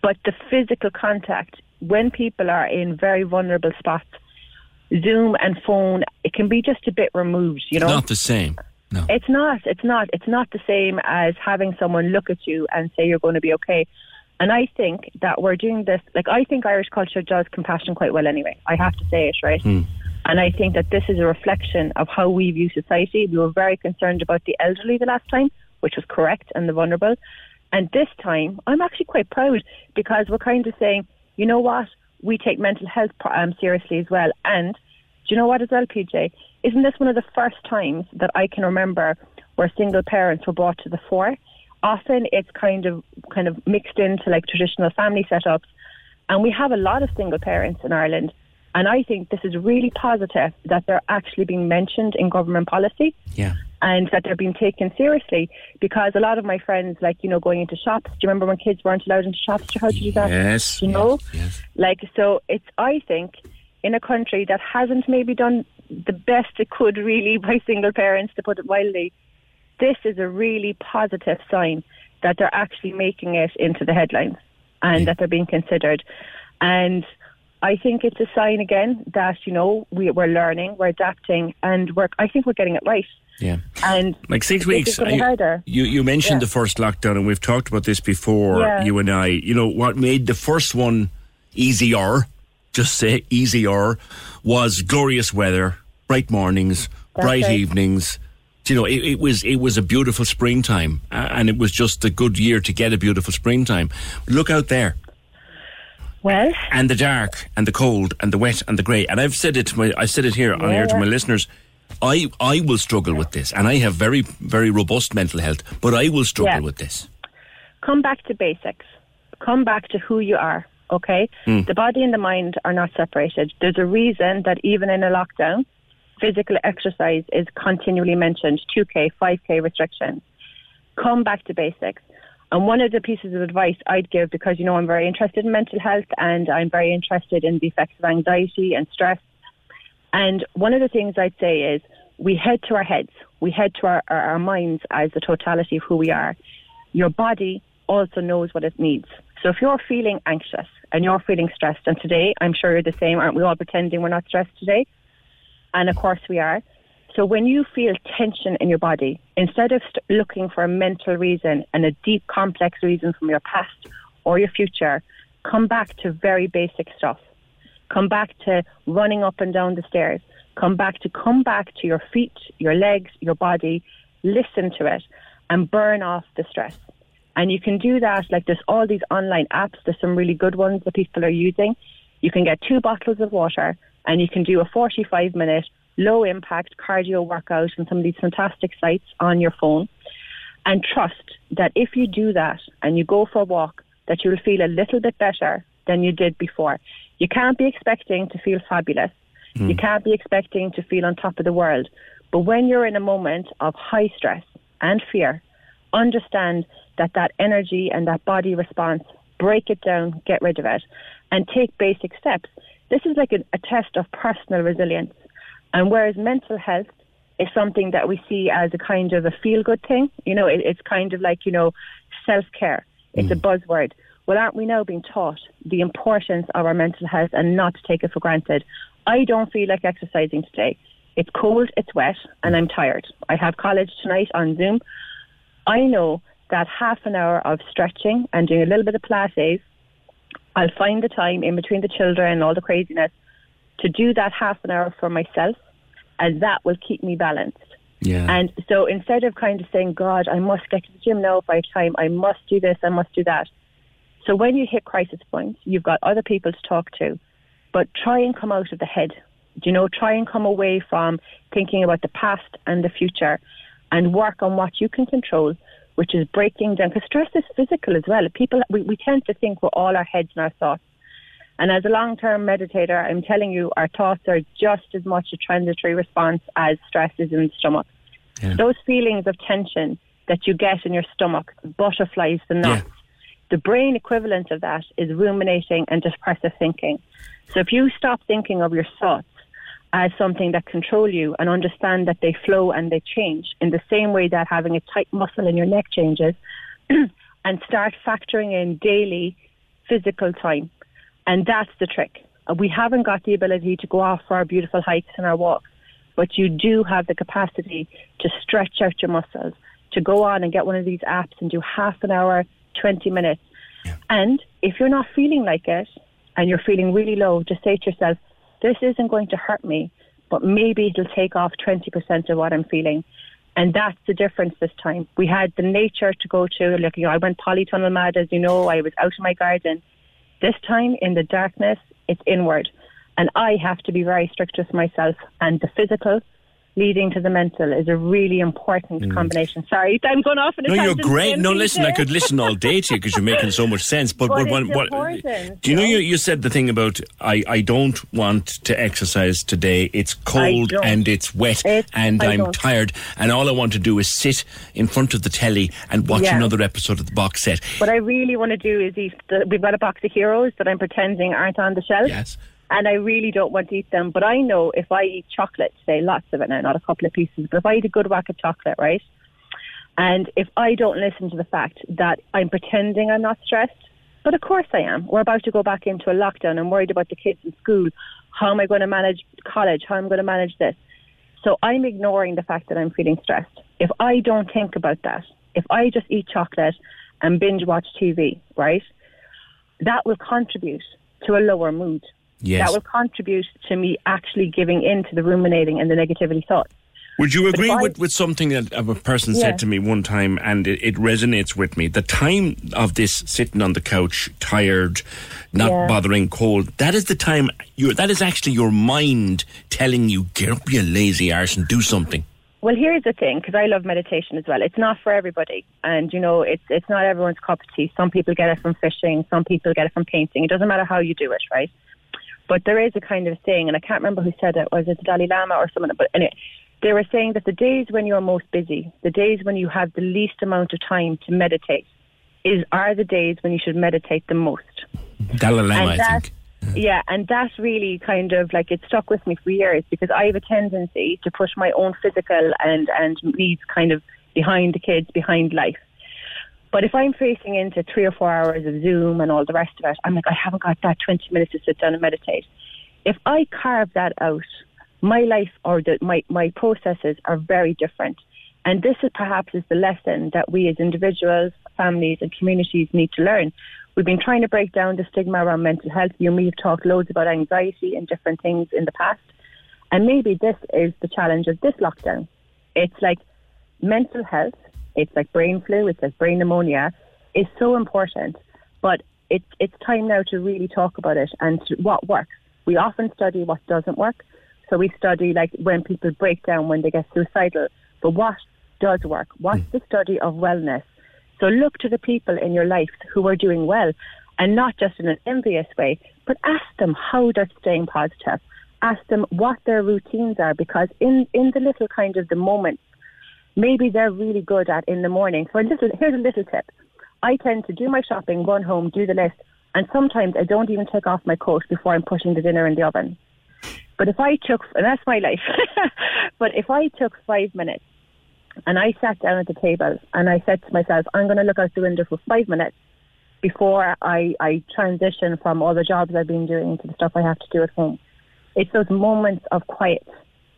But the physical contact when people are in very vulnerable spots, Zoom and phone, it can be just a bit removed, you know. Not the same. No. It's not. It's not. It's not the same as having someone look at you and say you're going to be okay. And I think that we're doing this. Like I think Irish culture does compassion quite well. Anyway, I have to say it right. Hmm. And I think that this is a reflection of how we view society. We were very concerned about the elderly the last time, which was correct, and the vulnerable. And this time, I'm actually quite proud because we're kind of saying, you know what, we take mental health um, seriously as well. And do you know what as well, PJ? Isn't this one of the first times that I can remember where single parents were brought to the fore? Often it's kind of kind of mixed into like traditional family setups, and we have a lot of single parents in Ireland. And I think this is really positive that they're actually being mentioned in government policy Yeah. and that they're being taken seriously because a lot of my friends, like, you know, going into shops, do you remember when kids weren't allowed into shops? How did you do that? Yes, You know? Like, so it's, I think, in a country that hasn't maybe done the best it could really by single parents, to put it mildly, this is a really positive sign that they're actually making it into the headlines and that they're being considered. And I think it's a sign again that, you know, we, we're learning, we're adapting, and we're, I think we're getting it right. Yeah. And Like six weeks. getting I- harder. you you mentioned Yeah. the first lockdown, and we've talked about this before. Yeah. You and I. You know what made the first one easier? Just say easier was glorious weather, bright mornings, That's bright right. evenings. You know, it, it was it was a beautiful springtime, and it was just a good year to get a beautiful springtime. Look out there. Well, and the dark and the cold and the wet and the grey. And I've said it to my I said it here on Yeah, here to my listeners. I I will struggle with this, and I have very very robust mental health, but I will struggle Yeah. with this. come back to basics. Come back to who you are, okay? Mm. The body and the mind are not separated. There's a reason that even in a lockdown, physical exercise is continually mentioned 2K, 5K restrictions. Come back to basics. And one of the pieces of advice I'd give, because you know I'm very interested in mental health and I'm very interested in the effects of anxiety and stress. And one of the things I'd say is we head to our heads, we head to our, our, our minds as the totality of who we are. Your body also knows what it needs. So if you're feeling anxious and you're feeling stressed, and today I'm sure you're the same, aren't we all pretending we're not stressed today? And of course we are. So when you feel tension in your body, instead of st- looking for a mental reason and a deep, complex reason from your past or your future, come back to very basic stuff. Come back to running up and down the stairs. Come back to come back to your feet, your legs, your body. Listen to it and burn off the stress. And you can do that like there's all these online apps. There's some really good ones that people are using. You can get two bottles of water and you can do a 45 minute low impact cardio workout on some of these fantastic sites on your phone. And trust that if you do that and you go for a walk, that you'll feel a little bit better than you did before. You can't be expecting to feel fabulous. Hmm. You can't be expecting to feel on top of the world. But when you're in a moment of high stress and fear, understand that that energy and that body response, break it down, get rid of it, and take basic steps. This is like a, a test of personal resilience. And whereas mental health is something that we see as a kind of a feel good thing, you know, it, it's kind of like, you know, self care. It's a mm. buzzword. Well, aren't we now being taught the importance of our mental health and not to take it for granted? I don't feel like exercising today. It's cold, it's wet, and I'm tired. I have college tonight on Zoom. I know that half an hour of stretching and doing a little bit of Pilates, I'll find the time in between the children and all the craziness to do that half an hour for myself, and that will keep me balanced. Yeah. And so instead of kind of saying, God, I must get to the gym now if I have time, I must do this, I must do that. So when you hit crisis points, you've got other people to talk to, but try and come out of the head. You know, try and come away from thinking about the past and the future and work on what you can control, which is breaking down, because stress is physical as well. People, we, we tend to think we're all our heads and our thoughts. And as a long term meditator, I'm telling you, our thoughts are just as much a transitory response as stress is in the stomach. Those feelings of tension that you get in your stomach, butterflies, the knots, the brain equivalent of that is ruminating and depressive thinking. So if you stop thinking of your thoughts as something that control you and understand that they flow and they change in the same way that having a tight muscle in your neck changes, and start factoring in daily physical time. And that's the trick. Uh, We haven't got the ability to go off for our beautiful hikes and our walks, but you do have the capacity to stretch out your muscles, to go on and get one of these apps and do half an hour, 20 minutes. And if you're not feeling like it and you're feeling really low, just say to yourself, this isn't going to hurt me, but maybe it'll take off 20% of what I'm feeling. And that's the difference this time. We had the nature to go to. Like, you know, I went polytunnel mad, as you know. I was out in my garden. This time, in the darkness, it's inward. And I have to be very strict with myself. And the physical leading to the mental is a really important mm. combination. Sorry, I'm going off in a No, you're great. No, listen, I could listen all day to you because you're making so much sense. But, But it's when- what, important, do you know you, you said the thing about I, I don't want to exercise today. It's cold and it's wet and I I'm don't. tired and all I want to do is sit in front of the telly and watch Yeah. another episode of the box set. What I really want to do is eat. The, we've got a box of heroes that I'm pretending aren't on the shelf. Yes. And I really don't want to eat them. But I know if I eat chocolate today, lots of it now, not a couple of pieces, but if I eat a good whack of chocolate, right? And if I don't listen to the fact that I'm pretending I'm not stressed, but of course I am. We're about to go back into a lockdown. I'm worried about the kids in school. How am I going to manage college? How am I going to manage this? So I'm ignoring the fact that I'm feeling stressed. If I don't think about that, if I just eat chocolate and binge watch TV, right, that will contribute to a lower mood. Yes. That will contribute to me actually giving in to the ruminating and the negativity thoughts. Would you agree with, with something that a person Yeah. said to me one time, and it, it resonates with me? The time of this sitting on the couch, tired, not Yeah. bothering, cold. That is the time. you that is actually your mind telling you, "Get up, you lazy arse, and do something." Well, here's the thing, because I love meditation as well. It's not for everybody, and you know, it's it's not everyone's cup of tea. Some people get it from fishing, some people get it from painting. It doesn't matter how you do it, right? But there is a kind of saying, and I can't remember who said it. Was it the Dalai Lama or someone? But anyway, they were saying that the days when you're most busy, the days when you have the least amount of time to meditate, is are the days when you should meditate the most. Dalai Lama, And I think. Yeah, and that really kind of like it stuck with me for years because I have a tendency to push my own physical and and needs kind of behind the kids, behind life. But if I'm facing into three or four hours of Zoom and all the rest of it, I'm like, I haven't got that 20 minutes to sit down and meditate. If I carve that out, my life or the, my, my processes are very different. And this is perhaps is the lesson that we as individuals, families and communities need to learn. We've been trying to break down the stigma around mental health. You and me have talked loads about anxiety and different things in the past. And maybe this is the challenge of this lockdown. It's like mental health, it's like brain flu, it's like brain pneumonia, is so important. But it's it's time now to really talk about it and what works. We often study what doesn't work. So we study like when people break down when they get suicidal. But what does work? What's hmm. the study of wellness? So look to the people in your life who are doing well and not just in an envious way, but ask them how they're staying positive. Ask them what their routines are because in, in the little kind of the moments, maybe they're really good at in the morning. For a little, here's a little tip. I tend to do my shopping, run home, do the list, and sometimes I don't even take off my coat before I'm putting the dinner in the oven. But if I took, and that's my life, but if I took five minutes and I sat down at the table and I said to myself, I'm going to look out the window for five minutes before I, I transition from all the jobs I've been doing to the stuff I have to do at home. It's those moments of quiet,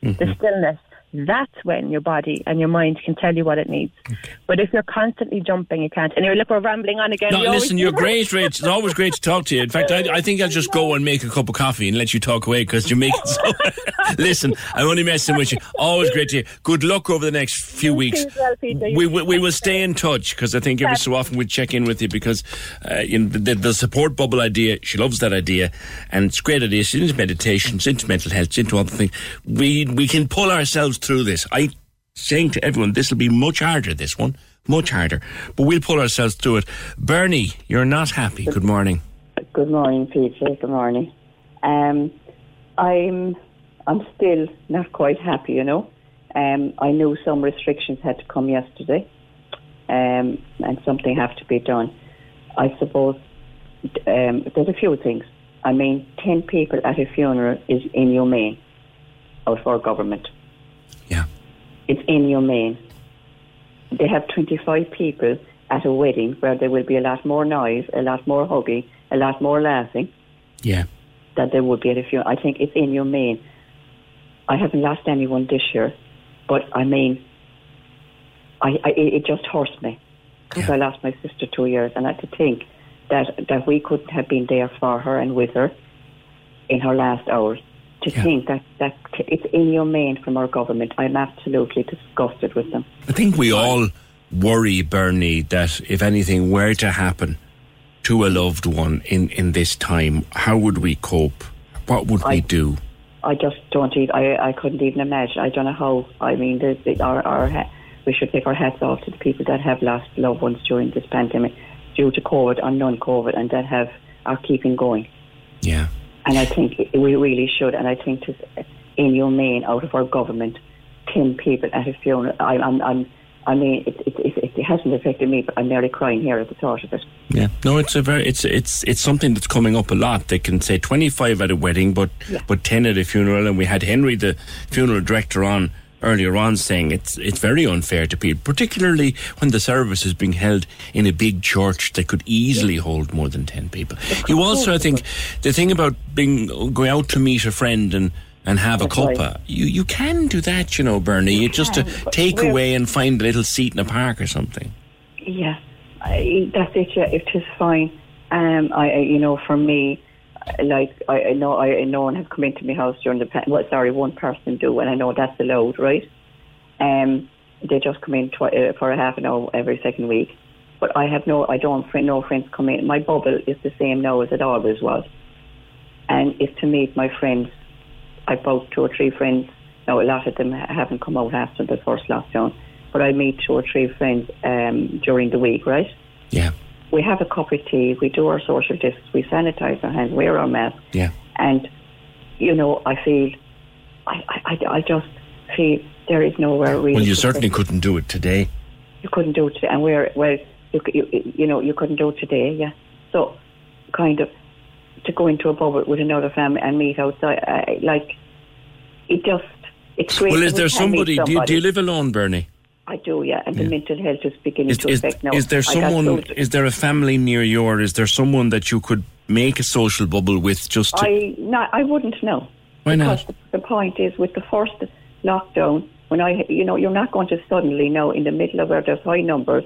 the mm-hmm. stillness. That's when your body and your mind can tell you what it needs. But if you're constantly jumping, you can't. Anyway, look, we're rambling on again. No, We listen, you're great, Rach. It's always great to talk to you. In fact, I, I think I'll just go and make a cup of coffee and let you talk away because you're making so. listen, I'm only messing with you. Always great to hear. Good luck over the next few weeks. well, We, we, we will stay in touch because I think every so often we check in with you because uh, you know, the, the support bubble idea, she loves that idea and it's a great idea. She's into meditation, she's into mental health, she's into other things. We, we can pull ourselves through this. I saying to everyone, this will be much harder, this one, much harder. But we'll pull ourselves through it. Bernie, you're not happy. Good morning. Good morning, Peter. Good morning. Um, I'm I'm still not quite happy, you know. Um, I knew some restrictions had to come yesterday, um, and something have to be done. I suppose um, there's a few things. I mean, ten people at a funeral is inhumane of our government. Yeah, it's inhumane. They have 25 people at a wedding where there will be a lot more noise, a lot more hugging, a lot more laughing. Yeah. that there would be at a funeral. I think it's inhumane. I haven't lost anyone this year, but I mean, I, I it just hurts me because I lost my sister two years, and I had to think that that we couldn't have been there for her and with her in her last hours. To think that that it's inhumane from our government, I'm absolutely disgusted with them. I think we all worry, Bernie, that if anything were to happen to a loved one in, in this time, how would we cope? What would we do? I just don't even, I, I couldn't even imagine. I don't know how, I mean, the, the, our, our, we should take our hats off to the people that have lost loved ones during this pandemic due to COVID or non-COVID and that have, are keeping going. Yeah. And I think we really should, and I think it's inhumane out of our government, 10 people at a funeral. I, I'm, I'm, I mean, it, it, it, it hasn't affected me, but I'm nearly crying here at the thought of it. Yeah, no, it's a very, it's it's it's something that's coming up a lot. They can say twenty five at a wedding, but but ten at a funeral. And we had Henry, the funeral director, on earlier on saying it's it's very unfair to people, particularly when the service is being held in a big church that could easily hold more than ten people. You also, I think, the thing about being going out to meet a friend and. And have a cuppa. You you can do that, you know, Bernie. You just can, but take away and find a little seat in a park or something. Yeah, I, that's it. Yeah, it is fine. Um, I, I- you know, for me, like I, I know, I no one has come into my house during the. pa- Well, sorry, one person do, and I know that's allowed, right? Um, they just come in twi- uh, for a half an hour every second week. But I have no, I don't, no friends come in. My bubble is the same now as it always was, and it's to meet my friends. I about two or three friends. Now a lot of them haven't come out after the first lockdown, but I meet two or three friends um, during the week, right? Yeah. We have a cup of tea, we do our social distance, we sanitize our hands, wear our masks, Yeah. and you know, I feel, I, I, I- just feel there is nowhere really. Well, you certainly couldn't do it today. You couldn't do it today, and we're well, you, you, you know, you couldn't do it today, yeah. So, kind of, to go into a bubble with another family and meet outside, like, it just, it's great. Well, is there meet somebody? Do you, do you live alone, Bernie? I do, yeah, and the mental health is beginning Is, to is, affect now. is there someone? Is there a family near you, or is there someone that you could make a social bubble with? Just to, I not, I wouldn't know. Why not? The, the point is, with the first lockdown, when I, you know, you're not going to suddenly now in the middle of where there's high numbers,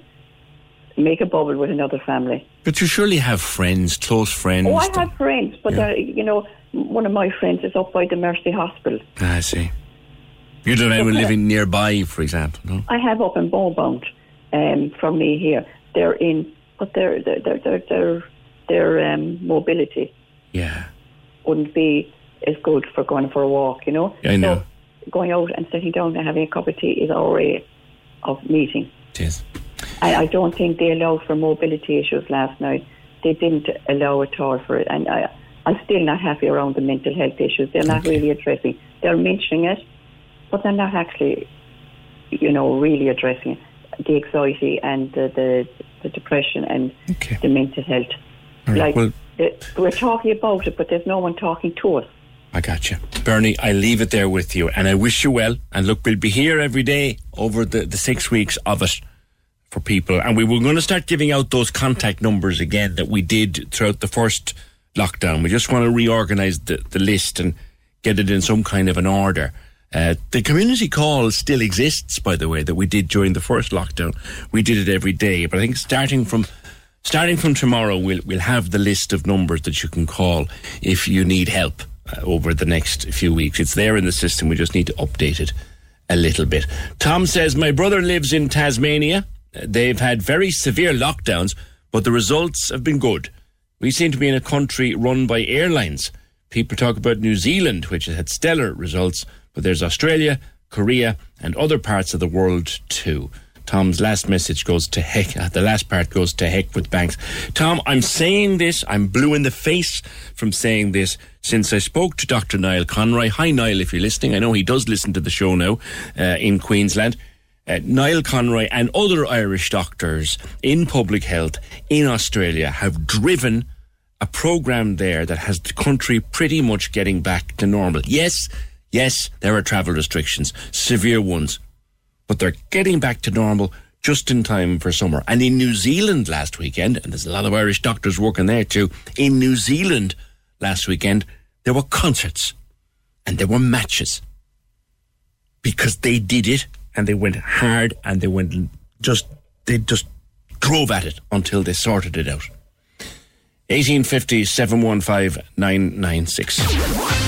make a bubble with another family. but you surely have friends, close friends. Oh, I have friends, but they're you know, one of my friends is up by the Mercy Hospital. Ah, I see. You don't have anyone living nearby, for example, no? I have up in Bowbound, um, from me here. They're in, but their their their their their, their um, mobility Yeah. wouldn't be as good for going for a walk, you know. I know. So going out and sitting down and having a cup of tea is our way of meeting. It is. And I don't think they allowed for mobility issues last night. They didn't allow at all for it. And I, I'm still not happy around the mental health issues. They're not really addressing. They're mentioning it, but they're not actually, you know, really addressing. The anxiety and the the, the depression and the mental health. Right, Like well- we're talking about it, but there's no one talking to us. I got you. Bernie, I leave it there with you and I wish you well. And look, we'll be here every day over the, the six weeks of it for people. And we were going to start giving out those contact numbers again that we did throughout the first lockdown. We just want to reorganize the, the list and get it in some kind of an order. Uh, the community call still exists, by the way, that we did during the first lockdown. We did it every day, but I think starting from starting from tomorrow, we'll we'll have the list of numbers that you can call if you need help uh, over the next few weeks. It's there in the system. We just need to update it a little bit. Tom says my brother lives in Tasmania. Uh, They've had very severe lockdowns, but the results have been good. We seem to be in a country run by airlines. People talk about New Zealand, which has had stellar results, but there's Australia, Korea, and other parts of the world too. Tom's last message goes to heck. uh, The last part goes to heck with banks. Tom, I'm saying this. I'm blue in the face from saying this since I spoke to Dr. Niall Conroy. Hi, Niall, if you're listening. I know he does listen to the show now uh, in Queensland. Uh, Niall Conroy and other Irish doctors in public health in Australia have driven a program there that has the country pretty much getting back to normal. Yes, yes, there are travel restrictions, severe ones, but they're getting back to normal just in time for summer. And in New Zealand last weekend, and there's a lot of Irish doctors working there too, in New Zealand last weekend, there were concerts, and there were matches because they did it and they went hard and they went just they just drove at it until they sorted it out. 1850 715 996.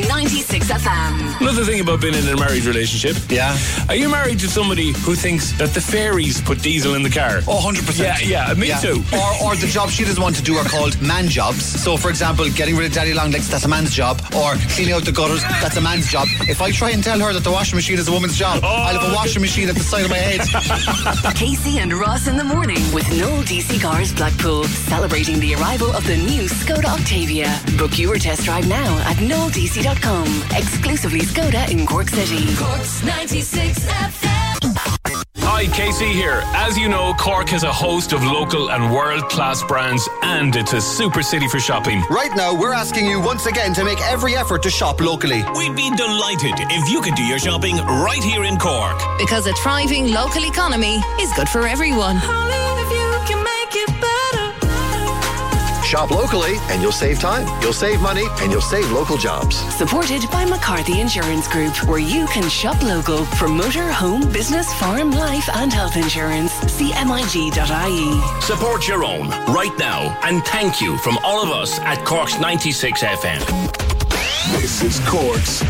96 FM. Another thing about being in a married relationship. Yeah. Are you married to somebody who thinks that the fairies put diesel in the car? Oh, 100%. Yeah, yeah, me too. Or, or the jobs she doesn't want to do are called man jobs. So, for example, getting rid of daddy long legs, that's a man's job. Or cleaning out the gutters, that's a man's job. If I try and tell her that the washing machine is a woman's job, oh. I'll have a washing machine at the side of my head. Casey and Ross in the morning with Noel DC Cars Blackpool, celebrating the arrival of the new Skoda Octavia. Book your test drive now at noeldc.com. Exclusively Skoda in Cork City. Cork's 96 FM. Hi, Casey here. As you know, Cork has a host of local and world class brands, and it's a super city for shopping. Right now, we're asking you once again to make every effort to shop locally. We'd be delighted if you could do your shopping right here in Cork. Because a thriving local economy is good for everyone. Shop locally and you'll save time, you'll save money, and you'll save local jobs. Supported by McCarthy Insurance Group, where you can shop local for motor, home, business, farm, life, and health insurance. CMIG.ie. Support your own right now, and thank you from all of us at Cork's 96 FM. This is Cork's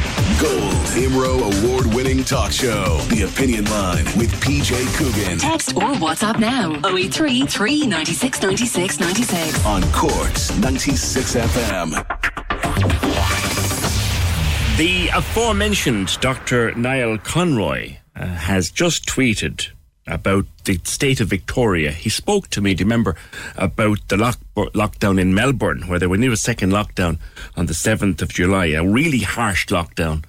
Gold IMRO award winning talk show. The Opinion Line with PJ Coogan Text or WhatsApp now 083 396 96 96. on Cork's 96 FM. The aforementioned Dr. Niall Conroy uh, has just tweeted about the state of Victoria. He spoke to me, do you remember, about the lock- lockdown in Melbourne, where they were near a second lockdown on the 7th of July, a really harsh lockdown.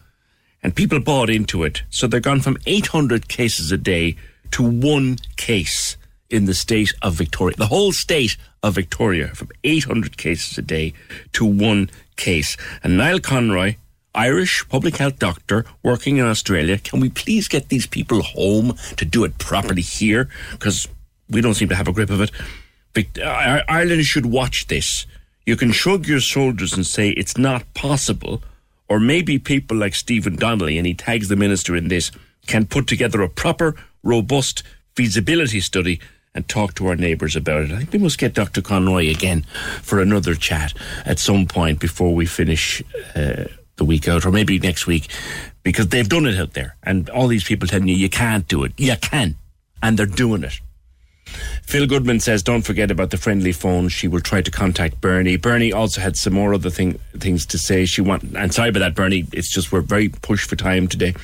And people bought into it. So they're gone from 800 cases a day to one case in the state of Victoria. The whole state of Victoria from 800 cases a day to one case. And Niall Conroy, Irish public health doctor working in Australia, can we please get these people home to do it properly here? Because we don't seem to have a grip of it. I- Ireland should watch this. You can shrug your shoulders and say it's not possible, or maybe people like Stephen Donnelly, and he tags the minister in this, can put together a proper, robust feasibility study and talk to our neighbours about it. I think we must get Dr. Conroy again for another chat at some point before we finish uh, the week out, or maybe next week, because they've done it out there. And all these people telling you you can't do it. You can. And they're doing it. Phil Goodman says, don't forget about the friendly phone. She will try to contact Bernie. Bernie also had some more other thing, things to say. She want, and sorry about that, Bernie. It's just we're very pushed for time today.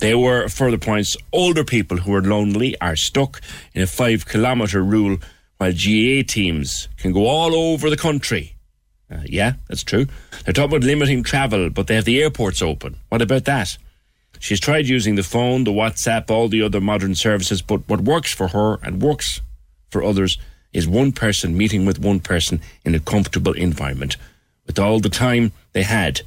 There were further points. Older people who are lonely are stuck in a five kilometre rule while GAA teams can go all over the country. Uh, yeah, that's true. They're talking about limiting travel, but they have the airports open. What about that? She's tried using the phone, the WhatsApp, all the other modern services, but what works for her and works for others is one person meeting with one person in a comfortable environment. With all the time they had,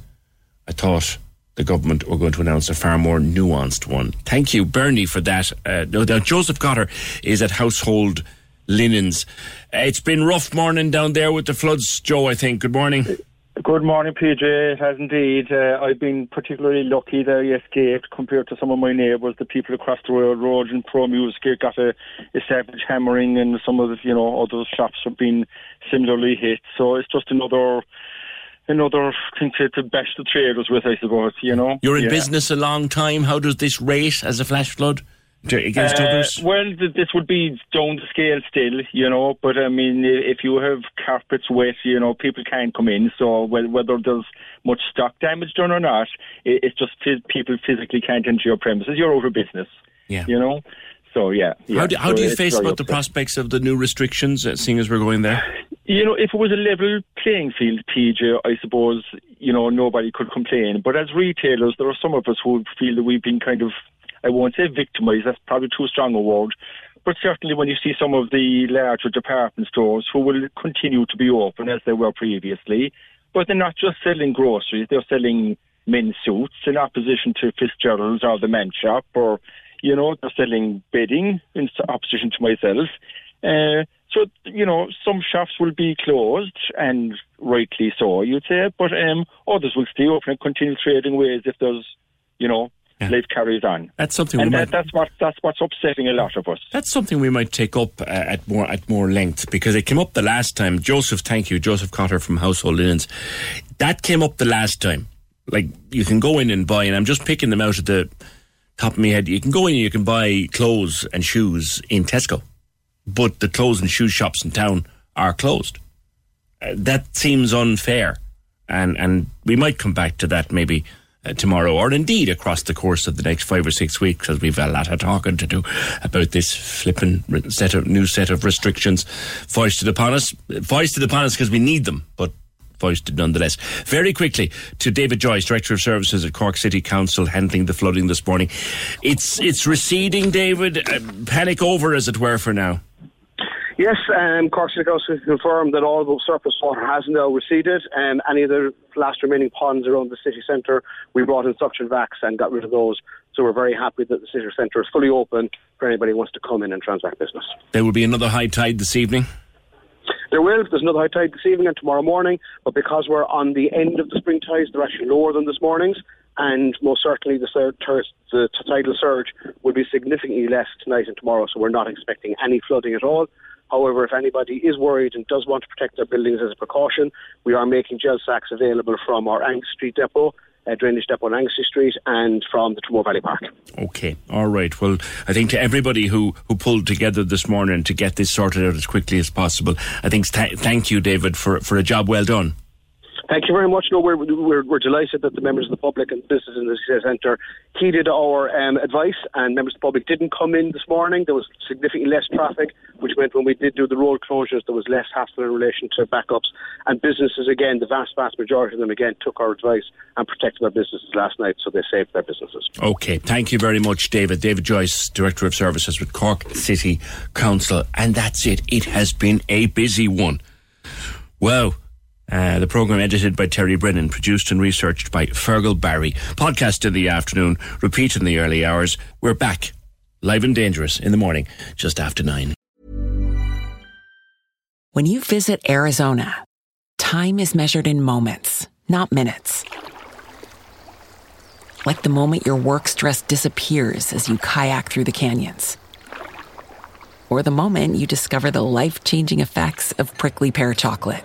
I thought the government were going to announce a far more nuanced one. Thank you, Bernie, for that. Uh, no doubt Joseph Cotter is at Household Linens. It's been rough morning down there with the floods, Joe, I think. Good morning. Good morning, PJ. It has indeed. Uh, I've been particularly lucky that I escaped compared to some of my neighbours. The people across the road, road in Pro Music got a, a savage hammering, and some of the you know other shops have been similarly hit. So it's just another another thing to, to bash the traders with, I suppose. You know. You're in Yeah. business a long time. How does this rate as a flash flood against Uh, others? Well, th- this would be down the scale still, you know. But I mean, if you have carpets wet, you know, people can't come in. So whether there's much stock damage done or not, i- it's just phys- people physically can't enter your premises. You're out of business. Yeah. You know. So yeah. yeah. How do, how So do you face very about the prospects of the new restrictions, uh, seeing as we're going there? You know, if it was a level playing field, PJ, I suppose, you know, nobody could complain. But as retailers, there are some of us who feel that we've been kind of, I won't say victimized, that's probably too strong a word. But certainly when you see some of the larger department stores who will continue to be open as they were previously, but they're not just selling groceries, they're selling men's suits in opposition to Fitzgerald's or the Man Shop or, you know, they're selling bedding in opposition to myself. Uh, so you know, some shops will be closed, and rightly so, you'd say, but um, others will stay open and continue trading ways if there's, you know, life carries on. That's something and we that, might- that's what that's what's upsetting a lot of us. That's something we might take up uh, at more at more length because it came up the last time. Joseph, thank you, Joseph Cotter from Household Linens. That came up the last time. Like you can go in and buy, and I'm just picking them out of the top of my head. You can go in and you can buy clothes and shoes in Tesco, but the clothes and shoe shops in town are closed. Uh, that seems unfair, and and we might come back to that maybe uh, tomorrow, or indeed across the course of the next five or six weeks, because we've a lot of talking to do about this flipping set of new set of restrictions foisted upon us. Foisted upon us because we need them, but foisted nonetheless. Very quickly to David Joyce, Director of Services at Cork City Council, handling the flooding this morning. It's it's receding, David. Uh, panic over, as it were, for now. Yes, um, Cork City Council has confirmed that all the surface water has now receded. Um, any of the last remaining ponds around the city centre, we brought in suction vacs and got rid of those. So we're very happy that the city centre is fully open for anybody who wants to come in and transact business. There will be another high tide this evening. There will. There's another high tide this evening and tomorrow morning, but because we're on the end of the spring tides, they're actually lower than this morning's, and most certainly the, sur- tur- the tidal surge will be significantly less tonight and tomorrow, so we're not expecting any flooding at all. However, if anybody is worried and does want to protect their buildings as a precaution, we are making gel sacks available from our Angus Street depot, uh, drainage depot on Angus Street, and from the Tramore Valley Park. Okay, all right. Well, I think to everybody who, who pulled together this morning to get this sorted out as quickly as possible, I think th- thank you, David, for, for a job well done. Thank you very much. No, we're, we're, we're delighted that the members of the public and businesses in the city centre heeded our um, advice, and members of the public didn't come in this morning. There was significantly less traffic, which meant when we did do the road closures, there was less hassle in relation to backups. And businesses, again, the vast, vast majority of them, again, took our advice and protected their businesses last night, so they saved their businesses. Okay, thank you very much, David. David Joyce, Director of Services with Cork City Council. And that's it. It has been a busy one. Wow. Uh, the programme edited by Terry Brennan, produced and researched by Fergal Barry. Podcast in the afternoon, repeat in the early hours. We're back, live and dangerous, in the morning, just after nine. When you visit Arizona, time is measured in moments, not minutes. Like the moment your work stress disappears as you kayak through the canyons. Or the moment you discover the life changing effects of prickly pear chocolate.